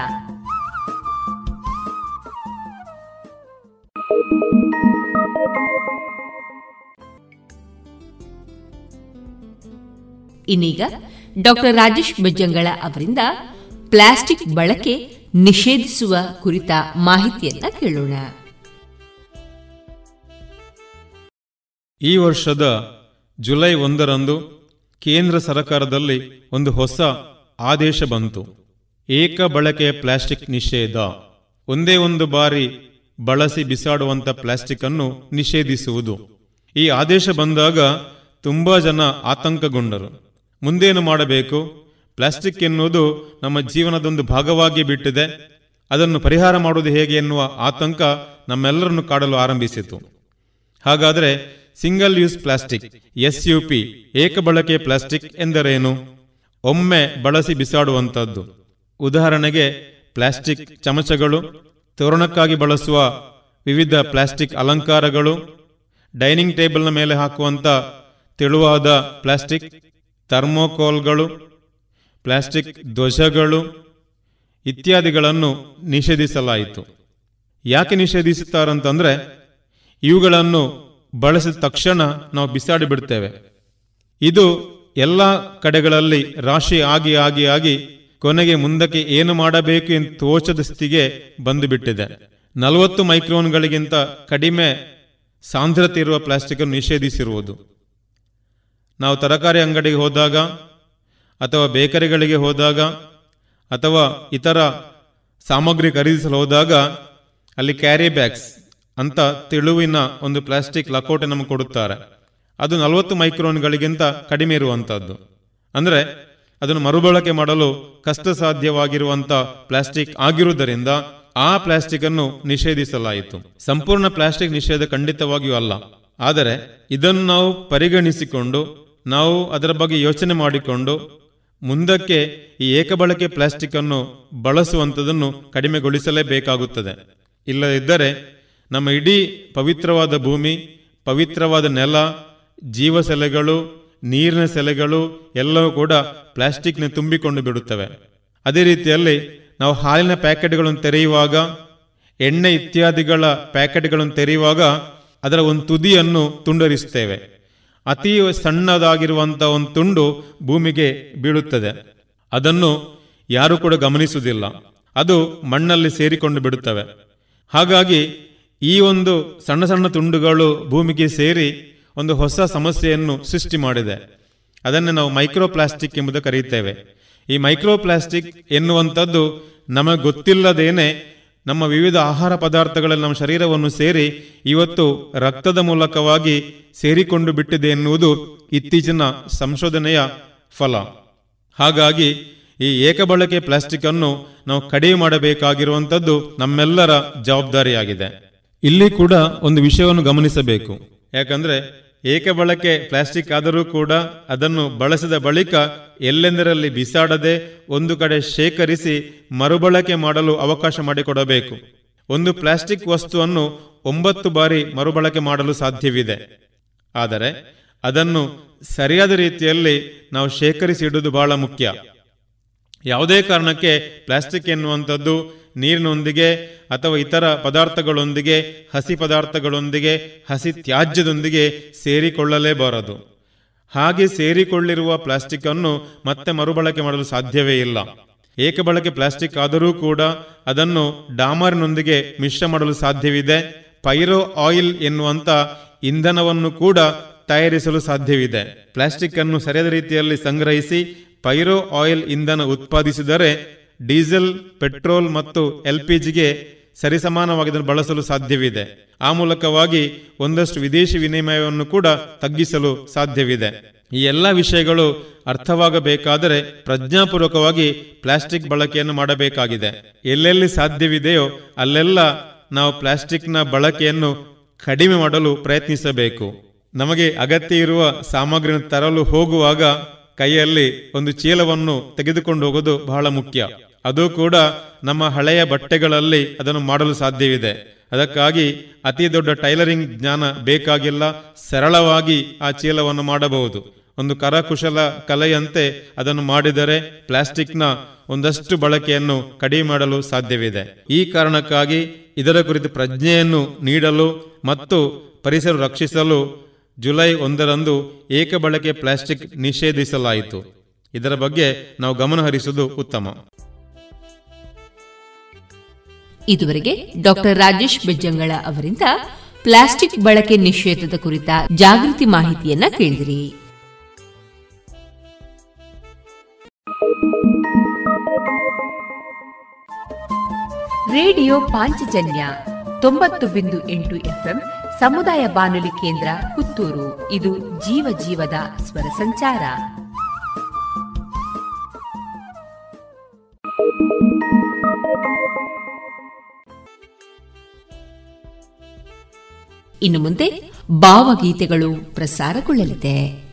ಇನ್ನೀಗ ಡಾಕ್ಟರ್ ರಾಜೇಶ್ ಬಜ್ಜಂಗಳ ಅವರಿಂದ ಪ್ಲಾಸ್ಟಿಕ್ ಬಳಕೆ ನಿಷೇಧಿಸುವ ಕುರಿತ ಮಾಹಿತಿಯನ್ನ ಕೇಳೋಣ. ಈ ವರ್ಷದ ಜುಲೈ ಒಂದರಂದು ಕೇಂದ್ರ ಸರ್ಕಾರದಲ್ಲಿ ಒಂದು ಹೊಸ ಆದೇಶ ಬಂತು. ಏಕ ಬಳಕೆಯ ಪ್ಲಾಸ್ಟಿಕ್ ನಿಷೇಧ. ಒಂದೇ ಒಂದು ಬಾರಿ ಬಳಸಿ ಬಿಸಾಡುವಂತ ಪ್ಲಾಸ್ಟಿಕ್ ಅನ್ನು ನಿಷೇಧಿಸುವುದು. ಈ ಆದೇಶ ಬಂದಾಗ ತುಂಬಾ ಜನ ಆತಂಕಗೊಂಡರು. ಮುಂದೇನು ಮಾಡಬೇಕು? ಪ್ಲಾಸ್ಟಿಕ್ ಎನ್ನುವುದು ನಮ್ಮ ಜೀವನದೊಂದು ಭಾಗವಾಗಿ ಬಿಟ್ಟಿದೆ. ಅದನ್ನು ಪರಿಹಾರ ಮಾಡುವುದು ಹೇಗೆ ಎನ್ನುವ ಆತಂಕ ನಮ್ಮೆಲ್ಲರನ್ನು ಕಾಡಲು ಆರಂಭಿಸಿತು. ಹಾಗಾದರೆ single use plastic S U P ಏಕ ಬಳಕೆ ಪ್ಲಾಸ್ಟಿಕ್ ಎಂದರೇನು? ಒಮ್ಮೆ ಬಳಸಿ ಬಿಸಾಡುವಂಥದ್ದು. ಉದಾಹರಣೆಗೆ ಪ್ಲಾಸ್ಟಿಕ್ ಚಮಚಗಳು, ತೋರಣಕ್ಕಾಗಿ ಬಳಸುವ ವಿವಿಧ ಪ್ಲಾಸ್ಟಿಕ್ ಅಲಂಕಾರಗಳು, ಡೈನಿಂಗ್ ಟೇಬಲ್ನ ಮೇಲೆ ಹಾಕುವಂಥ ತೆಳುವಾದ ಪ್ಲಾಸ್ಟಿಕ್ ಥರ್ಮೋಕೋಲ್ಗಳು, ಪ್ಲಾಸ್ಟಿಕ್ ಧ್ವಜಗಳು ಇತ್ಯಾದಿಗಳನ್ನು ನಿಷೇಧಿಸಲಾಯಿತು. ಯಾಕೆ ನಿಷೇಧಿಸುತ್ತಾರಂತಂದರೆ ಇವುಗಳನ್ನು ಬಳಸಿದ ತಕ್ಷಣ ನಾವು ಬಿಸಾಡಿ ಬಿಡ್ತೇವೆ. ಇದು ಎಲ್ಲ ಕಡೆಗಳಲ್ಲಿ ರಾಶಿ ಆಗಿ ಆಗಿ ಆಗಿ ಕೊನೆಗೆ ಮುಂದಕ್ಕೆ ಏನು ಮಾಡಬೇಕು ಎಂದು ತೋಚದ ಸ್ಥಿತಿಗೆ ಬಂದುಬಿಟ್ಟಿದೆ. ನಲವತ್ತು ಮೈಕ್ರೋನ್ಗಳಿಗಿಂತ ಕಡಿಮೆ ಸಾಂದ್ರತೆ ಇರುವ ಪ್ಲಾಸ್ಟಿಕ್ ನಿಷೇಧಿಸಿರುವುದು. ನಾವು ತರಕಾರಿ ಅಂಗಡಿಗೆ ಹೋದಾಗ, ಅಥವಾ ಬೇಕರಿಗಳಿಗೆ ಹೋದಾಗ, ಅಥವಾ ಇತರ ಸಾಮಗ್ರಿ ಖರೀದಿಸಲು ಹೋದಾಗ, ಅಲ್ಲಿ ಕ್ಯಾರಿ ಬ್ಯಾಗ್ಸ್ ಅಂತ ತಿಳುವಿನ ಒಂದು ಪ್ಲಾಸ್ಟಿಕ್ ಲಕೋಟೆ ನಮಗೆ ಕೊಡುತ್ತಾರೆ. ಅದು ನಲವತ್ತು ಮೈಕ್ರೋನ್ಗಳಿಗಿಂತ ಕಡಿಮೆ ಇರುವಂಥದ್ದು ಅಂದರೆ, ಅದನ್ನು ಮರುಬಳಕೆ ಮಾಡಲು ಕಷ್ಟ ಸಾಧ್ಯವಾಗಿರುವಂಥ ಪ್ಲಾಸ್ಟಿಕ್ ಆಗಿರುವುದರಿಂದ ಆ ಪ್ಲಾಸ್ಟಿಕ್ ಅನ್ನು ನಿಷೇಧಿಸಲಾಯಿತು. ಸಂಪೂರ್ಣ ಪ್ಲಾಸ್ಟಿಕ್ ನಿಷೇಧ ಖಂಡಿತವಾಗಿಯೂ ಅಲ್ಲ. ಆದರೆ, ಇದನ್ನು ನಾವು ಪರಿಗಣಿಸಿಕೊಂಡು ನಾವು ಅದರ ಬಗ್ಗೆ ಯೋಚನೆ ಮಾಡಿಕೊಂಡು ಮುಂದಕ್ಕೆ ಈ ಏಕಬಳಕೆ ಪ್ಲಾಸ್ಟಿಕ್ ಅನ್ನು ಬಳಸುವಂಥದನ್ನು ಕಡಿಮೆಗೊಳಿಸಲೇಬೇಕಾಗುತ್ತದೆ. ಇಲ್ಲದಿದ್ದರೆ ನಮ್ಮ ಇಡೀ ಪವಿತ್ರವಾದ ಭೂಮಿ, ಪವಿತ್ರವಾದ ನೆಲ ಜೀವ ಸೆಲೆಗಳು ನೀರಿನ ಸೆಲೆಗಳು ಎಲ್ಲವೂ ಕೂಡ ಪ್ಲಾಸ್ಟಿಕ್ನ ತುಂಬಿಕೊಂಡು ಬಿಡುತ್ತವೆ. ಅದೇ ರೀತಿಯಲ್ಲಿ ನಾವು ಹಾಲಿನ ಪ್ಯಾಕೆಟ್ಗಳನ್ನು ತೆರೆಯುವಾಗ, ಎಣ್ಣೆ ಇತ್ಯಾದಿಗಳ ಪ್ಯಾಕೆಟ್ಗಳನ್ನು ತೆರೆಯುವಾಗ ಅದರ ಒಂದು ತುದಿಯನ್ನು ತುಂಡರಿಸುತ್ತೇವೆ. ಅತಿ ಸಣ್ಣದಾಗಿರುವಂಥ ಒಂದು ತುಂಡು ಭೂಮಿಗೆ ಬೀಳುತ್ತದೆ. ಅದನ್ನು ಯಾರು ಕೂಡ ಗಮನಿಸುವುದಿಲ್ಲ. ಅದು ಮಣ್ಣಲ್ಲಿ ಸೇರಿಕೊಂಡು ಬಿಡುತ್ತವೆ. ಹಾಗಾಗಿ ಈ ಒಂದು ಸಣ್ಣ ಸಣ್ಣ ತುಂಡುಗಳು ಭೂಮಿಗೆ ಸೇರಿ ಒಂದು ಹೊಸ ಸಮಸ್ಯೆಯನ್ನು ಸೃಷ್ಟಿ ಮಾಡಿದೆ. ಅದನ್ನು ನಾವು ಮೈಕ್ರೋ ಪ್ಲಾಸ್ಟಿಕ್ ಎಂಬುದು ಕರೆಯುತ್ತೇವೆ. ಈ ಮೈಕ್ರೋ ಪ್ಲಾಸ್ಟಿಕ್ ಎನ್ನುವಂಥದ್ದು ನಮಗೆ ಗೊತ್ತಿಲ್ಲದೇನೆ ನಮ್ಮ ವಿವಿಧ ಆಹಾರ ಪದಾರ್ಥಗಳಲ್ಲಿ ನಮ್ಮ ಶರೀರವನ್ನು ಸೇರಿ ಇವತ್ತು ರಕ್ತದ ಮೂಲಕವಾಗಿ ಸೇರಿಕೊಂಡು ಬಿಟ್ಟಿದೆ ಎನ್ನುವುದು ಇತ್ತೀಚಿನ ಸಂಶೋಧನೆಯ ಫಲ. ಹಾಗಾಗಿ ಈ ಏಕಬಳಕೆ ಪ್ಲಾಸ್ಟಿಕ್ ಅನ್ನು ನಾವು ಕಡಿಮೆ ಮಾಡಬೇಕಾಗಿರುವಂಥದ್ದು ನಮ್ಮೆಲ್ಲರ ಜವಾಬ್ದಾರಿಯಾಗಿದೆ. ಇಲ್ಲಿ ಕೂಡ ಒಂದು ವಿಷಯವನ್ನು ಗಮನಿಸಬೇಕು. ಯಾಕಂದ್ರೆ ಏಕಬಳಕೆ ಪ್ಲಾಸ್ಟಿಕ್ ಆದರೂ ಕೂಡ ಅದನ್ನು ಬಳಸಿದ ಬಳಿಕ ಎಲ್ಲೆಂದರಲ್ಲಿ ಬಿಸಾಡದೆ ಒಂದು ಕಡೆ ಶೇಖರಿಸಿ ಮರುಬಳಕೆ ಮಾಡಲು ಅವಕಾಶ ಮಾಡಿಕೊಡಬೇಕು. ಒಂದು ಪ್ಲಾಸ್ಟಿಕ್ ವಸ್ತುವನ್ನು ಒಂಬತ್ತು ಬಾರಿ ಮರುಬಳಕೆ ಮಾಡಲು ಸಾಧ್ಯವಿದೆ. ಆದರೆ ಅದನ್ನು ಸರಿಯಾದ ರೀತಿಯಲ್ಲಿ ನಾವು ಶೇಖರಿಸಿ ಇಡುವುದು ಬಹಳ ಮುಖ್ಯ. ಯಾವುದೇ ಕಾರಣಕ್ಕೆ ಪ್ಲಾಸ್ಟಿಕ್ ಎನ್ನುವಂಥದ್ದು ನೀರಿನೊಂದಿಗೆ ಅಥವಾ ಇತರ ಪದಾರ್ಥಗಳೊಂದಿಗೆ, ಹಸಿ ಪದಾರ್ಥಗಳೊಂದಿಗೆ, ಹಸಿ ತ್ಯಾಜ್ಯದೊಂದಿಗೆ ಸೇರಿಕೊಳ್ಳಲೇಬಾರದು. ಹಾಗೆ ಸೇರಿಕೊಳ್ಳಿರುವ ಪ್ಲಾಸ್ಟಿಕ್ ಅನ್ನು ಮತ್ತೆ ಮರುಬಳಕೆ ಮಾಡಲು ಸಾಧ್ಯವೇ ಇಲ್ಲ. ಏಕಬಳಕೆ ಪ್ಲಾಸ್ಟಿಕ್ ಆದರೂ ಕೂಡ ಅದನ್ನು ಡಾಮರ್ನೊಂದಿಗೆ ಮಿಶ್ರ ಮಾಡಲು ಸಾಧ್ಯವಿದೆ. ಪೈರೋ ಆಯಿಲ್ ಎನ್ನುವಂಥ ಇಂಧನವನ್ನು ಕೂಡ ತಯಾರಿಸಲು ಸಾಧ್ಯವಿದೆ. ಪ್ಲಾಸ್ಟಿಕ್ ಅನ್ನು ಸರಿಯಾದ ರೀತಿಯಲ್ಲಿ ಸಂಗ್ರಹಿಸಿ ಪೈರೋ ಆಯಿಲ್ ಇಂಧನ ಉತ್ಪಾದಿಸಿದರೆ ಡೀಸೆಲ್, ಪೆಟ್ರೋಲ್ ಮತ್ತು ಎಲ್ಪಿಜಿಗೆ ಸರಿಸಮಾನವಾಗಿ ಅದನ್ನು ಬಳಸಲು ಸಾಧ್ಯವಿದೆ. ಆ ಮೂಲಕವಾಗಿ ಒಂದಷ್ಟು ವಿದೇಶಿ ವಿನಿಮಯವನ್ನು ಕೂಡ ತಗ್ಗಿಸಲು ಸಾಧ್ಯವಿದೆ. ಈ ಎಲ್ಲ ವಿಷಯಗಳು ಅರ್ಥವಾಗಬೇಕಾದರೆ ಪ್ರಜ್ಞಾಪೂರ್ವಕವಾಗಿ ಪ್ಲಾಸ್ಟಿಕ್ ಬಳಕೆಯನ್ನು ಮಾಡಬೇಕಾಗಿದೆ. ಎಲ್ಲೆಲ್ಲಿ ಸಾಧ್ಯವಿದೆಯೋ ಅಲ್ಲೆಲ್ಲ ನಾವು ಪ್ಲಾಸ್ಟಿಕ್ನ ಬಳಕೆಯನ್ನು ಕಡಿಮೆ ಮಾಡಲು ಪ್ರಯತ್ನಿಸಬೇಕು. ನಮಗೆ ಅಗತ್ಯ ಇರುವ ಸಾಮಗ್ರಿಯನ್ನು ತರಲು ಹೋಗುವಾಗ ಕೈಯಲ್ಲಿ ಒಂದು ಚೀಲವನ್ನು ತೆಗೆದುಕೊಂಡು ಹೋಗೋದು ಬಹಳ ಮುಖ್ಯ. ಅದು ಕೂಡ ನಮ್ಮ ಹಳೆಯ ಬಟ್ಟೆಗಳಲ್ಲಿ ಅದನ್ನು ಮಾಡಲು ಸಾಧ್ಯವಿದೆ. ಅದಕ್ಕಾಗಿ ಅತಿ ದೊಡ್ಡ ಟೈಲರಿಂಗ್ ಜ್ಞಾನ ಬೇಕಾಗಿಲ್ಲ, ಸರಳವಾಗಿ ಆ ಚೀಲವನ್ನು ಮಾಡಬಹುದು. ಒಂದು ಕರಕುಶಲ ಕಲೆಯಂತೆ ಅದನ್ನು ಮಾಡಿದರೆ ಪ್ಲಾಸ್ಟಿಕ್ನ ಒಂದಷ್ಟು ಬಳಕೆಯನ್ನು ಕಡಿಮೆ ಮಾಡಲು ಸಾಧ್ಯವಿದೆ. ಈ ಕಾರಣಕ್ಕಾಗಿ ಇದರ ಕುರಿತು ಪ್ರಜ್ಞೆಯನ್ನು ನೀಡಲು ಮತ್ತು ಪರಿಸರ ರಕ್ಷಿಸಲು ಜುಲೈ ಒಂದರಂದು ಏಕಬಳಕೆ ಪ್ಲಾಸ್ಟಿಕ್ ನಿಷೇಧಿಸಲಾಯಿತು. ಇದರ ಬಗ್ಗೆ ನಾವು ಗಮನಹರಿಸುವುದು ಉತ್ತಮ. ಇದುವರೆಗೆ ಡಾಕ್ಟರ್ ರಾಜೇಶ್ ಬೆಜ್ಜಂಗಳ ಅವರಿಂದ ಪ್ಲಾಸ್ಟಿಕ್ ಬಳಕೆ ನಿಷೇಧದ ಕುರಿತ ಜಾಗೃತಿ ಮಾಹಿತಿಯನ್ನ ಕೇಳಿದಿರಿ. ರೇಡಿಯೋ ಪಾಂಚಜನ್ಯ ತೊಂಬತ್ತು ಬಿಂದು ಎಂಟು ಎಫ್ಎಂ ಸಮುದಾಯ ಬಾನುಲಿ ಕೇಂದ್ರ ಪುತ್ತೂರು. ಇದು ಜೀವ ಜೀವದ ಸ್ವರ ಸಂಚಾರ. ಇನ್ನು ಮುಂದೆ ಭಾವಗೀತೆಗಳು ಪ್ರಸಾರಗೊಳ್ಳಲಿದೆ.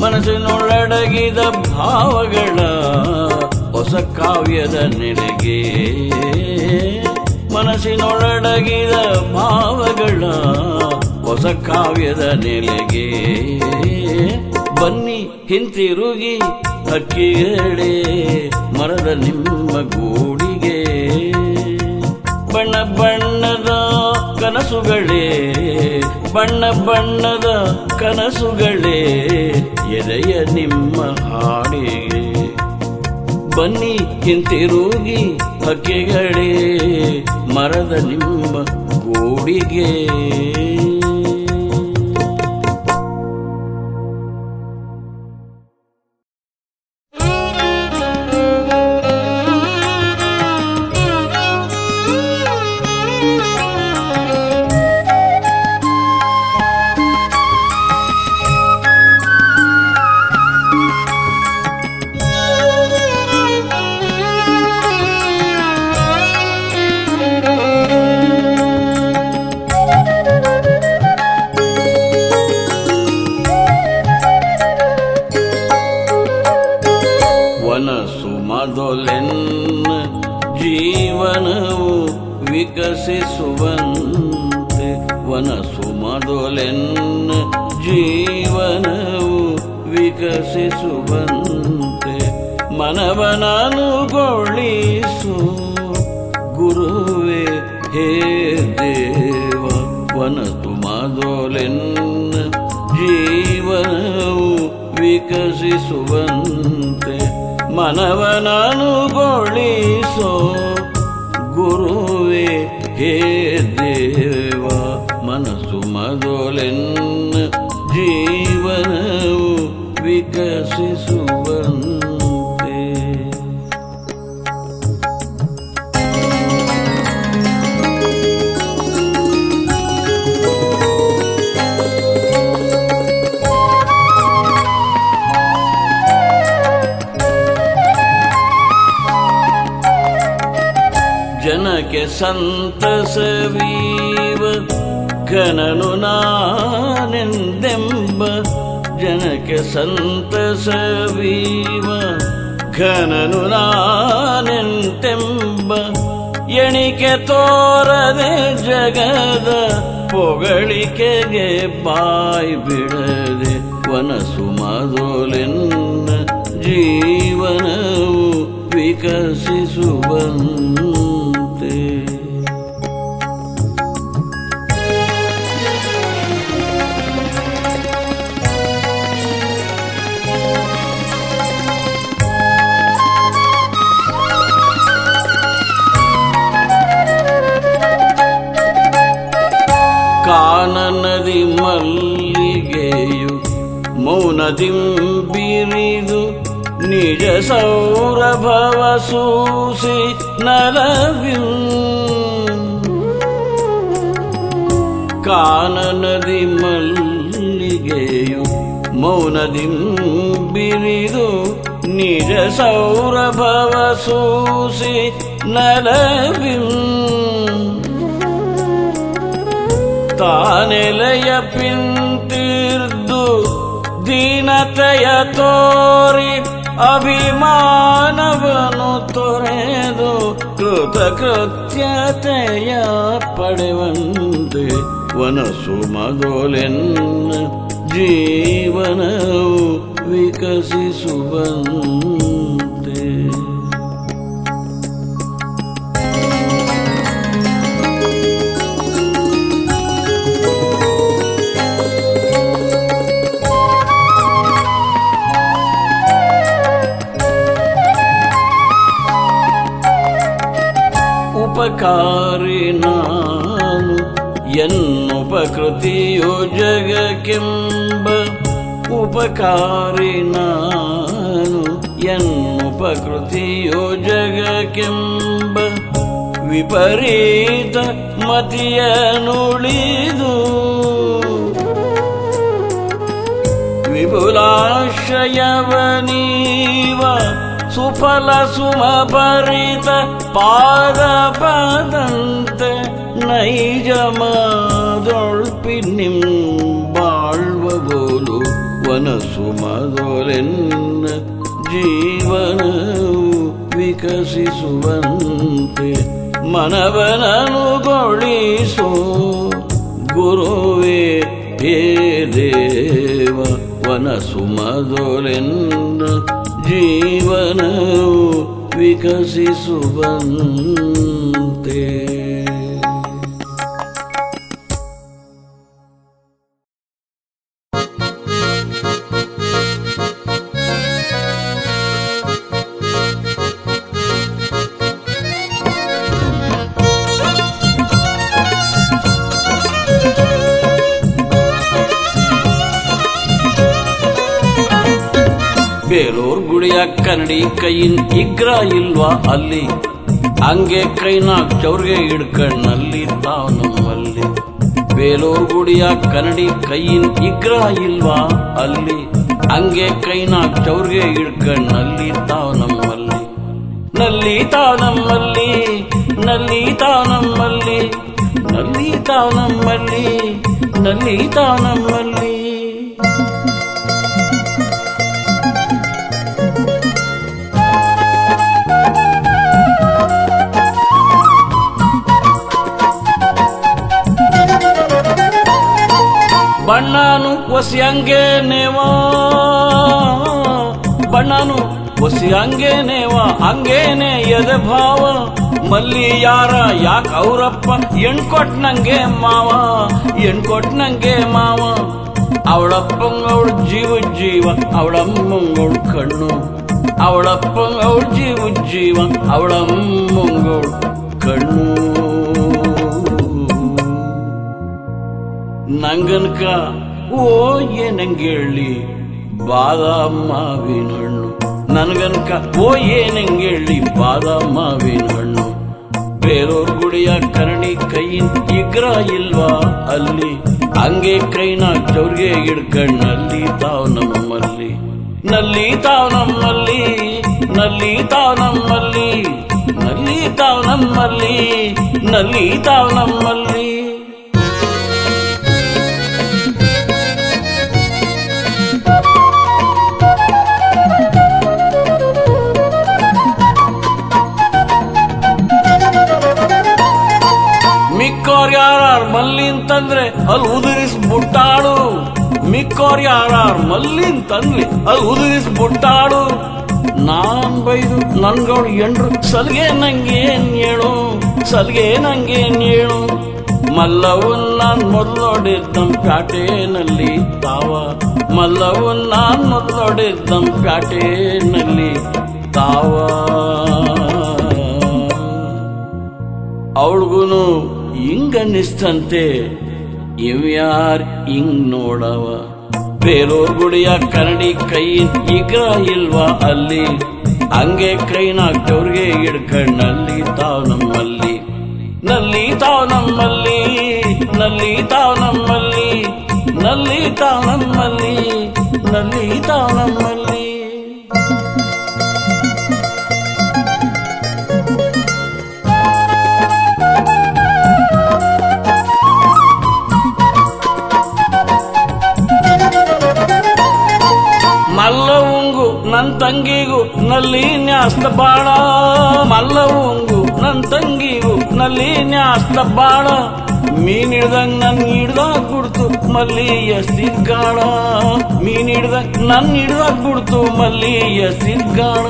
ಮನಸ್ಸಿನೊಳಡಗಿದ ಭಾವಗಳ ಹೊಸ ಕಾವ್ಯದ ನೆಲೆಗೆ. ಮನಸ್ಸಿನೊಳಡಗಿದ ಭಾವಗಳ ಹೊಸ ಕಾವ್ಯದ ನೆಲೆಗೆ. ಬನ್ನಿ ಹಿಂತಿರುಗಿ ಹಕ್ಕಿಗಳೇ ಮರದ ನಿಮ್ಮ ಗೂಡಿಗೆ. ಬಣ್ಣ ಬಣ್ಣದ ಕನಸುಗಳೇ ಬಣ್ಣ ಬಣ್ಣದ ಕನಸುಗಳೇ ಎದೆಯ ನಿಮ್ಮ ಹಾಡಿಗೆ ಬನ್ನಿ ಹಿಂತಿರುಗಿ ಹಕ್ಕೆಗಳೇ ಮರದ ನಿಮ್ಮ ಗೂಡಿಗೆ. ತಾನೆಲೆಯ ಪಿಂತಿರ್ದು ದೀನತೆಯ ತೋರಿ ಅಭಿಮಾನವನು ತೊರೆದು ಕೃತಕೃತ್ಯತೆಯ ಪಡೆವಂತೆ ವನಸು ಮಗೋಲೆನ್ನ ಜೀವನವು ವಿಕಸಿಸುವಂತೆ. ಉಪಕಾರಿ ನಾನು ಎನ್ನುಪಕೃತಿಯು ಜಗಕ್ಕೆಂಬ ಉಪಕಾರಿ ನಾನು ಎನ್ನುಪಕೃತಿಯು ಜಗಕ್ಕೆಂಬ ವಿಪರೀತ ಮತಿಯ ನುಳಿದು ವಿಪುಲಾಶ್ರಯವನೀವ ಸುಫಲ ಸುಮಪರಿತ ಪಾದ ಪದಂತೆ ನೈಜ ಮಾದೊಳ್ಪಿ ನಿಂಬಾಳ್ವ ಬೋಲು ವನಸು ಮದೊಲೆನ್ನ ಜೀವನವು ವಿಕಸಿಸುವಂತೆ ಮನವನನುಗೊಳಿಸೋ. ಗುರುವೇ, ಹೇ ದೇವ, ವನಸು ಮೊದಲೆನ್ನ ಜೀವನವು विकसि सुबन्ते ಅಲ್ಲಿ ಹಂಗೆ ಕೈನ ಚೌರ್ಗೆ ನಲ್ಲಿ ತಾವ್ ನಮ್ಮಲ್ಲಿ. ಬೇಲೂರ್ ಗುಡಿಯ ಕನ್ನಡಿ ಕೈಯಿನ್ ಇಗ್ರ ಇಲ್ವಾ ಅಲ್ಲಿ? ಹಂಗೆ ಕೈನ ಚೌರ್ಗೆ ಹಿಡ್ಕಣ್ಣಲ್ಲಿ ತಾವ್ ನಮ್ಮಲ್ಲಿ. ನಲ್ಲಿ ತಾವ್ ನಮ್ಮಲ್ಲಿ, ನಲ್ಲಿ ತಾವ್ ನಮ್ಮಲ್ಲಿ, ನಲ್ಲಿ ತಾವ್ ನಮ್ಮಲ್ಲಿ, ನಲ್ಲಿ ತಾವ್ ನಮ್ಮಲ್ಲಿ. ಒಸಿ ಹಂಗೇನೇವಾ ಬಣ್ಣನು ಒಸಿ ಹಂಗೇನೇವಾ? ಹಂಗೇನೆ ಎದೆ ಭಾವ? ಮಲ್ಲಿ ಯಾರ? ಯಾಕ ಅವರಪ್ಪ? ಎಣ್ಕೊಟ್ ನಂಗೆ ಮಾವ. ಎಣ್ಕೊಟ್ ನಂಗೆ ಮಾವ. ಅವಳಪ್ಪಂಗವಳು ಜೀವ ಜೀವ ಅವಳಮ್ಮಂಗಳ ಕಣ್ಣು. ಅವಳಪ್ಪಂಗವಳು ಜೀವ ಜೀವ ಅವಳಮ್ಮಂಗಳ ಕಣ್ಣು. ನಂಗನ್ಕ ಓ, ಏನಂಗೇಳಿ? ಬಾದಾಮ್ ಮಾವಿನ ಹಣ್ಣು ನನಗನ್ಕ, ಓ, ಏನಂಗೇಳಿ? ಬಾದಾಮ್ ಮಾವಿನ ಹಣ್ಣು ಬೇರೋರ್ ಗುಡಿಯ ಕರಣಿ ಕೈಯಿನ್ ಇಗ್ರ ಇಲ್ವಾ ಅಲ್ಲಿ? ಹಂಗೆ ಕೈನ ಚೌರ್ಗೆ ಹಿಡ್ಕಣ್ಣಲ್ಲಿ ತಾವ್ ನಮ್ಮಲ್ಲಿ. ನಲ್ಲಿ ತಾವ್ ನಮ್ಮಲ್ಲಿ ನಲ್ಲಿ ತಾವ್ ನಮ್ಮಲ್ಲಿ ನಲ್ಲಿ ತಾವ್ ನಮ್ಮಲ್ಲಿ ನಲ್ಲಿ ತಾವ್ ನಮ್ಮಲ್ಲಿ. ಮಲ್ಲಿಂತಂದ್ರೆ ಅಲ್ಲಿ ಉದುರಿಸ್ ಬುಟ್ಟಾಡು. ಮಿಕ್ಕೋರ್ ಮಲ್ಲಿನ್ ಮಲ್ಲಿಂತಂದ್ರೆ ಅಲ್ಲಿ ಉದುರಿಸ್ ಬುಟ್ಟಾಡು. ನಾನ್ ಬೈದು ನನ್ಗಳು ಎಂಡ್ರು, ಸಲ್ಗೆ ನಂಗೇನ್ ಹೇಳು? ಸಲ್ಗೆ ನಂಗೇನ್ ಹೇಳು? ಮಲ್ಲವನ್ ನಾನ್ ಮೊದಲೊಡಿದ್ದಂ ಪ್ಯಾಟೇನಲ್ಲಿ ತಾವ. ಮಲ್ಲವನ್ ನಾನ್ ಮೊದಲೊಡಿದ್ದಂ ಪ್ಯಾಟೇನಲ್ಲಿ ತಾವ. ಅವಳಿಗೂನು ಹಿಂಗನ್ನಿಸ್ತಂತೆ. ಇವ್ಯಾರ್ ಹಿಂಗ್ ನೋಡವ ಬೇಲೂರ್ ಗುಡಿಯ ಕನ್ನಡಿ ಕೈ ಇಗ್ರ ಇಲ್ವಾ ಅಲ್ಲಿ ಹಂಗೆ ಕೈನಾಗ್ತವ್ರಿಗೆ ಹಿಡ್ಕಣ್ಣಲ್ಲಿ ತಾವ್ ನಮ್ಮಲ್ಲಿ ನಲ್ಲಿ ತಾವ್ ನಮ್ಮಲ್ಲಿ ನಲ್ಲಿ ತಾವ್ ನಮ್ಮಲ್ಲಿ ನಲ್ಲಿ ತಾವ್ ನಮ್ಮಲ್ಲಿ ನಲ್ಲಿ ತಾವ್ ನಮ್ಮಲ್ಲಿ ತಂಗಿಗೂ ನಲ್ಲಿ ನ್ಯಾಸ್ತ ಬಾಳ. ಮಲ್ಲವಂಗು ನನ್ ತಂಗಿಗೂ ನಲ್ಲಿ ನ್ಯಾಸ್ತ ಬಾಳ. ಮೀನ್ ಹಿಡ್ದಂಗ್ ನನ್ ಹಿಡ್ದಾಗ ಕುಡ್ತು ಮಲ್ಲಿ ಎಸಿಗಾಳ ಮೀನ್ ಹಿಡ್ದಂಗ್ ನನ್ ಹಿಡ್ದಾಗ ಕುಡ್ತು ಮಲ್ಲಿ ಎಸಿಗಾಳ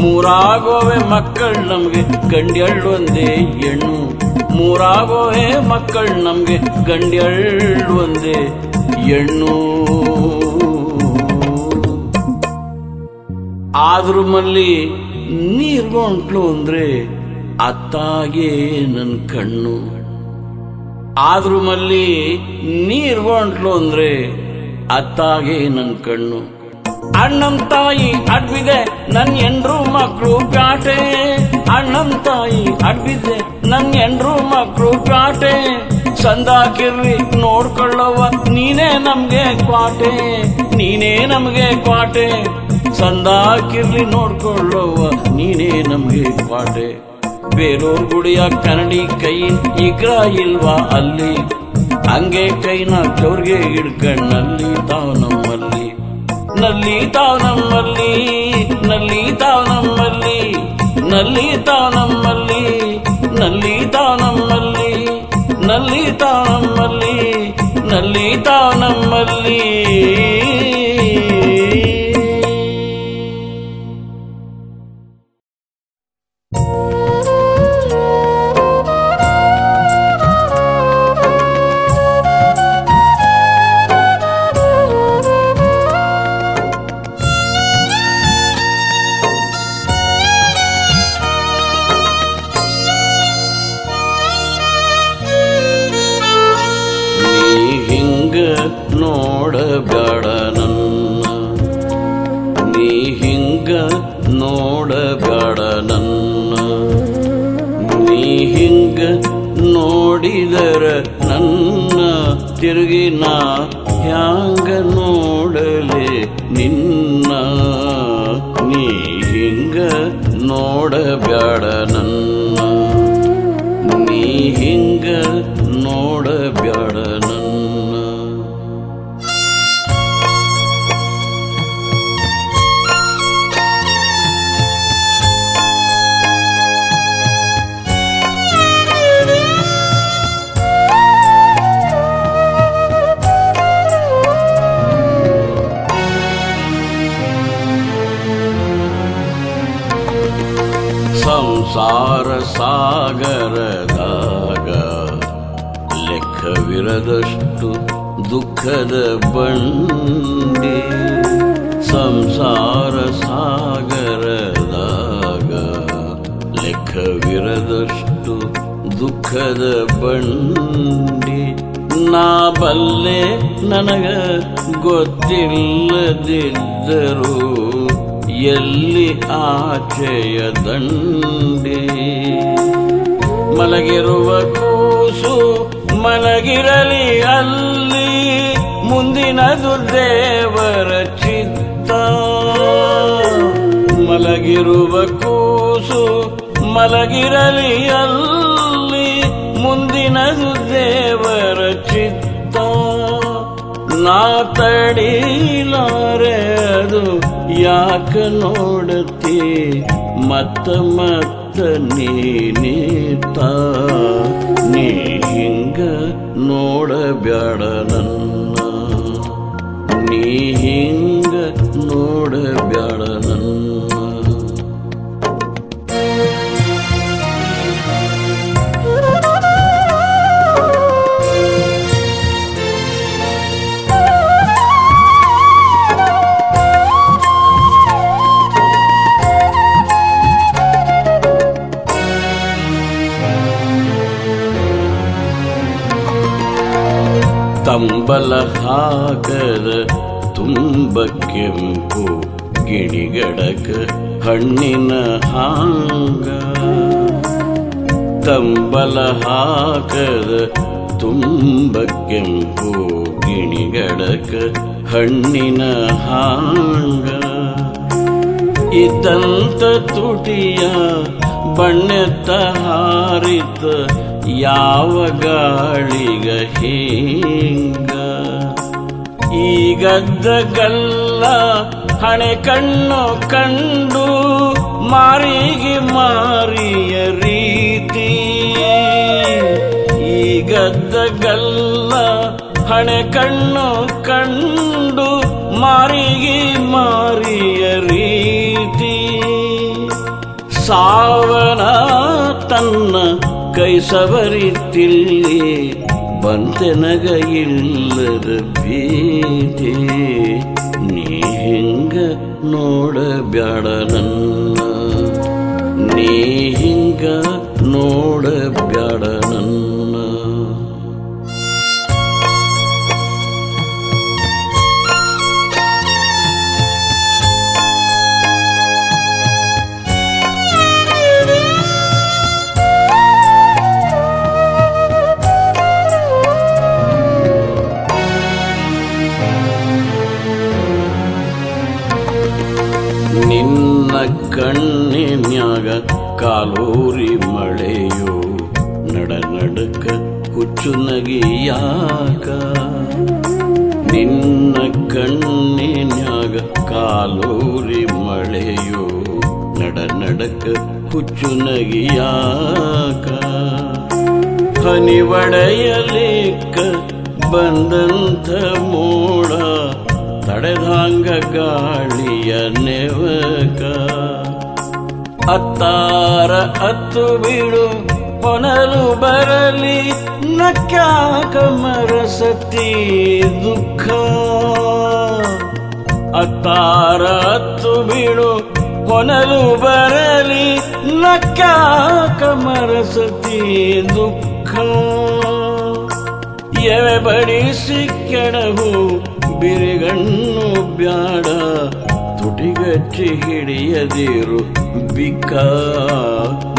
ಮೂರಾಗೋವೆ ಮಕ್ಕಳು ನಮ್ಗೆ ಗಂಡ್ಯಳ್ಳು ಒಂದೇ ಹೆಣ್ಣು. ಮೂರಾಗೋವೆ ಮಕ್ಕಳು ನಮ್ಗೆ ಗಂಡ್ಯಳ್ಳು ಒಂದೇ ಹೆಣ್ಣು. ಆದ್ರೂ ಮಲ್ಲಿ ನೀರ್ಗೊಂಟ್ಲು ಅಂದ್ರೆ ಅತ್ತಾಗೆ ನನ್ ಕಣ್ಣು. ಆದ್ರೂ ಮಲ್ಲಿ ನೀರ್ಗೊಂಟ್ಲು ಅಂದ್ರೆ ಅತ್ತಾಗೆ ನನ್ ಕಣ್ಣು. ಅಣ್ಣಂ ತಾಯಿ ಅಡ್ಬಿದೆ ನನ್ ಎಂಡ್ರು ಮಕ್ಕಳು ಕಾಟೆ. ಅಣ್ಣಂ ತಾಯಿ ಅಡ್ಬಿದೆ ನನ್ ಎಂಡ್ರು ಮಕ್ಕಳು ಕಾಟೆ. ಸಂದಾಕಿರ್ರಿ ನೋಡ್ಕೊಳ್ಳವ, ನೀನೇ ನಮ್ಗೆ ಕ್ವಾಟೆ. ನೀನೇ ನಮ್ಗೆ ಕ್ವಾಟೆ. ಸಂದಾಕಿರ್ಲಿ ನೋಡ್ಕೊಳ್ಳವ ನೀನೇ ನಮ್ಗೆ ಕ್ವಾಟೆ ಬೇಲೂರ್ ಗುಡಿಯ ಕನ್ನಡಿ ಕೈ ಇಗ್ರ ಇಲ್ವಾ ಅಲ್ಲಿ ಹಂಗೆ ಕೈನ ಚೌರ್ಗೆ ಹಿಡ್ಕಣ್ಣಲ್ಲಿ ತಾವ್ ನಮ್ಮಲ್ಲಿ ನಲ್ಲಿ ತಾವ್ ನಮ್ಮಲ್ಲಿ ನಲ್ಲಿ ತಾವ್ ನಮ್ಮಲ್ಲಿ ನಲ್ಲಿ ತಾವ್ ನಮ್ಮಲ್ಲಿ ನಲ್ಲಿ ತಾವ್ ನಮ್ಮಲ್ಲಿ ನಲ್ಲಿ ತಾವ್ ನಮ್ಮಲ್ಲಿ ನಲ್ಲಿ ತಾವ್ ನಮ್ಮಲ್ಲಿ ತಿರುಗಿ ನಾ ಹ್ಯಾಂಗ ನೋಡಲೆ ನಿನ್ನ? ನೀ ಹಿಂಗ ನೋಡಬ್ಯಾಡ ನನ್ನ. ನೀ ಹಿಂಗ ನೋಡಬ್ಯಾಡ ನನ್ನ. ದುಃಖದ ಬಂಡಿ ಸಂಸಾರ ಸಾಗರದಾಗ ಲೆಕ್ಕವಿರದಷ್ಟು ದುಃಖದ ಬಂಡಿ. ನಾ ಬಲ್ಲೆ ನನಗ ಗೊತ್ತಿಲ್ಲದಿದ್ದರೂ ಎಲ್ಲಿ ಆಚೆಯ ದಂಡೆ? ಮಲಗಿರುವ ಕೂಸು ಮಲಗಿರಲಿ ಅಲ್ಲಿ ಮುಂದಿನದು ದೇವರ ಚಿತ್ತ. ಮಲಗಿರುವ ಕೂಸು ಮಲಗಿರಲಿ ಅಲ್ಲಿ ಮುಂದಿನದು ದೇವರ ಚಿತ್ತ. ನಾ ತಡಿಲಾರೆ ಅದು ಯಾಕ ನೋಡತಿ? ಮತ್ತ ಮತ್ತ ನೀ ಹಿಂಗ ನೋಡಬ್ಯಾಡ ನನ್ನ ತಂಬಲ ಹಾಕದ ತುಂಬ ಕೆಂಪು ಗಿಣಿಗಡಕ ಹಣ್ಣಿನ ಹಾಂಗ. ತಂಬಲ ಹಾಕದ ತುಂಬ ಕೆಂಪು ಗಿಣಿಗಡಕ ಹಣ್ಣಿನ ಹಾಂಗ. ಇದ್ದಂತ ತುಟಿಯ ಬಣ್ಣೆತ್ತ ಹಾರಿತ ಯಾವ ಗಾಳಿಗ ಹಿಂಗ. ಈಗದ್ದ ಗಲ್ಲ ಹಣೆ ಕಣ್ಣು ಕಂಡು ಮಾರಿಗೆ ಮಾರಿಯ ರೀತಿ. ಈಗದ್ದ ಗಲ್ಲ ಹಣೆ ಕಣ್ಣು ಕಂಡು ಮಾರಿಗೆ ಮಾರಿಯ ರೀತಿ. ಸಾವನ ತನ್ನ ಕೈ ಸವರಿತಿಲ್ಲಿ ಬಂತೆನಗ ಇಲ್ಲದ ಭೀತಿ ನೀ ಹಿಂಗ ನೋಡಬ್ಯಾಡ ನನ್ನ ನೀ ಹಿಂಗ ಕಣ್ಣಿನ್ಯಾಗ ಕಾಲೂರಿ ಮಳೆಯು ನಡ ನಡಕ ಹುಚ್ಚು ನಗಿಯಾಕ ನಿನ್ನ ಕಣ್ಣಿನ್ಯಾಗ ಕಾಲೂರಿ ಮಳೆಯು ನಡ ನಡಕ ಹುಚ್ಚು ನಗಿಯಾಕ ಹನಿ ಒಡೆಯಲಿಕ್ಕ ಬಂದಂಥ ಮೋಡ ತಡೆದಾಂಗ ಗಾಳಿಯ ನೆವಕ ಅತ್ತಾರ ಅತ್ತು ಬಿಡು ಕೊನಲು ಬರಲಿ, ನಕ್ಯಾಕ ಮರಸತಿ ದುಃಖ. ಅತ್ತಾರ ಅತ್ತು ಬಿಡು ಕೊನಲು ಬರಲಿ, ನಕ್ಯಾಕ ಮರಸತಿ ದುಃಖ. ಎವೆ ಬಡಿಸಿ ಕೆಡವು ಬಿರಿಗಣ್ಣು ಬ್ಯಾಡ ತುಟಿಗಚ್ಚಿ ಹಿಡಿಯದಿರು. ಬಿಕ್ಕ,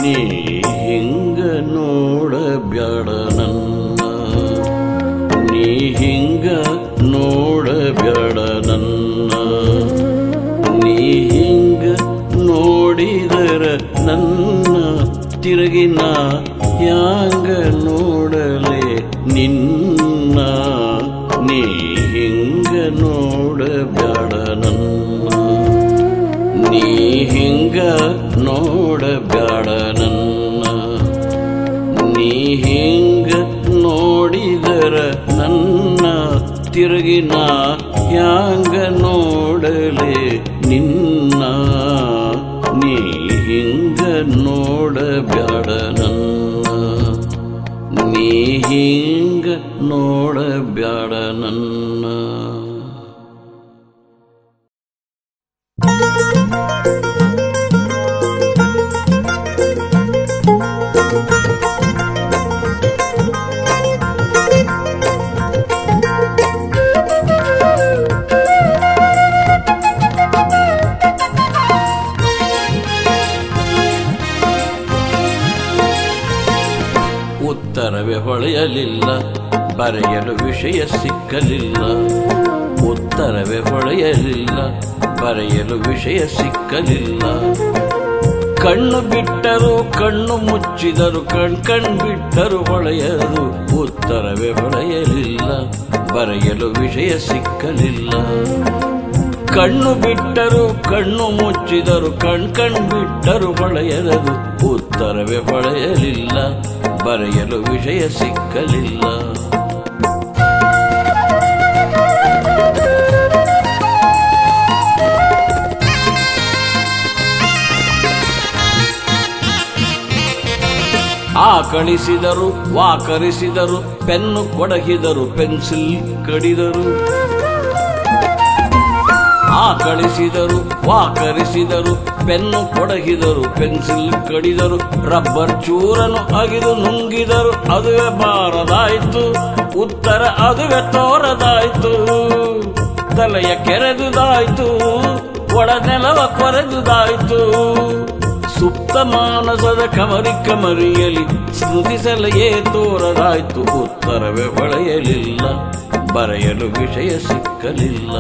ನೀ ಹಿಂಗ ನೋಡಬ್ಯಾಡ ನನ್ನ. ನೀ ಹಿಂಗ ನೋಡಬ್ಯಾಡ ನನ್ನ. ನೀ ಹಿಂಗ ನೋಡಿದರ ನನ್ನ. ತಿರುಗಿನ ಯಾಂಗ ನೋಡಲೆ ನಿನ್ನ. ನೀ ಹಿಂಗ ನೋಡಬ್ಯಾಡ ನನ್ನ. ನೀ ಹಿಂಗ ನೋಡಬ್ಯಾಡ ನನ್ನ? ನೀ ಹಿಂಗ ನೋಡಿದರ ನನ್ನ? ತಿರುಗಿನ ಹ್ಯಾಂಗ ನೋಡಲೆ ನಿನ್ನ? ನೀ ಹಿಂಗ ನೋಡಬ್ಯಾಡ ನನ್ನ? ನೀ ಹಿಂಗ ನೋಡಬ್ಯಾಡ ನನ್ನ? ವಿಷಯ ಸಿಕ್ಕಲಿಲ್ಲ, ಉತ್ತರವೇ ಹೊಳೆಯಲಿಲ್ಲ, ಬರೆಯಲು ವಿಷಯ ಸಿಕ್ಕಲಿಲ್ಲ. ಕಣ್ಣು ಬಿಟ್ಟರು ಕಣ್ಣು ಮುಚ್ಚಿದರು ಕಣ್ ಕಣ್ ಬಿಟ್ಟರು ಹೊಳೆಯದು, ಉತ್ತರವೇ ಹೊಳೆಯಲಿಲ್ಲ, ಬರೆಯಲು ವಿಷಯ ಸಿಕ್ಕಲಿಲ್ಲ. ಕಣ್ಣು ಬಿಟ್ಟರು ಕಣ್ಣು ಮುಚ್ಚಿದರು ಕಣ್ ಕಣ್ ಬಿಟ್ಟರು ಹೊಳೆಯದು, ಉತ್ತರವೇ ಹೊಳೆಯಲಿಲ್ಲ, ಬರೆಯಲು ವಿಷಯ ಸಿಕ್ಕಲಿಲ್ಲ. ಆಕಳಿಸಿದರು, ವಾಕರಿಸಿದರು, ಪೆನ್ನು ಕೊಡಗಿದರು ಪೆನ್ಸಿಲ್ ಕಡಿದರು. ಆಕಳಿಸಿದರು, ವಾಕರಿಸಿದರು, ಪೆನ್ನು ಕೊಡಗಿದರು ಪೆನ್ಸಿಲ್ ಕಡಿದರು. ರಬ್ಬರ್ ಚೂರನು ಅಗಿದು ನುಂಗಿದರು, ಅದುವೆ ಬಾರದಾಯಿತು, ಉತ್ತರ ಅದುವೆ ತೋರದಾಯಿತು. ತಲೆಯ ಕೆರೆದುದಾಯಿತು ಒಳನೆಲವ ಕೊರೆದುದಾಯ್ತು. ಸುಪ್ತ ಮಾನಸದ ಕಮರಿ ಕಮರಿಯಲಿ ಸ್ಮೃತಿಸಲೆಯೇ ತೋರದಾಯ್ತು ಉತ್ತರವೇ ಹೊಳೆಯಲಿಲ್ಲ, ಬರೆಯಲು ವಿಷಯ ಸಿಕ್ಕಲಿಲ್ಲ.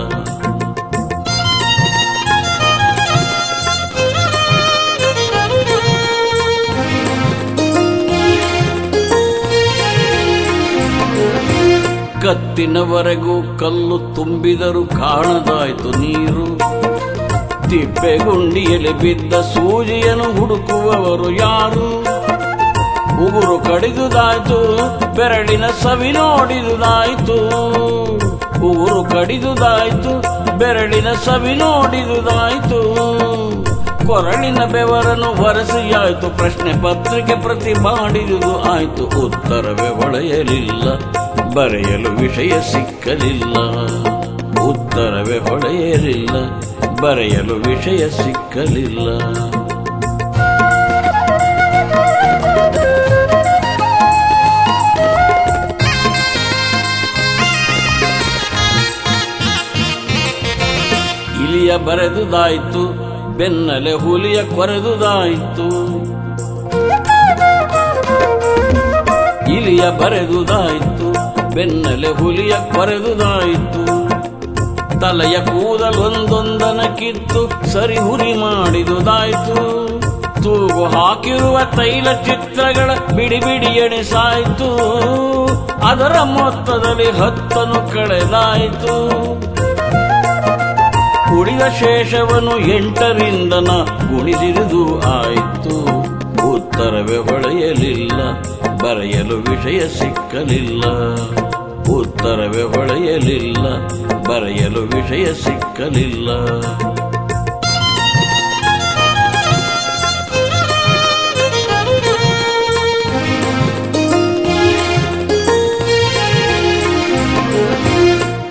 ಕತ್ತಿನವರೆಗೂ ಕಲ್ಲು ತುಂಬಿದರೂ ಕಾಣದಾಯ್ತು ನೀರು. ತಿಪ್ಪೆಗುಂಡಿಯಲ್ಲಿ ಬಿದ್ದ ಸೂಜಿಯನ್ನು ಹುಡುಕುವವರು ಯಾರು? ಉಗುರು ಕಡಿದುದಾಯ್ತು, ಬೆರಳಿನ ಸವಿ ನೋಡಿದುದಾಯ್ತು. ಉಗುರು ಕಡಿದುದಾಯ್ತು, ಬೆರಳಿನ ಸವಿ ನೋಡಿದುದಾಯ್ತು. ಕೊರಳಿನ ಬೆವರನ್ನು ವರಸಿಯಾಯ್ತು ಪ್ರಶ್ನೆ ಪತ್ರಿಕೆ ಪ್ರತಿ ಮಾಡಿದುದು ಆಯ್ತು. ಉತ್ತರವೇ ಹೊಳೆಯಲಿಲ್ಲ, ಬರೆಯಲು ವಿಷಯ ಸಿಕ್ಕಲಿಲ್ಲ. ಉತ್ತರವೇ ಹೊಳೆಯಲಿಲ್ಲ ಬರೆಯಲು ವಿಷಯ ಸಿಕ್ಕಲಿಲ್ಲ. ಇಲಿಯ ಬರೆದುದಾಯ್ತು ಬೆನ್ನಲೆ ಹುಲಿಯ ಕೊರೆದುದಾಯ್ತು. ಇಲಿಯ ಬರೆದುದಾಯಿತು ಬೆನ್ನಲೆ ಹುಲಿಯ ಕೊರೆದುದಾಯ್ತು. ತಲೆಯ ಕೂದಲೊಂದೊಂದನ ಕಿತ್ತು ಸರಿ ಹುರಿ ಮಾಡಿದುದಾಯ್ತು. ತೂಗು ಹಾಕಿರುವ ತೈಲ ಚಿತ್ರಗಳ ಬಿಡಿ ಬಿಡಿ ಅದರ ಮೊತ್ತದಲ್ಲಿ ಹತ್ತನು ಕಳೆದಾಯ್ತು. ಕುಡಿದ ಶೇಷವನ್ನು ಎಂಟರಿಂದನ ಗುಣಿಸಿರಿದು ಆಯ್ತು. ಉತ್ತರವೇ ಹೊಳೆಯಲಿಲ್ಲ, ಬರೆಯಲು ವಿಷಯ ಸಿಕ್ಕಲಿಲ್ಲ. ಉತ್ತರವೇ ಹೊಳೆಯಲಿಲ್ಲ ಬರೆಯಲು ವಿಷಯ ಸಿಕ್ಕಲಿಲ್ಲ.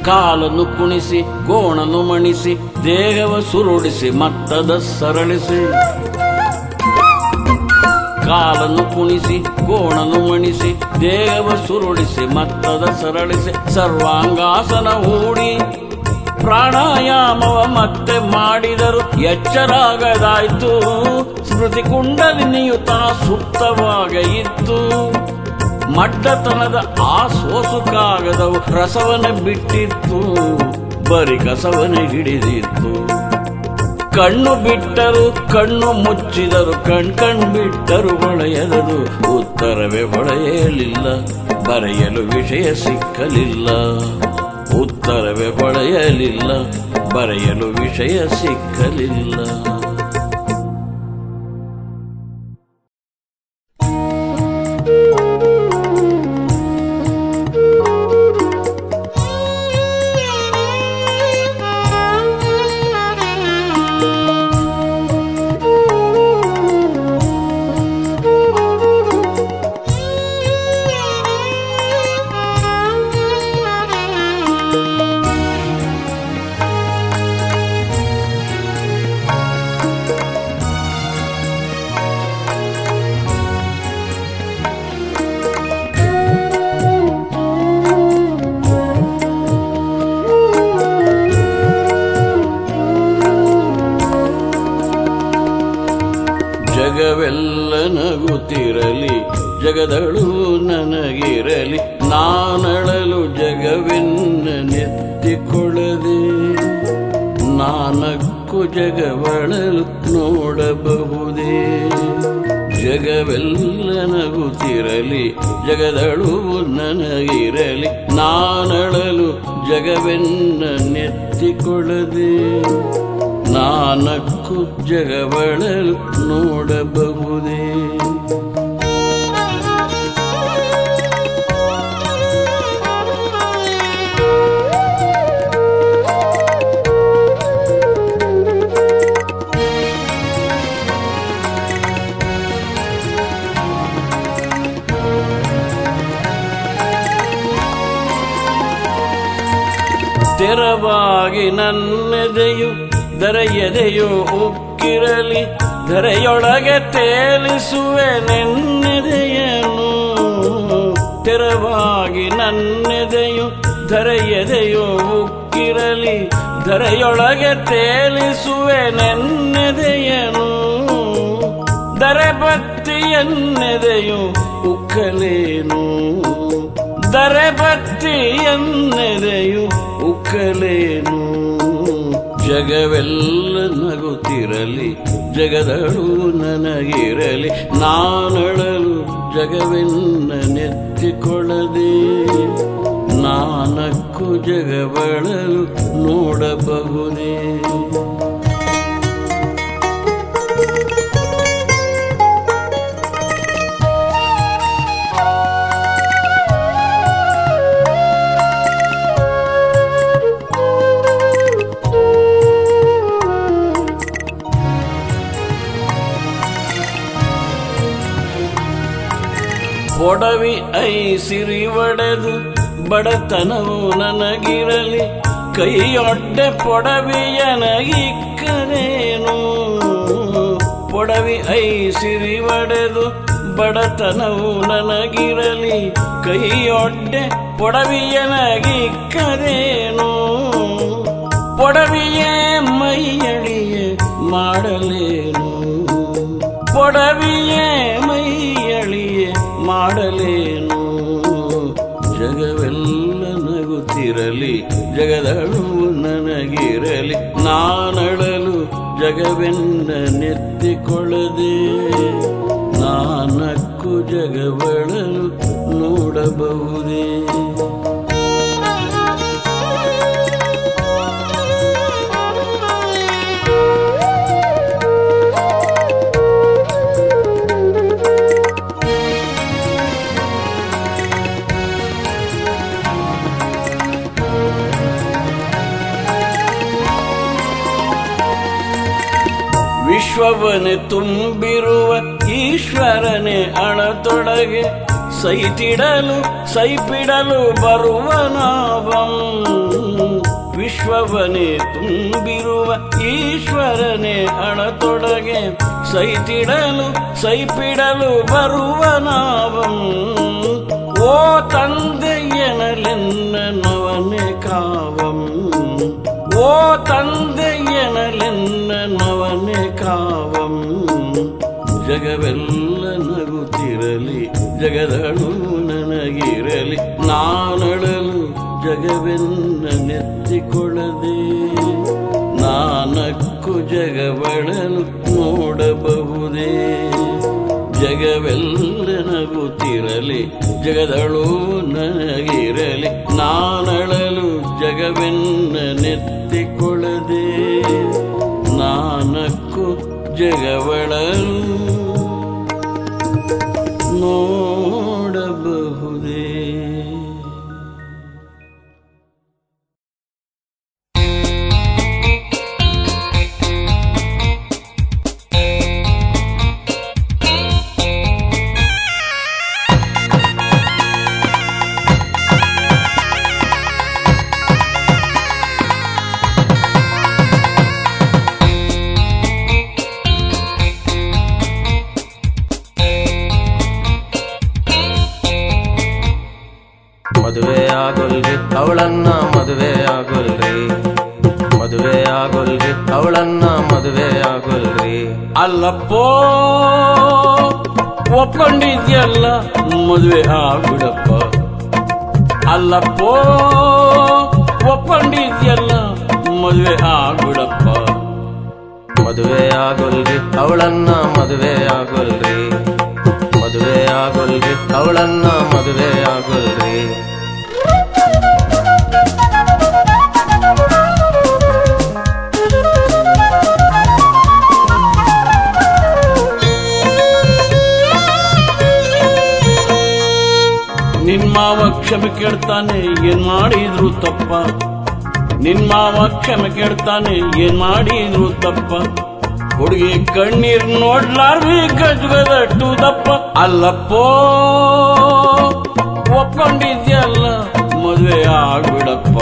ಕಾಲನ್ನು ಕುಣಿಸಿ ಗೋಣನು ಮಣಿಸಿ ದೇಹವ ಸುರುಡಿಸಿ ಮತ್ತದ ಸರಳಿಸಿ. ಕಾಲನ್ನು ಕುಣಿಸಿ ಕೋಣನು ಮಣಿಸಿ, ದೇಹವ ಸುರುಳಿಸಿ, ಮತ್ತದ ಸರಳಿಸಿ, ಸರ್ವಾಂಗಾಸನ ಹೂಡಿ. ಪ್ರಾಣಾಯಾಮವ ಮತ್ತೆ ಮಾಡಿದರು, ಎಚ್ಚರಾಗದಾಯ್ತು. ಸ್ಮೃತಿ ಕುಂಡಲಿನಿಯು ತಾ ಸುಪ್ತವಾಗ ಇತ್ತು. ಮಡ್ಡತನದ ಆ ಸೋಸು ಕಾಗದವು ರಸವನ್ನ ಬಿಟ್ಟಿತ್ತು, ಬರಿ ಕಸವನ್ನು ಹಿಡಿದಿತ್ತು. ಕಣ್ಣು ಬಿಟ್ಟರು, ಕಣ್ಣು ಮುಚ್ಚಿದರು, ಕಣ್ ಕಣ್ ಬಿಟ್ಟರು ಒಳೆಯದರು ಉತ್ತರವೇ ಹೊಳೆಯಲಿಲ್ಲ ಬರೆಯಲು ವಿಷಯ ಸಿಕ್ಕಲಿಲ್ಲ. ಉತ್ತರವೇ ಹೊಳೆಯಲಿಲ್ಲ ಬರೆಯಲು ವಿಷಯ ಸಿಕ್ಕಲಿಲ್ಲ. ನಾನಕ್ಕು ಜಗವಳಲು ನೋಡಬಹುದೇ? ಜಗವೆಲ್ಲ ನಗುತ್ತಿರಲಿ ಜಗದಳು ನನಗಿರಲಿ ನಾನಳಲು ಜಗವೆನ್ನ ನೆತ್ತಿಕೊಳ್ಳದೆ? ನಾನಕ್ಕು ಜಗವಳಲು ನೋಡಬಹುದೇ? ತೆರವಾಗಿ ನನ್ನೆದೆಯು ದರೆಯದೆಯು ಉಕ್ಕಿರಲಿ, ಧರೆಯೊಳಗೆ ತೇಲಿಸುವೆ ನೆನ್ನೆದೆಯನು ತೆರವಾಗಿ ನನ್ನೆದೆಯು ಧರೆಯದೆಯು ಉಕ್ಕಿರಲಿ, ಧರೆಯೊಳಗೆ ತೇಲಿಸುವೆ ನೆನ್ನೆದೆಯನು ದರೆ ಬತ್ತಿಯನ್ನೆದೆಯು ಉಕ್ಕಲೇನು? ದರೆ ಬತ್ತಿಯನ್ನೆದೆಯು ಉಕ್ಕಲೇನು ಜಗವೆಲ್ಲ ನಗುತ್ತಿರಲಿ ಜಗದಳು ನನಗಿರಲಿ ನಾನಳಲು ಜಗವೆನ್ನ ನೆತ್ತಿಕೊಳ್ಳದೆ ನಾನಕ್ಕು ಜಗವಳಲು ನೋಡಬಹುದೇ? ಐಸಿರಿ ಒಡೆದು ಬಡತನವು ನನಗಿರಲಿ ಕೈಯೊಡ್ಡೆ ಪೊಡವಿಯನಗಿಕ್ಕನೇನು ಪೊಡವಿ ಸಿರಿ ಒಡೆದು ಬಡತನವು ನನಗಿರಲಿ ಕೈಯೊಡ್ಡೆ ಪೊಡವಿಯನಗಿಕ್ಕನೇನು ಪೊಡವಿಯೇ ಮೈಯಳಿಯೇ ಮಾಡಲೇನು? ಪೊಡವಿಯೇ ಮೈಯಳಿಯೇ ಮಾಡಲೇನು? ನಗುತ್ತಿರಲಿ ಜಗದಳು ನನಗಿರಲಿ ನಾನಳಲು ಜಗವೆನ್ನ ನೆತ್ತಿಕೊಳ್ಳದೆ ನಾನಕ್ಕು ಜಗವಳಲು ನೋಡಬಹುದೇ? ವಿಶ್ವವನೆ ತುಂಬಿರುವ ಈಶ್ವರನೆ ಅಣತೊಡಗೆ ಸೈತಿಡಲು ಸೈಪಿಡಲು ಬರುವ ನಾವಂ. ವಿಶ್ವವನೆ ತುಂಬಿರುವ ಈಶ್ವರನೆ ಅಣತೊಡಗೆ ಸೈತಿಡಲು ಸೈಪಿಡಲು ಬರುವ ನಾವಂ. ಓ ತಂದೆಯನಲೆನ್ನ ಓ ತಂದೆಯನಲೆನ್ನ ನವನೆ ಕಾವಂ. ಜಗವೆಲ್ಲ ನಗುತ್ತಿರಲಿ ಜಗದಳು ನನಗಿರಲಿ ನಾನಳಲು ಜಗವೆನ್ನ ನೆತ್ತಿಕೊಳ್ಳದೆ. ನಾನಕ್ಕು ಜಗವಳಲು ನೋಡಬಹುದೇ. ಜಗವೆಲ್ಲ ನಗುತ್ತಿರಲಿ ಜಗದಳು ನನಗಿರಲಿ ನಾನಳಲು ಜಗವೆನ್ನ ನೆತ್ತಿಕೊಳ್ಳದೆ ನಾನಕ್ಕು ಜಗವಳಲು. ನೋಡಬಹುದೇ ಮದುವೆ ಆಗುಡಪ್ಪ ಅಲ್ಲಪ್ಪೋ ಒಪ್ಪಂಡಿದ್ಯಲ್ಲ ಮದುವೆ ಆಗುಡಪ್ಪ ಮದುವೆ ಆಗೋಲ್ರಿ, ಅವಳನ್ನ ಮದುವೆ ಆಗೋಲ್ರಿ. ಮದುವೆ ಆಗೋಲ್ರಿ, ಅವಳನ್ನ ಮದುವೆ ಆಗೋಲ್ರಿ. ಕ್ಷಮೆ ಕೇಳ್ತಾನೆ, ಏನ್ ಮಾಡಿದ್ರು ತಪ್ಪ? ನಿನ್ ಮಾವ ಕ್ಷಮೆ ಕೇಳ್ತಾನೆ, ಏನ್ ಮಾಡಿದ್ರು ತಪ್ಪ? ಹುಡುಗಿ ಕಣ್ಣೀರ್ ನೋಡ್ಲಾರ್ವಿ ಗಜ್ಗದಟ್ಟು ದಪ್ಪ ಅಲ್ಲಪ್ಪೋ, ಒಪ್ಕೊಂಡಿದ್ಯಲ್ಲ, ಮದುವೆ ಆಗ್ಬಿಡಪ್ಪ.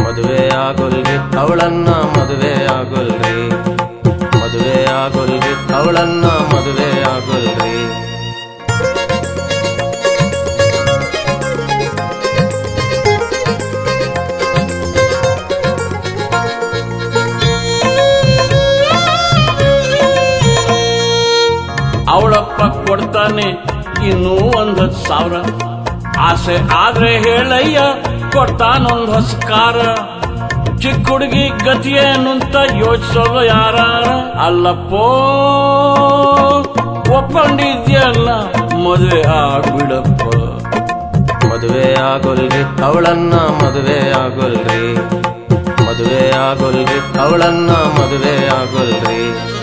ಮದುವೆ ಆಗೋಲ್ರಿ ಅವಳನ್ನ ಮದುವೆ ಆಗೋಲ್ರಿ. ಮದುವೆ ಆಗೋಲ್ರಿ ಅವಳನ್ನ ಅವಳಪ್ಪ ಕೊಡ್ತಾನೆ. ಇನ್ನೂ ಒಂದ್ ಸಾವಿರ. ಆಸೆ ಆದ್ರೆ ಹೇಳಯ್ಯ, ಕೊಡ್ತಾನೊಂದ್ ಹೊಸ ಕಾರ ಚಿಕ್ಕ ಹುಡುಗಿ ಗತಿಯೇನು ಅಂತ ಯೋಚಿಸೋದು ಯಾರ? ಅಲ್ಲಪ್ಪೋ ಒಪ್ಪಂಡಿದ್ಯಲ್ಲ ಮದುವೆ ಆಗ್ಬಿಡಪ್ಪ. ಮದುವೆ ಆಗೋಲ್ರಿ, ಅವಳನ್ನ ಮದುವೆ ಆಗೋಲ್ರಿ. ಮದುವೆ ಆಗೋಲ್ರಿ, ಅವಳನ್ನ ಮದುವೆ ಆಗೋಲ್ರಿ.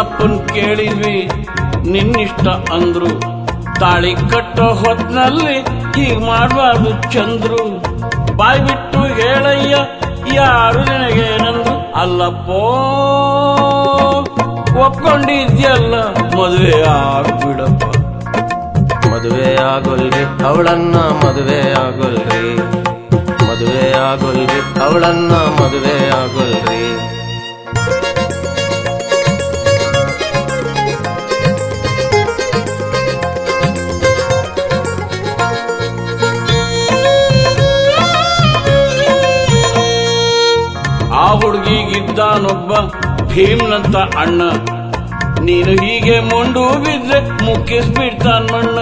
ನಿನ್ನಪ್ಪನ್ ಕೇಳಿದ್ವಿ, ನಿನ್ನಿಷ್ಟ ಅಂದ್ರು. ತಾಳಿ ಕಟ್ಟೋ ಹೊತ್ನಲ್ಲಿ ಹೀಗ್ ಮಾಡಬಾರ್ದು ಚಂದ್ರು. ಬಾಯ್ ಬಿಟ್ಟು ಹೇಳಯ್ಯ, ಯಾರು ನಿನಗೇನಂದ್ರು ಅಲ್ಲಪ್ಪೋ, ಒಪ್ಕೊಂಡಿದ್ಯಲ್ಲ, ಮದುವೆ ಆಗ್ಬಿಡಪ್ಪ. ಮದುವೆ ಆಗೋಲ್ರಿ, ಅವಳನ್ನ ಮದುವೆ ಆಗೋಲ್ರಿ. ಮದುವೆ ಆಗೋಲ್ರಿ, ಅವಳನ್ನ ಮದುವೆ ಆಗೋಲ್ರಿ. ಹುಡುಗಿಗಿದ್ದಾನೊಬ್ಬ ಭೀಮ್ನಂತ ಅಣ್ಣ. ನೀನು ಹೀಗೆ ಮುಂಡು ಬಿದ್ರೆ ಮುಕ್ಕಿಸ್ಬಿಡ್ತಾನ್ ಮಣ್ಣ.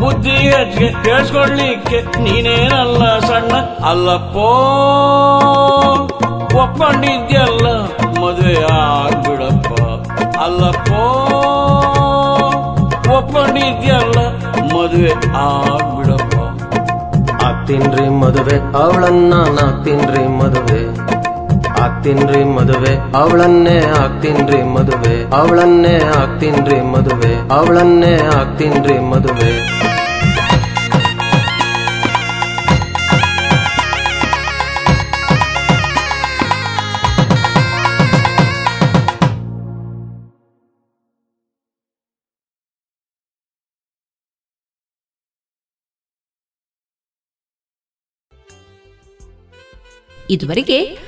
ಬುದ್ಧಿ ಹೆಚ್ಚಿಗೆ ಹೇಳ್ಸ್ಕೊಡ್ಲಿಕ್ಕೆ ನೀನೇನಲ್ಲ ಸಣ್ಣ. ಅಲ್ಲಪ್ಪೋ ಒಪ್ಪಂಡಿದ್ಯಲ್ಲ ಮದುವೆ ಆಗ್ಬಿಡಪ್ಪ. ಅಲ್ಲಪ್ಪೋ ಒಪ್ಪಂಡಿದ್ಯಲ್ಲ ಮದುವೆ ಆಗ್ಬಿಡಪ್ಪ. ಆಗ್ತೀನ್ರಿ ಮದುವೆ, ಅವಳನ್ನ ನಾಗ್ತೀನ್ರಿ ಮದುವೆ. ಆಗ್ತೀನ್ರಿ ಮದುವೆ. ಅವಳನ್ನೇ ಆಗ್ತೀನ್ರಿ ಮದುವೆ. ಅವಳನ್ನೇ ಆಗ್ತೀನ್ರಿ ಮದುವೆ. ಅವಳನ್ನೇ ಆಗ್ತೀನ್ರಿ ಮದುವೆ. ಇದುವರೆಗೆ